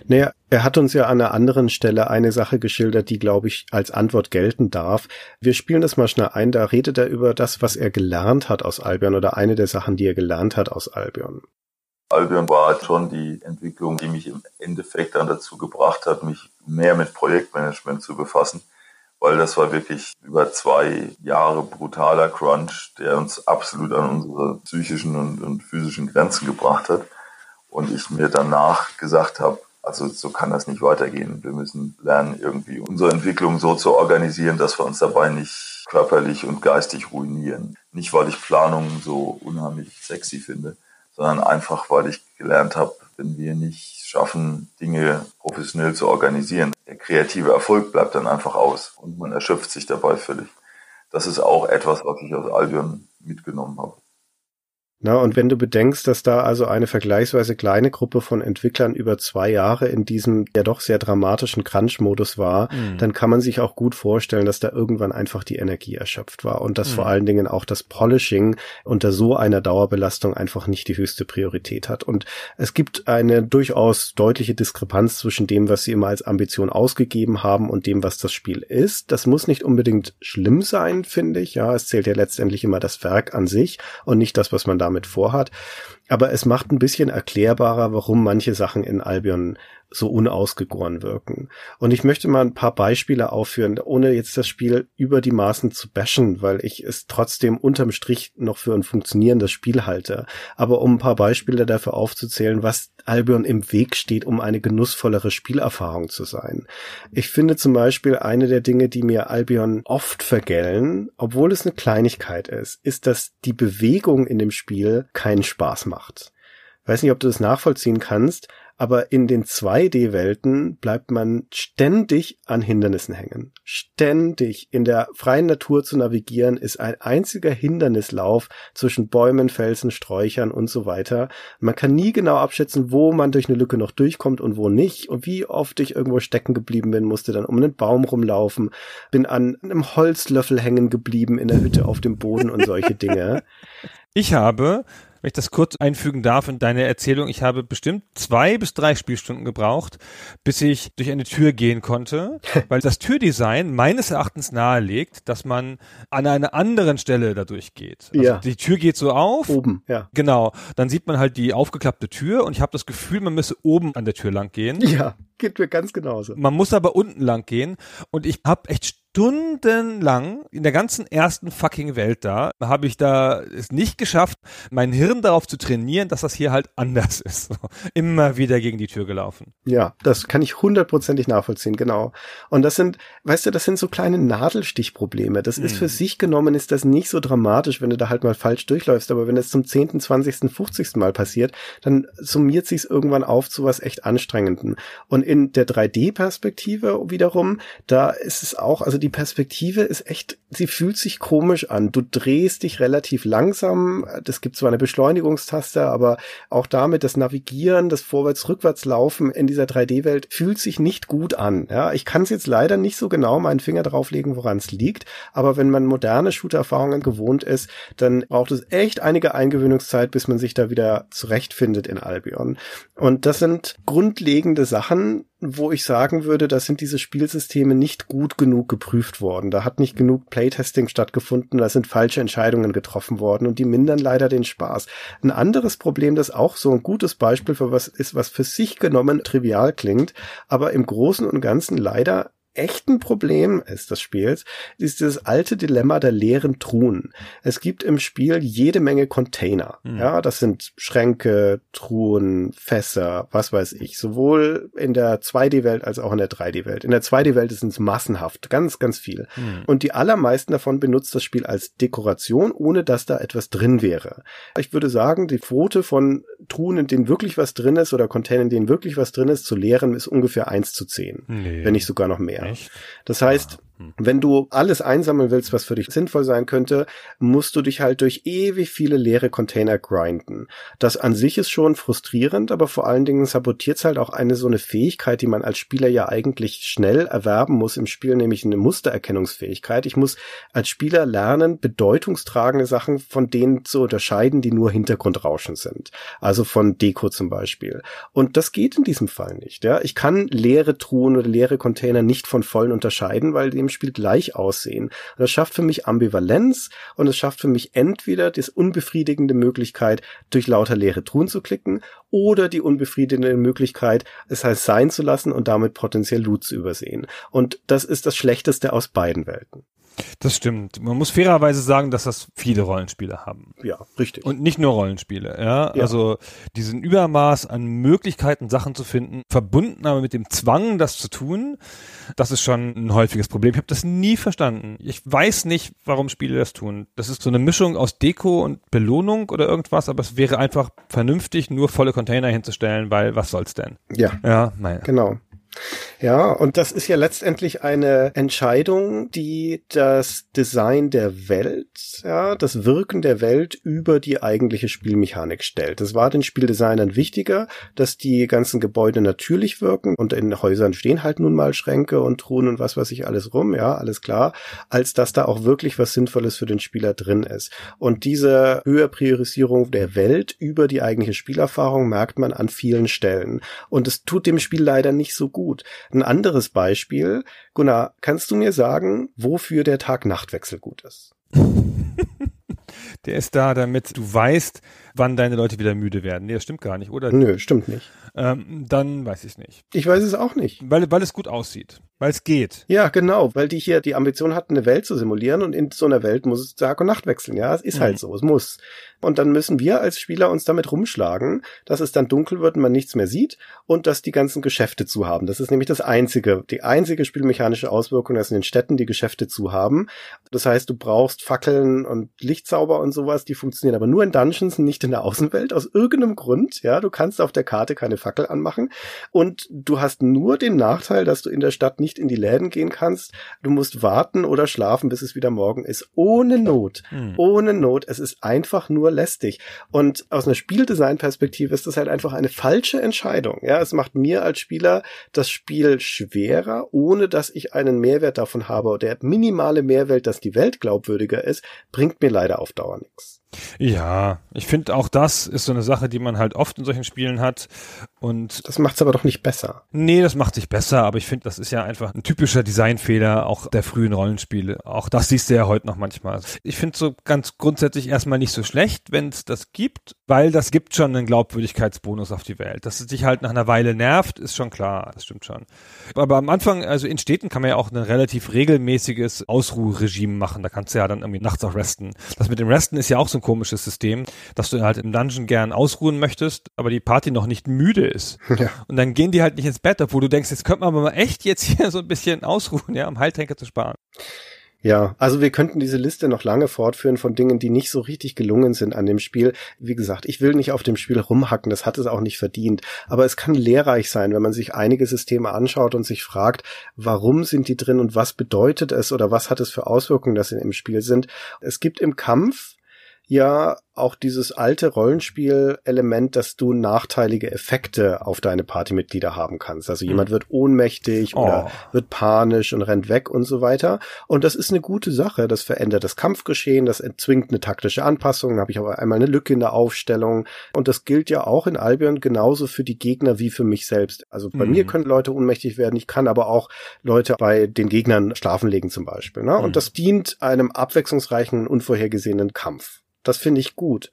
Naja, er hat uns ja an einer anderen Stelle eine Sache geschildert, die, glaube ich, als Antwort gelten darf. Wir spielen das mal schnell ein. Da redet er über das, was er gelernt hat aus Albion oder eine der Sachen, die er gelernt hat aus Albion. Albion war halt schon die Entwicklung, die mich im Endeffekt dann dazu gebracht hat, mich mehr mit Projektmanagement zu befassen, weil das war wirklich über zwei Jahre brutaler Crunch, der uns absolut an unsere psychischen und, und physischen Grenzen gebracht hat. Und ich mir danach gesagt habe, also so kann das nicht weitergehen. Wir müssen lernen, irgendwie unsere Entwicklung so zu organisieren, dass wir uns dabei nicht körperlich und geistig ruinieren. Nicht, weil ich Planungen so unheimlich sexy finde, sondern einfach, weil ich gelernt habe, wenn wir nicht schaffen, Dinge professionell zu organisieren, der kreative Erfolg bleibt dann einfach aus und man erschöpft sich dabei völlig. Das ist auch etwas, was ich aus Albion mitgenommen habe. Na, und wenn du bedenkst, dass da also eine vergleichsweise kleine Gruppe von Entwicklern über zwei Jahre in diesem ja doch sehr dramatischen Crunch-Modus war, mhm. dann kann man sich auch gut vorstellen, dass da irgendwann einfach die Energie erschöpft war und dass mhm. vor allen Dingen auch das Polishing unter so einer Dauerbelastung einfach nicht die höchste Priorität hat. Und es gibt eine durchaus deutliche Diskrepanz zwischen dem, was sie immer als Ambition ausgegeben haben und dem, was das Spiel ist. Das muss nicht unbedingt schlimm sein, finde ich. Ja, es zählt ja letztendlich immer das Werk an sich und nicht das, was man da damit vorhat. Aber es macht ein bisschen erklärbarer, warum manche Sachen in Albion so unausgegoren wirken. Und ich möchte mal ein paar Beispiele aufführen, ohne jetzt das Spiel über die Maßen zu bashen, weil ich es trotzdem unterm Strich noch für ein funktionierendes Spiel halte. Aber um ein paar Beispiele dafür aufzuzählen, was Albion im Weg steht, um eine genussvollere Spielerfahrung zu sein. Ich finde zum Beispiel eine der Dinge, die mir Albion oft vergällen, obwohl es eine Kleinigkeit ist, ist, dass die Bewegung in dem Spiel keinen Spaß macht. Ich weiß nicht, ob du das nachvollziehen kannst, Aber in den 2D-Welten bleibt man ständig an Hindernissen hängen. Ständig. In der freien Natur zu navigieren ist ein einziger Hindernislauf zwischen Bäumen, Felsen, Sträuchern und so weiter. Man kann nie genau abschätzen, wo man durch eine Lücke noch durchkommt und wo nicht. Und wie oft ich irgendwo stecken geblieben bin, musste dann um einen Baum rumlaufen, bin an einem Holzlöffel hängen geblieben in der Hütte auf dem Boden und solche Dinge. Ich habe wenn ich das kurz einfügen darf in deine Erzählung, ich habe bestimmt zwei bis drei Spielstunden gebraucht, bis ich durch eine Tür gehen konnte, weil das Türdesign meines Erachtens nahelegt, dass man an einer anderen Stelle dadurch geht. Also Ja. Die Tür geht so auf. Oben, ja. Genau. Dann sieht man halt die aufgeklappte Tür und ich habe das Gefühl, man müsse oben an der Tür lang gehen. Ja, geht mir ganz genauso. Man muss aber unten lang gehen und ich habe echt stundenlang in der ganzen ersten fucking Welt da, habe ich da es nicht geschafft, mein Hirn darauf zu trainieren, dass das hier halt anders ist. Immer wieder gegen die Tür gelaufen. Ja, das kann ich hundertprozentig nachvollziehen, genau. Und das sind, weißt du, das sind so kleine Nadelstichprobleme. Das ist für sich genommen, ist das nicht so dramatisch, wenn du da halt mal falsch durchläufst. Aber wenn es zum 10., 20., 50. Mal passiert, dann summiert sich's irgendwann auf zu was echt Anstrengendem. Und in der 3D-Perspektive wiederum, da ist es auch, also die Perspektive ist echt, sie fühlt sich komisch an. Du drehst dich relativ langsam. Es gibt zwar eine Beschleunigungstaste, aber auch damit das Navigieren, das Vorwärts-Rückwärts-Laufen in dieser 3D-Welt fühlt sich nicht gut an. Ja, ich kann es jetzt leider nicht so genau meinen Finger drauflegen, woran es liegt. Aber wenn man moderne Shooter-Erfahrungen gewohnt ist, dann braucht es echt einige Eingewöhnungszeit, bis man sich da wieder zurechtfindet in Albion. Und das sind grundlegende Sachen, wo ich sagen würde, da sind diese Spielsysteme nicht gut genug geprüft worden. Da hat nicht genug Playtesting stattgefunden, da sind falsche Entscheidungen getroffen worden und die mindern leider den Spaß. Ein anderes Problem, das auch so ein gutes Beispiel für was ist, was für sich genommen trivial klingt, aber im Großen und Ganzen leider echt ein Problem ist des Spiels, ist dieses alte Dilemma der leeren Truhen. Es gibt im Spiel jede Menge Container. Ja, das sind Schränke, Truhen, Fässer, was weiß ich. Sowohl in der 2D-Welt als auch in der 3D-Welt. In der 2D-Welt sind es massenhaft, ganz, ganz viel. Und die allermeisten davon benutzt das Spiel als Dekoration, ohne dass da etwas drin wäre. Ich würde sagen, die Quote von Truhen, in denen wirklich was drin ist oder Containern, in denen wirklich was drin ist, zu leeren, ist ungefähr eins zu zehn. Nee. Wenn nicht sogar noch mehr. Echt? Das heißt, wenn du alles einsammeln willst, was für dich sinnvoll sein könnte, musst du dich halt durch ewig viele leere Container grinden. Das an sich ist schon frustrierend, aber vor allen Dingen sabotiert es halt auch eine so eine Fähigkeit, die man als Spieler ja eigentlich schnell erwerben muss im Spiel, nämlich eine Mustererkennungsfähigkeit. Ich muss als Spieler lernen, bedeutungstragende Sachen von denen zu unterscheiden, die nur Hintergrundrauschen sind. Also von Deko zum Beispiel. Und das geht in diesem Fall nicht. Ja, ich kann leere Truhen oder leere Container nicht von vollen unterscheiden, weil die im Spiel gleich aussehen. Und das schafft für mich Ambivalenz und es schafft für mich entweder das unbefriedigende Möglichkeit, durch lauter leere Truhen zu klicken oder die unbefriedigende Möglichkeit, es heißt sein zu lassen und damit potenziell Loot zu übersehen. Und das ist das Schlechteste aus beiden Welten. Das stimmt. Man muss fairerweise sagen, dass das viele Rollenspiele haben. Ja, richtig. Und nicht nur Rollenspiele, ja? Ja. Also diesen Übermaß an Möglichkeiten, Sachen zu finden, verbunden aber mit dem Zwang, das zu tun, das ist schon ein häufiges Problem. Ich habe das nie verstanden. Ich weiß nicht, warum Spiele das tun. Das ist so eine Mischung aus Deko und Belohnung oder irgendwas, aber es wäre einfach vernünftig, nur volle Container hinzustellen, weil was soll's denn? ja, Ja, naja. Genau. Ja, und das ist ja letztendlich eine Entscheidung, die das Design der Welt, ja, das Wirken der Welt über die eigentliche Spielmechanik stellt. Es war den Spieldesignern wichtiger, dass die ganzen Gebäude natürlich wirken und in Häusern stehen halt nun mal Schränke und Truhen und was weiß ich alles rum, ja, alles klar, als dass da auch wirklich was Sinnvolles für den Spieler drin ist. Und diese höhere Priorisierung der Welt über die eigentliche Spielerfahrung merkt man an vielen Stellen. Und es tut dem Spiel leider nicht so gut. Ein anderes Beispiel, Gunnar, kannst du mir sagen, wofür der Tag-Nacht-Wechsel gut ist? Der ist da, damit du weißt, wann deine Leute wieder müde werden. Nee, das stimmt gar nicht, oder? Nö, stimmt nicht. Ähm, dann weiß ich es nicht. Ich weiß es auch nicht. Weil, weil es gut aussieht. Weil es geht. Ja, genau, weil die hier die Ambition hatten, eine Welt zu simulieren und in so einer Welt muss es Tag und Nacht wechseln. Ja, es ist halt mhm. halt so, es muss. Und dann müssen wir als Spieler uns damit rumschlagen, dass es dann dunkel wird und man nichts mehr sieht und dass die ganzen Geschäfte zu haben. Das ist nämlich das einzige, die einzige spielmechanische Auswirkung, dass in den Städten die Geschäfte zu haben. Das heißt, du brauchst Fackeln und Lichtzauber und sowas, die funktionieren aber nur in Dungeons, nicht in der Außenwelt, aus irgendeinem Grund. Ja, du kannst auf der Karte keine Fackel anmachen und du hast nur den Nachteil, dass du in der Stadt nicht in die Läden gehen kannst. Du musst warten oder schlafen, bis es wieder morgen ist. Ohne Not. Hm. Ohne Not. Es ist einfach nur nur lästig. Und aus einer Spieldesign-Perspektive ist das halt einfach eine falsche Entscheidung. Ja, es macht mir als Spieler das Spiel schwerer, ohne dass ich einen Mehrwert davon habe. Der minimale Mehrwert, dass die Welt glaubwürdiger ist, bringt mir leider auf Dauer nichts. Ja, ich finde auch das ist so eine Sache, die man halt oft in solchen Spielen hat. Und das macht es aber doch nicht besser. Nee, das macht sich besser, aber ich finde, das ist ja einfach ein typischer Designfehler auch der frühen Rollenspiele. Auch das siehst du ja heute noch manchmal. Ich finde so ganz grundsätzlich erstmal nicht so schlecht, wenn es das gibt, weil das gibt schon einen Glaubwürdigkeitsbonus auf die Welt. Dass es dich halt nach einer Weile nervt, ist schon klar, das stimmt schon. Aber am Anfang, also in Städten kann man ja auch ein relativ regelmäßiges Ausruhregime machen. Da kannst du ja dann irgendwie nachts auch resten. Das mit dem Resten ist ja auch so ein komisches System, dass du halt im Dungeon gern ausruhen möchtest, aber die Party noch nicht müde ist. Ja. Und dann gehen die halt nicht ins Bett, obwohl du denkst, jetzt könnte man aber mal echt jetzt hier so ein bisschen ausruhen, ja, um Heiltränke zu sparen. Ja, also wir könnten diese Liste noch lange fortführen von Dingen, die nicht so richtig gelungen sind an dem Spiel. Wie gesagt, ich will nicht auf dem Spiel rumhacken, das hat es auch nicht verdient. Aber es kann lehrreich sein, wenn man sich einige Systeme anschaut und sich fragt, warum sind die drin und was bedeutet es oder was hat es für Auswirkungen, dass sie im Spiel sind. Es gibt im Kampf ja auch dieses alte Rollenspiel-Element, dass du nachteilige Effekte auf deine Partymitglieder haben kannst. Also mhm. jemand wird ohnmächtig oh. oder wird panisch und rennt weg und so weiter. Und das ist eine gute Sache. Das verändert das Kampfgeschehen, das erzwingt eine taktische Anpassung. Dann habe ich aber einmal eine Lücke in der Aufstellung. Und das gilt ja auch in Albion genauso für die Gegner wie für mich selbst. Also bei mhm. mir können Leute ohnmächtig werden. Ich kann aber auch Leute bei den Gegnern schlafen legen zum Beispiel. Ne? Und mhm. das dient einem abwechslungsreichen, unvorhergesehenen Kampf. Das finde ich gut.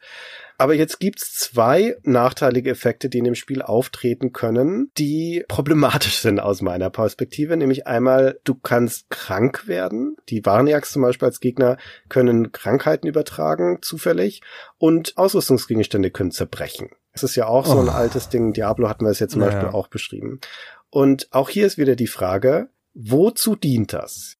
Aber jetzt gibt's zwei nachteilige Effekte, die in dem Spiel auftreten können, die problematisch sind aus meiner Perspektive. Nämlich einmal, du kannst krank werden. Die Warniaks zum Beispiel als Gegner können Krankheiten übertragen, zufällig. Und Ausrüstungsgegenstände können zerbrechen. Das ist ja auch so ein oh. altes Ding. Diablo hatten wir es ja zum naja. Beispiel auch beschrieben. Und auch hier ist wieder die Frage, wozu dient das?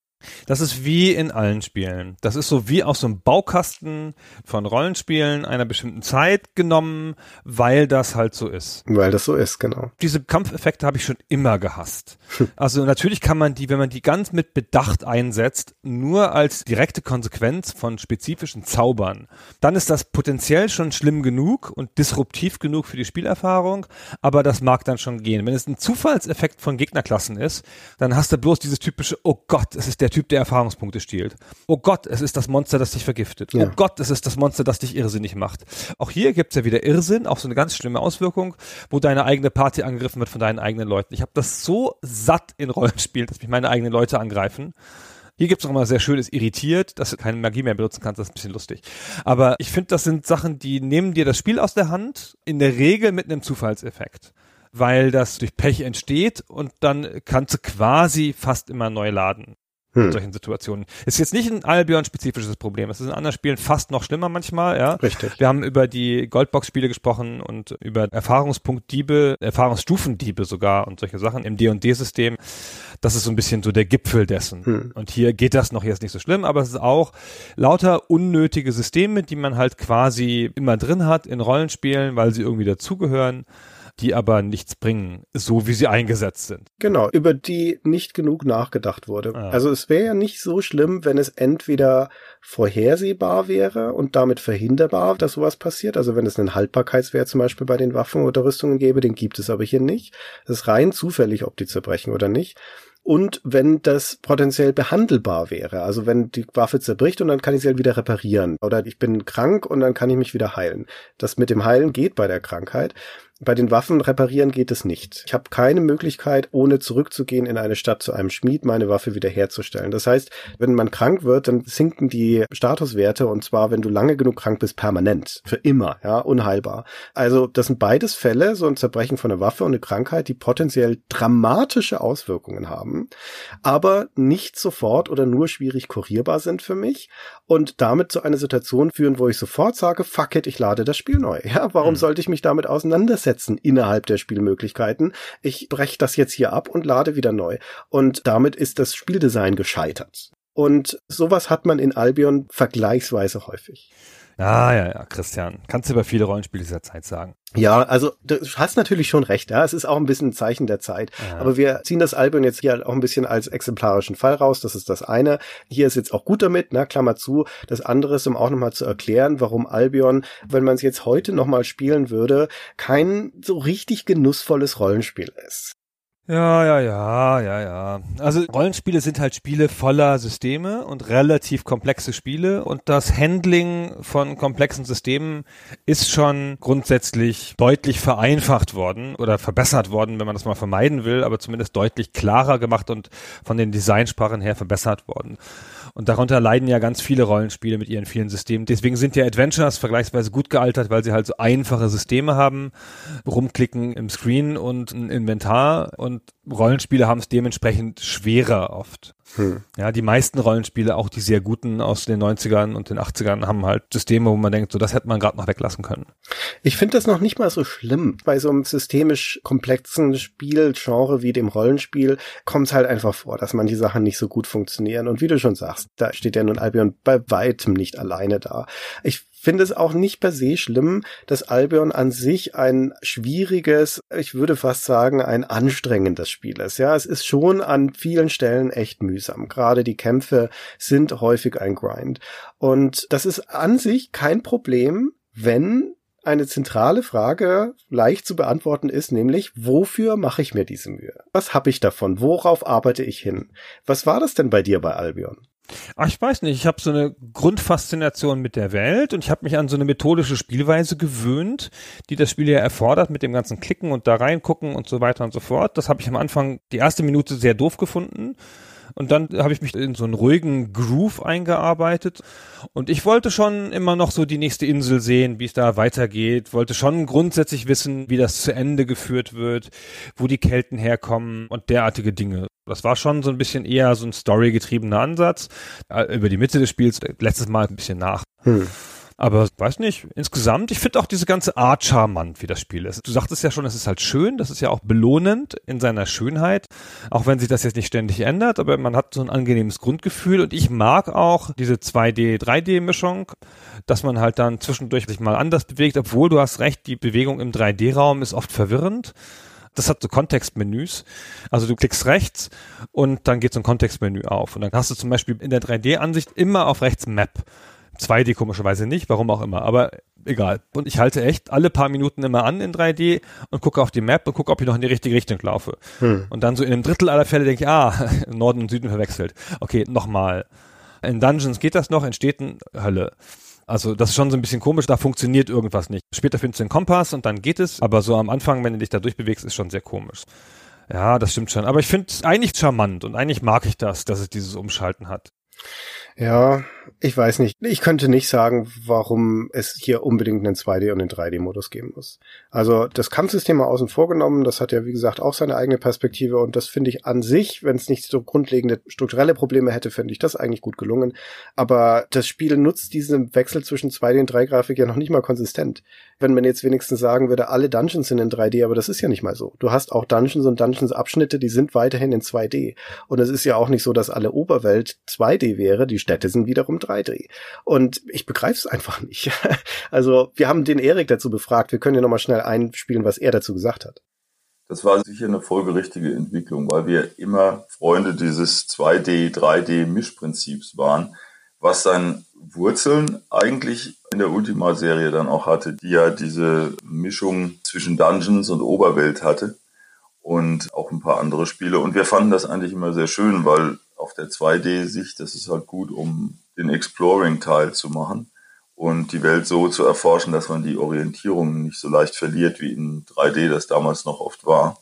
Das ist wie in allen Spielen. Das ist so wie aus so einem Baukasten von Rollenspielen einer bestimmten Zeit genommen, weil das halt so ist. Weil das so ist, genau. Diese Kampfeffekte habe ich schon immer gehasst. also natürlich kann man die, wenn man die ganz mit Bedacht einsetzt, nur als direkte Konsequenz von spezifischen Zaubern. Dann ist das potenziell schon schlimm genug und disruptiv genug für die Spielerfahrung, aber das mag dann schon gehen. Wenn es ein Zufallseffekt von Gegnerklassen ist, dann hast du bloß dieses typische, oh Gott, es ist der Typ, der Erfahrungspunkte stiehlt. Oh Gott, es ist das Monster, das dich vergiftet. Ja. Oh Gott, es ist das Monster, das dich irrsinnig macht. Auch hier gibt's ja wieder Irrsinn, auch so eine ganz schlimme Auswirkung, wo deine eigene Party angegriffen wird von deinen eigenen Leuten. Ich habe das so satt in Rollenspielen, dass mich meine eigenen Leute angreifen. Hier gibt's noch mal sehr schönes irritiert, dass du keine Magie mehr benutzen kannst, das ist ein bisschen lustig. Aber ich finde, das sind Sachen, die nehmen dir das Spiel aus der Hand, in der Regel mit einem Zufallseffekt weil das durch Pech entsteht und dann kannst du quasi fast immer neu laden hm. in solchen Situationen. Ist jetzt nicht ein Albion-spezifisches Problem. Es ist in anderen Spielen fast noch schlimmer manchmal, ja. Richtig. Wir haben über die Goldbox-Spiele gesprochen und über Erfahrungspunktdiebe, Erfahrungsstufendiebe sogar und solche Sachen im D&D-System. Das ist so ein bisschen so der Gipfel dessen. Hm. Und hier geht das noch jetzt nicht so schlimm, aber es ist auch lauter unnötige Systeme, die man halt quasi immer drin hat in Rollenspielen, weil sie irgendwie dazugehören die aber nichts bringen, so wie sie eingesetzt sind. Genau, über die nicht genug nachgedacht wurde. Ah. Also es wäre ja nicht so schlimm, wenn es entweder vorhersehbar wäre und damit verhinderbar, dass sowas passiert. Also wenn es einen Haltbarkeitswert zum Beispiel bei den Waffen oder Rüstungen gäbe, den gibt es aber hier nicht. Es ist rein zufällig, ob die zerbrechen oder nicht und wenn das potenziell behandelbar wäre. Also wenn die Waffe zerbricht und dann kann ich sie halt wieder reparieren. Oder ich bin krank und dann kann ich mich wieder heilen. Das mit dem Heilen geht bei der Krankheit. Bei den Waffen reparieren geht es nicht. Ich habe keine Möglichkeit, ohne zurückzugehen in eine Stadt zu einem Schmied, meine Waffe wiederherzustellen. Das heißt, wenn man krank wird, dann sinken die Statuswerte und zwar, wenn du lange genug krank bist, permanent. Für immer, ja, unheilbar. Also, das sind beides Fälle, so ein Zerbrechen von einer Waffe und eine Krankheit, die potenziell dramatische Auswirkungen haben aber nicht sofort oder nur schwierig kurierbar sind für mich und damit zu einer Situation führen, wo ich sofort sage, fuck it, ich lade das Spiel neu. Ja, warum mhm. sollte ich mich damit auseinandersetzen innerhalb der Spielmöglichkeiten? Ich breche das jetzt hier ab und lade wieder neu. Und damit ist das Spieldesign gescheitert. Und sowas hat man in Albion vergleichsweise häufig. Ja, ja, ja, Christian. Kannst du über viele Rollenspiele dieser Zeit sagen. Ja, also du hast natürlich schon recht, ja. Es ist auch ein bisschen ein Zeichen der Zeit. Ja. Aber wir ziehen das Album jetzt hier auch ein bisschen als exemplarischen Fall raus. Das ist das eine. Hier ist jetzt auch gut damit, na, Klammer zu. Das andere ist, um auch nochmal zu erklären, warum Albion, wenn man es jetzt heute nochmal spielen würde, kein so richtig genussvolles Rollenspiel ist. Ja, ja, ja, ja, ja. Also Rollenspiele sind halt Spiele voller Systeme und relativ komplexe Spiele und das Handling von komplexen Systemen ist schon grundsätzlich deutlich vereinfacht worden oder verbessert worden, wenn man das mal vermeiden will, aber zumindest deutlich klarer gemacht und von den Designsprachen her verbessert worden. Und darunter leiden ja ganz viele Rollenspiele mit ihren vielen Systemen. Deswegen sind ja Adventures vergleichsweise gut gealtert, weil sie halt so einfache Systeme haben, rumklicken im Screen und ein Inventar und Rollenspiele haben es dementsprechend schwerer oft. Hm. Ja, die meisten Rollenspiele, auch die sehr guten aus den 90ern und den 80ern, haben halt Systeme, wo man denkt, so das hätte man gerade noch weglassen können. Ich finde das noch nicht mal so schlimm. Bei so einem systemisch komplexen Spielgenre wie dem Rollenspiel kommt es halt einfach vor, dass manche Sachen nicht so gut funktionieren. Und wie du schon sagst, da steht ja nun Albion bei weitem nicht alleine da. Ich finde es auch nicht per se schlimm, dass Albion an sich ein schwieriges, ich würde fast sagen, ein anstrengendes Spiel ist. Ja, es ist schon an vielen Stellen echt mühsam. Gerade die Kämpfe sind häufig ein Grind. Und das ist an sich kein Problem, wenn eine zentrale Frage leicht zu beantworten ist, nämlich, wofür mache ich mir diese Mühe? Was habe ich davon? Worauf arbeite ich hin? Was war das denn bei dir bei Albion? Ach, ich weiß nicht. Ich habe so eine Grundfaszination mit der Welt und ich habe mich an so eine methodische Spielweise gewöhnt, die das Spiel ja erfordert mit dem ganzen Klicken und da reingucken und so weiter und so fort. Das habe ich am Anfang die erste Minute sehr doof gefunden. Und dann habe ich mich in so einen ruhigen Groove eingearbeitet. Und ich wollte schon immer noch so die nächste Insel sehen, wie es da weitergeht. Wollte schon grundsätzlich wissen, wie das zu Ende geführt wird, wo die Kelten herkommen und derartige Dinge. Das war schon so ein bisschen eher so ein storygetriebener Ansatz. Äh, über die Mitte des Spiels, letztes Mal ein bisschen nach. Hm. Aber weiß nicht, insgesamt, ich finde auch diese ganze Art charmant, wie das Spiel ist. Du sagtest ja schon, es ist halt schön, das ist ja auch belohnend in seiner Schönheit, auch wenn sich das jetzt nicht ständig ändert, aber man hat so ein angenehmes Grundgefühl und ich mag auch diese 2D, 3D-Mischung, dass man halt dann zwischendurch sich mal anders bewegt, obwohl du hast recht, die Bewegung im 3D-Raum ist oft verwirrend das hat so Kontextmenüs. Also du klickst rechts und dann geht so ein Kontextmenü auf. Und dann hast du zum Beispiel in der 3D-Ansicht immer auf rechts Map. 2D komischerweise nicht, warum auch immer, aber egal. Und ich halte echt alle paar Minuten immer an in 3D und gucke auf die Map und gucke, ob ich noch in die richtige Richtung laufe. Hm. Und dann so in einem Drittel aller Fälle denke ich, ah, Norden und Süden verwechselt. Okay, nochmal. In Dungeons geht das noch, in Städten Hölle. Also das ist schon so ein bisschen komisch, da funktioniert irgendwas nicht. Später findest du den Kompass und dann geht es, aber so am Anfang, wenn du dich da durchbewegst, ist schon sehr komisch. Ja, das stimmt schon. Aber ich finde es eigentlich charmant und eigentlich mag ich das, dass es dieses Umschalten hat. Ja, ich weiß nicht. Ich könnte nicht sagen, warum es hier unbedingt einen 2D- und einen 3D-Modus geben muss. Also das Kampfsystem mal außen vor genommen, das hat ja wie gesagt auch seine eigene Perspektive und das finde ich an sich, wenn es nicht so grundlegende strukturelle Probleme hätte, finde ich das eigentlich gut gelungen. Aber das Spiel nutzt diesen Wechsel zwischen 2D und 3-Grafik ja noch nicht mal konsistent. Wenn man jetzt wenigstens sagen würde, alle Dungeons sind in 3D, aber das ist ja nicht mal so. Du hast auch Dungeons und Dungeons-Abschnitte, die sind weiterhin in 2D. Und es ist ja auch nicht so, dass alle Oberwelt 2D wäre, die Städte sind wiederum 3D. Und ich begreife es einfach nicht. Also wir haben den Erik dazu befragt. Wir können ja nochmal schnell einspielen, was er dazu gesagt hat. Das war sicher eine folgerichtige Entwicklung, weil wir immer Freunde dieses 2D, 3D-Mischprinzips waren, was dann Wurzeln eigentlich in der Ultima-Serie dann auch hatte, die ja diese Mischung zwischen Dungeons und Oberwelt hatte und auch ein paar andere Spiele. Und wir fanden das eigentlich immer sehr schön, weil auf der 2D-Sicht, das ist halt gut, um den Exploring-Teil zu machen und die Welt so zu erforschen, dass man die Orientierung nicht so leicht verliert, wie in 3D das damals noch oft war.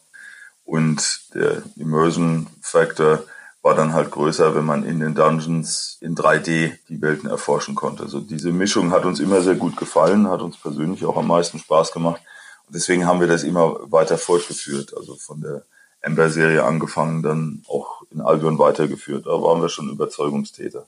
Und der Immersion Factor war dann halt größer, wenn man in den Dungeons in 3D die Welten erforschen konnte. Also diese Mischung hat uns immer sehr gut gefallen, hat uns persönlich auch am meisten Spaß gemacht. Und deswegen haben wir das immer weiter fortgeführt. Also von der Ember-Serie angefangen, dann auch in Albion weitergeführt. Da waren wir schon Überzeugungstäter.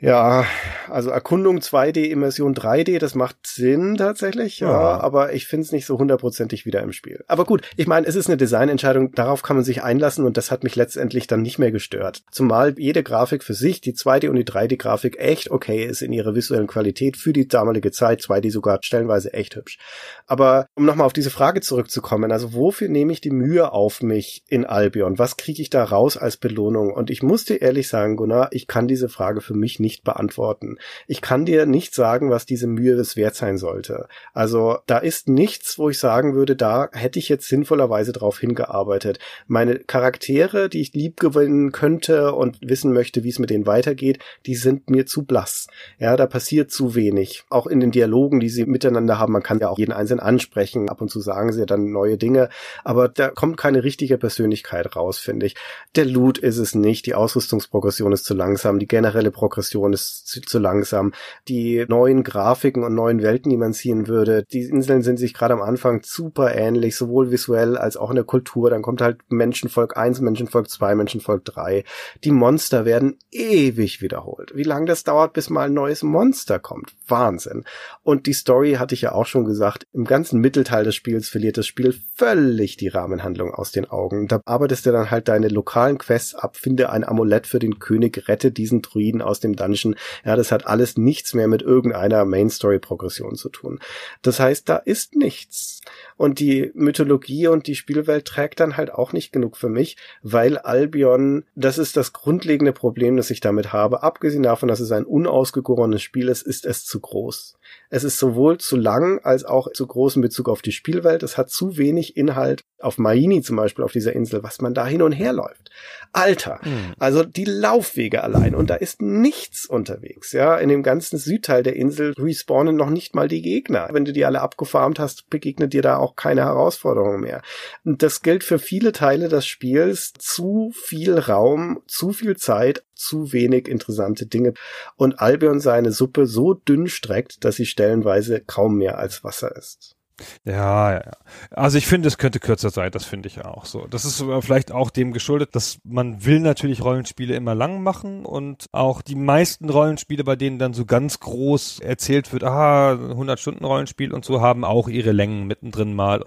Ja, also Erkundung 2D, Immersion 3D, das macht Sinn tatsächlich, ja, ja aber ich finde es nicht so hundertprozentig wieder im Spiel. Aber gut, ich meine, es ist eine Designentscheidung, darauf kann man sich einlassen und das hat mich letztendlich dann nicht mehr gestört. Zumal jede Grafik für sich, die 2D und die 3D-Grafik echt okay ist in ihrer visuellen Qualität für die damalige Zeit, 2D sogar stellenweise echt hübsch. Aber um nochmal auf diese Frage zurückzukommen, also wofür nehme ich die Mühe auf mich in Albion? Was kriege ich da raus als Belohnung? Und ich muss dir ehrlich sagen, Gunnar, ich kann diese Frage für mich nicht nicht beantworten. Ich kann dir nicht sagen, was diese Mühe es wert sein sollte. Also da ist nichts, wo ich sagen würde, da hätte ich jetzt sinnvollerweise drauf hingearbeitet. Meine Charaktere, die ich lieb gewinnen könnte und wissen möchte, wie es mit denen weitergeht, die sind mir zu blass. Ja, da passiert zu wenig. Auch in den Dialogen, die sie miteinander haben, man kann ja auch jeden Einzelnen ansprechen. Ab und zu sagen sie dann neue Dinge, aber da kommt keine richtige Persönlichkeit raus, finde ich. Der Loot ist es nicht, die Ausrüstungsprogression ist zu langsam, die generelle Progression Animation ist zu, zu, langsam. Die neuen Grafiken und neuen Welten, die man ziehen würde, die Inseln sind sich gerade am Anfang super ähnlich, sowohl visuell als auch in der Kultur. Dann kommt halt Menschenvolk 1, Menschenvolk 2, Menschenvolk 3. Die Monster werden ewig wiederholt. Wie lange das dauert, bis mal ein neues Monster kommt. Wahnsinn. Und die Story hatte ich ja auch schon gesagt, im ganzen Mittelteil des Spiels verliert das Spiel völlig die Rahmenhandlung aus den Augen. Da arbeitest du dann halt deine lokalen Quests ab, finde ein Amulett für den König, rette diesen Druiden aus dem Dungeon. Ja, das hat alles nichts mehr mit irgendeiner Main Story Progression zu tun. Das heißt, da ist nichts. Und die Mythologie und die Spielwelt trägt dann halt auch nicht genug für mich, weil Albion, das ist das grundlegende Problem, das ich damit habe. Abgesehen davon, dass es ein unausgegorenes Spiel ist, ist es zu groß. Es ist sowohl zu lang als auch zu groß in Bezug auf die Spielwelt. Es hat zu wenig Inhalt auf Maini zum Beispiel auf dieser Insel, was man da hin und her läuft. Alter, mhm. also die Laufwege allein und da ist nichts unterwegs. Ja, in dem ganzen Südteil der Insel respawnen noch nicht mal die Gegner. Wenn du die alle abgefarmt hast, begegnet dir da auch keine Herausforderung mehr. Und das gilt für viele Teile des Spiels. Zu viel Raum, zu viel Zeit, zu wenig interessante Dinge und Albion seine Suppe so dünn streckt, dass sie stellenweise kaum mehr als Wasser ist. Ja, ja. Also ich finde, es könnte kürzer sein, das finde ich auch so. Das ist vielleicht auch dem geschuldet, dass man will natürlich Rollenspiele immer lang machen und auch die meisten Rollenspiele, bei denen dann so ganz groß erzählt wird, aha, 100 Stunden Rollenspiel und so, haben auch ihre Längen mittendrin mal.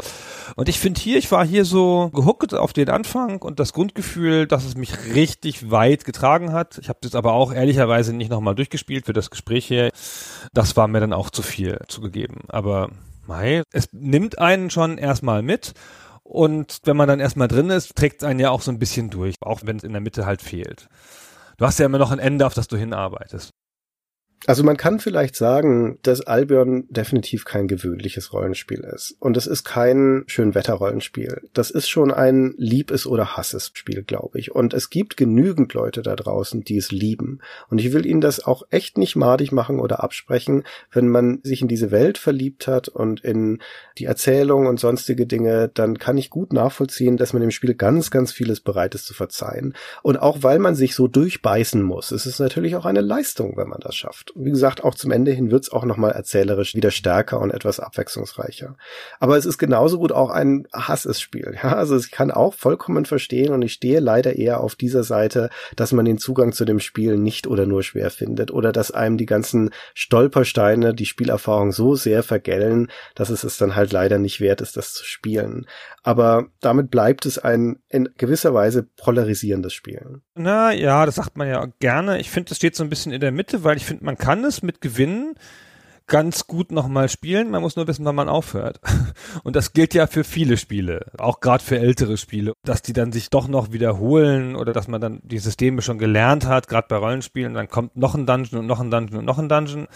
Und ich finde hier, ich war hier so gehuckt auf den Anfang und das Grundgefühl, dass es mich richtig weit getragen hat. Ich habe das aber auch ehrlicherweise nicht nochmal durchgespielt für das Gespräch hier. Das war mir dann auch zu viel zugegeben. Aber Mai, es nimmt einen schon erstmal mit und wenn man dann erstmal drin ist, trägt es einen ja auch so ein bisschen durch, auch wenn es in der Mitte halt fehlt. Du hast ja immer noch ein Ende, auf das du hinarbeitest. Also man kann vielleicht sagen, dass Albion definitiv kein gewöhnliches Rollenspiel ist. Und es ist kein Schönwetter-Rollenspiel. Das ist schon ein Lieb es oder Hass es Spiel, glaube ich. Und es gibt genügend Leute da draußen, die es lieben. Und ich will ihnen das auch echt nicht madig machen oder absprechen, wenn man sich in diese Welt verliebt hat und in die Erzählung und sonstige Dinge, dann kann ich gut nachvollziehen, dass man dem Spiel ganz, ganz vieles bereit ist zu verzeihen. Und auch weil man sich so durchbeißen muss, ist es natürlich auch eine Leistung, wenn man das schafft wie gesagt, auch zum Ende hin wird's auch nochmal erzählerisch wieder stärker und etwas abwechslungsreicher. Aber es ist genauso gut auch ein Hassesspiel. Ja, also ich kann auch vollkommen verstehen und ich stehe leider eher auf dieser Seite, dass man den Zugang zu dem Spiel nicht oder nur schwer findet oder dass einem die ganzen Stolpersteine, die Spielerfahrung so sehr vergällen, dass es es dann halt leider nicht wert ist, das zu spielen. Aber damit bleibt es ein in gewisser Weise polarisierendes Spiel. Na ja, das sagt man ja gerne. Ich finde, es steht so ein bisschen in der Mitte, weil ich finde, man kann es mit Gewinnen ganz gut nochmal spielen. Man muss nur wissen, wann man aufhört. Und das gilt ja für viele Spiele, auch gerade für ältere Spiele, dass die dann sich doch noch wiederholen oder dass man dann die Systeme schon gelernt hat, gerade bei Rollenspielen. Dann kommt noch ein Dungeon und noch ein Dungeon und noch ein Dungeon.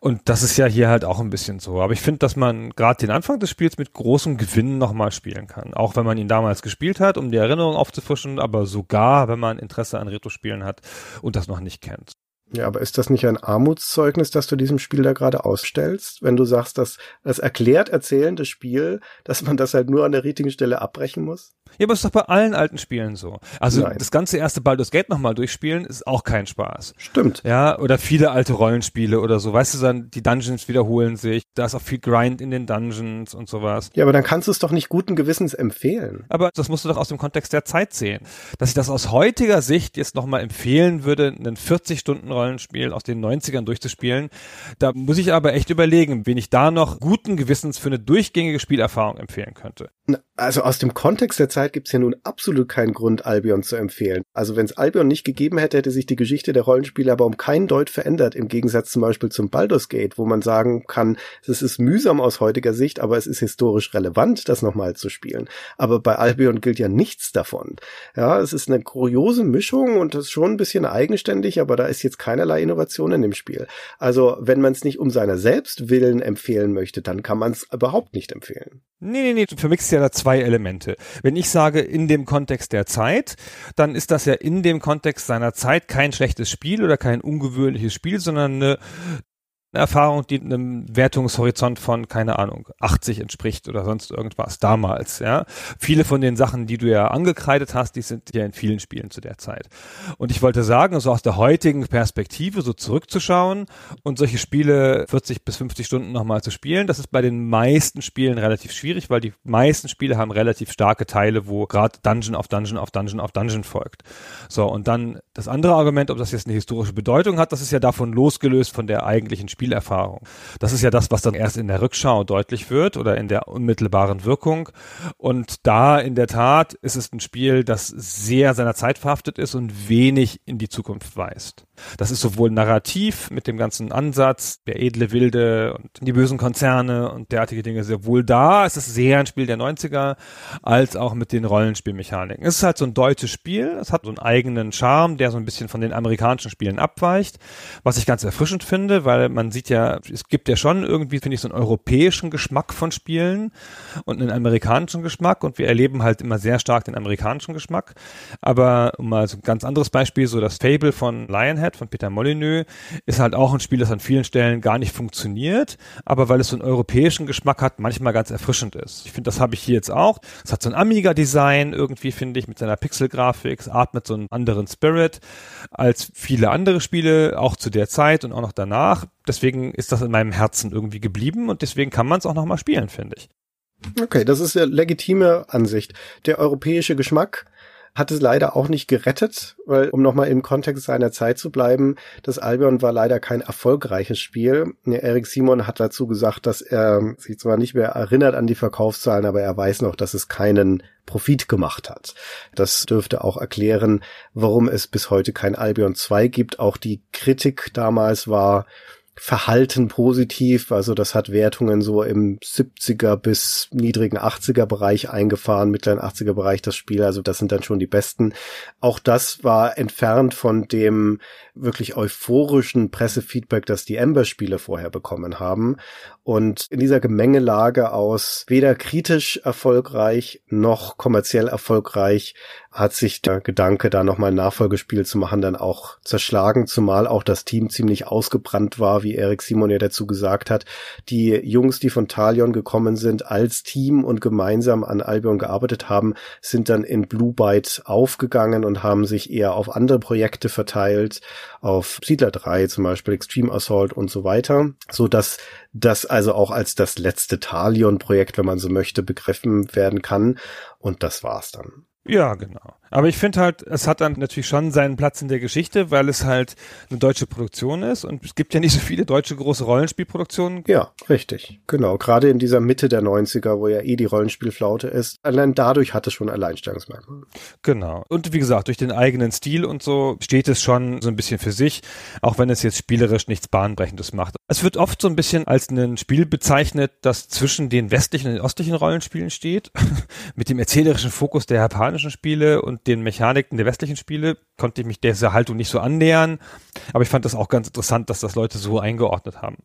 Und das ist ja hier halt auch ein bisschen so. Aber ich finde, dass man gerade den Anfang des Spiels mit großem Gewinn nochmal spielen kann. Auch wenn man ihn damals gespielt hat, um die Erinnerung aufzufrischen, aber sogar, wenn man Interesse an Retro-Spielen hat und das noch nicht kennt. Ja, aber ist das nicht ein Armutszeugnis, das du diesem Spiel da gerade ausstellst, wenn du sagst, dass das erklärt erzählende Spiel, dass man das halt nur an der richtigen Stelle abbrechen muss? Ja, aber ist doch bei allen alten Spielen so. Also Nein. das ganze erste Baldur's Gate nochmal durchspielen ist auch kein Spaß. Stimmt. Ja, oder viele alte Rollenspiele oder so. Weißt du, dann die Dungeons wiederholen sich. Da ist auch viel Grind in den Dungeons und sowas. Ja, aber dann kannst du es doch nicht guten Gewissens empfehlen. Aber das musst du doch aus dem Kontext der Zeit sehen. Dass ich das aus heutiger Sicht jetzt nochmal empfehlen würde, einen 40-Stunden-Rollenspiel aus den 90ern durchzuspielen, da muss ich aber echt überlegen, wen ich da noch guten Gewissens für eine durchgängige Spielerfahrung empfehlen könnte. Also aus dem Kontext der Zeit gibt's ja nun absolut keinen Grund, Albion zu empfehlen. Also wenn es Albion nicht gegeben hätte, hätte sich die Geschichte der Rollenspiele aber um keinen Deut verändert, im Gegensatz zum Beispiel zum Baldur's Gate, wo man sagen kann, es ist mühsam aus heutiger Sicht, aber es ist historisch relevant, das nochmal zu spielen. Aber bei Albion gilt ja nichts davon. Ja, es ist eine kuriose Mischung und das ist schon ein bisschen eigenständig, aber da ist jetzt keinerlei Innovation in dem Spiel. Also wenn man es nicht um seiner selbst willen empfehlen möchte, dann kann man es überhaupt nicht empfehlen. Nee, nee, nee, du vermixst ja da zwei Elemente. Wenn ich sage, in dem Kontext der Zeit, dann ist das ja in dem Kontext seiner Zeit kein schlechtes Spiel oder kein ungewöhnliches Spiel, sondern eine, eine Erfahrung, die einem Wertungshorizont von, keine Ahnung, 80 entspricht oder sonst irgendwas damals, ja. Viele von den Sachen, die du ja angekreidet hast, die sind ja in vielen Spielen zu der Zeit. Und ich wollte sagen, so aus der heutigen Perspektive so zurückzuschauen und solche Spiele 40 bis 50 Stunden nochmal zu spielen, das ist bei den meisten Spielen relativ schwierig, weil die meisten Spiele haben relativ starke Teile, wo gerade Dungeon auf Dungeon auf Dungeon auf Dungeon folgt. So, und dann das andere Argument, ob das jetzt eine historische Bedeutung hat, das ist ja davon losgelöst von der eigentlichen Spielerfahrung. Das ist ja das, was dann erst in der Rückschau deutlich wird oder in der unmittelbaren Wirkung. Und da in der Tat ist es ein Spiel, das sehr seiner Zeit verhaftet ist und wenig in die Zukunft weist. Das ist sowohl narrativ mit dem ganzen Ansatz, der edle Wilde und die bösen Konzerne und derartige Dinge, sowohl da ist es sehr ein Spiel der 90er, als auch mit den Rollenspielmechaniken. Es ist halt so ein deutsches Spiel, es hat so einen eigenen Charme, der so ein bisschen von den amerikanischen Spielen abweicht, was ich ganz erfrischend finde, weil man sieht ja, es gibt ja schon irgendwie, finde ich, so einen europäischen Geschmack von Spielen und einen amerikanischen Geschmack und wir erleben halt immer sehr stark den amerikanischen Geschmack. Aber um mal so ein ganz anderes Beispiel, so das Fable von Lionhead, von Peter Molyneux, ist halt auch ein Spiel, das an vielen Stellen gar nicht funktioniert, aber weil es so einen europäischen Geschmack hat, manchmal ganz erfrischend ist. Ich finde, das habe ich hier jetzt auch. Es hat so ein Amiga-Design irgendwie, finde ich, mit seiner Pixel-Grafik, es atmet so einen anderen Spirit als viele andere Spiele, auch zu der Zeit und auch noch danach. Deswegen ist das in meinem Herzen irgendwie geblieben und deswegen kann man es auch nochmal spielen, finde ich. Okay, das ist ja legitime Ansicht. Der europäische Geschmack hat es leider auch nicht gerettet, weil, um nochmal im Kontext seiner Zeit zu bleiben, das Albion war leider kein erfolgreiches Spiel. Eric Simon hat dazu gesagt, dass er sich zwar nicht mehr erinnert an die Verkaufszahlen, aber er weiß noch, dass es keinen Profit gemacht hat. Das dürfte auch erklären, warum es bis heute kein Albion 2 gibt. Auch die Kritik damals war, verhalten positiv, also das hat Wertungen so im 70er bis niedrigen 80er Bereich eingefahren, mittleren 80er Bereich das Spiel, also das sind dann schon die besten. Auch das war entfernt von dem wirklich euphorischen Pressefeedback, das die Ember-Spiele vorher bekommen haben. Und in dieser Gemengelage aus weder kritisch erfolgreich noch kommerziell erfolgreich hat sich der Gedanke, da nochmal ein Nachfolgespiel zu machen, dann auch zerschlagen, zumal auch das Team ziemlich ausgebrannt war, wie Erik Simon ja dazu gesagt hat. Die Jungs, die von Talion gekommen sind, als Team und gemeinsam an Albion gearbeitet haben, sind dann in Blue Byte aufgegangen und haben sich eher auf andere Projekte verteilt, auf Siedler 3 zum Beispiel, Extreme Assault und so weiter, so dass das also auch als das letzte Talion-Projekt, wenn man so möchte, begriffen werden kann. Und das war's dann. Ja, genau. Aber ich finde halt, es hat dann natürlich schon seinen Platz in der Geschichte, weil es halt eine deutsche Produktion ist und es gibt ja nicht so viele deutsche große Rollenspielproduktionen. Ja, richtig. Genau. Gerade in dieser Mitte der 90er, wo ja eh die Rollenspielflaute ist. Allein dadurch hat es schon Alleinstellungsmerkmal. Genau. Und wie gesagt, durch den eigenen Stil und so steht es schon so ein bisschen für sich, auch wenn es jetzt spielerisch nichts Bahnbrechendes macht. Es wird oft so ein bisschen als ein Spiel bezeichnet, das zwischen den westlichen und den östlichen Rollenspielen steht, mit dem erzählerischen Fokus der japanischen Spiele und den Mechaniken der westlichen Spiele konnte ich mich dieser Haltung nicht so annähern. Aber ich fand das auch ganz interessant, dass das Leute so eingeordnet haben.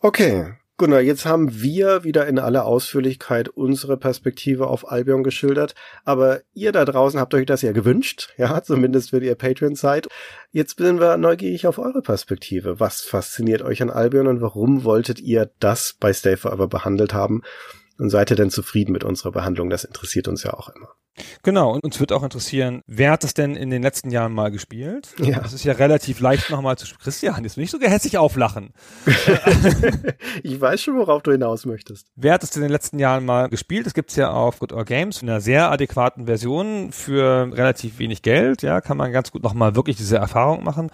Okay. Gunnar, jetzt haben wir wieder in aller Ausführlichkeit unsere Perspektive auf Albion geschildert, aber ihr da draußen habt euch das ja gewünscht, ja, zumindest wenn ihr Patreon seid. Jetzt sind wir neugierig auf eure Perspektive. Was fasziniert euch an Albion und warum wolltet ihr das bei Stay Forever behandelt haben? Und seid ihr denn zufrieden mit unserer Behandlung? Das interessiert uns ja auch immer. Genau, und uns wird auch interessieren, wer hat das denn in den letzten Jahren mal gespielt? Ja. Das ist ja relativ leicht nochmal zu Christian, jetzt will nicht so gehässig auflachen. ich weiß schon, worauf du hinaus möchtest. Wer hat es in den letzten Jahren mal gespielt? Das gibt's ja auf Good Or Games in einer sehr adäquaten Version für relativ wenig Geld. Ja, kann man ganz gut nochmal wirklich diese Erfahrung machen.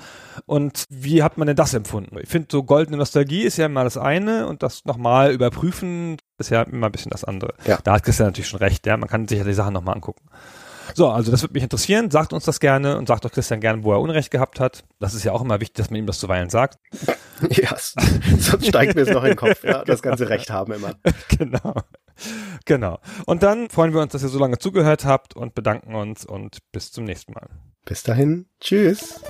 Und wie hat man denn das empfunden? Ich finde, so goldene Nostalgie ist ja immer das eine und das nochmal überprüfen ist ja immer ein bisschen das andere. Ja. Da hat Christian natürlich schon recht. Ja, man kann sich ja die Sachen nochmal angucken. So, also das würde mich interessieren. Sagt uns das gerne und sagt doch Christian gerne, wo er Unrecht gehabt hat. Das ist ja auch immer wichtig, dass man ihm das zuweilen sagt. Ja, sonst steigt mir es noch in den Kopf, ja, das ganze Recht haben immer. genau. Genau. Und dann freuen wir uns, dass ihr so lange zugehört habt und bedanken uns und bis zum nächsten Mal. Bis dahin, tschüss.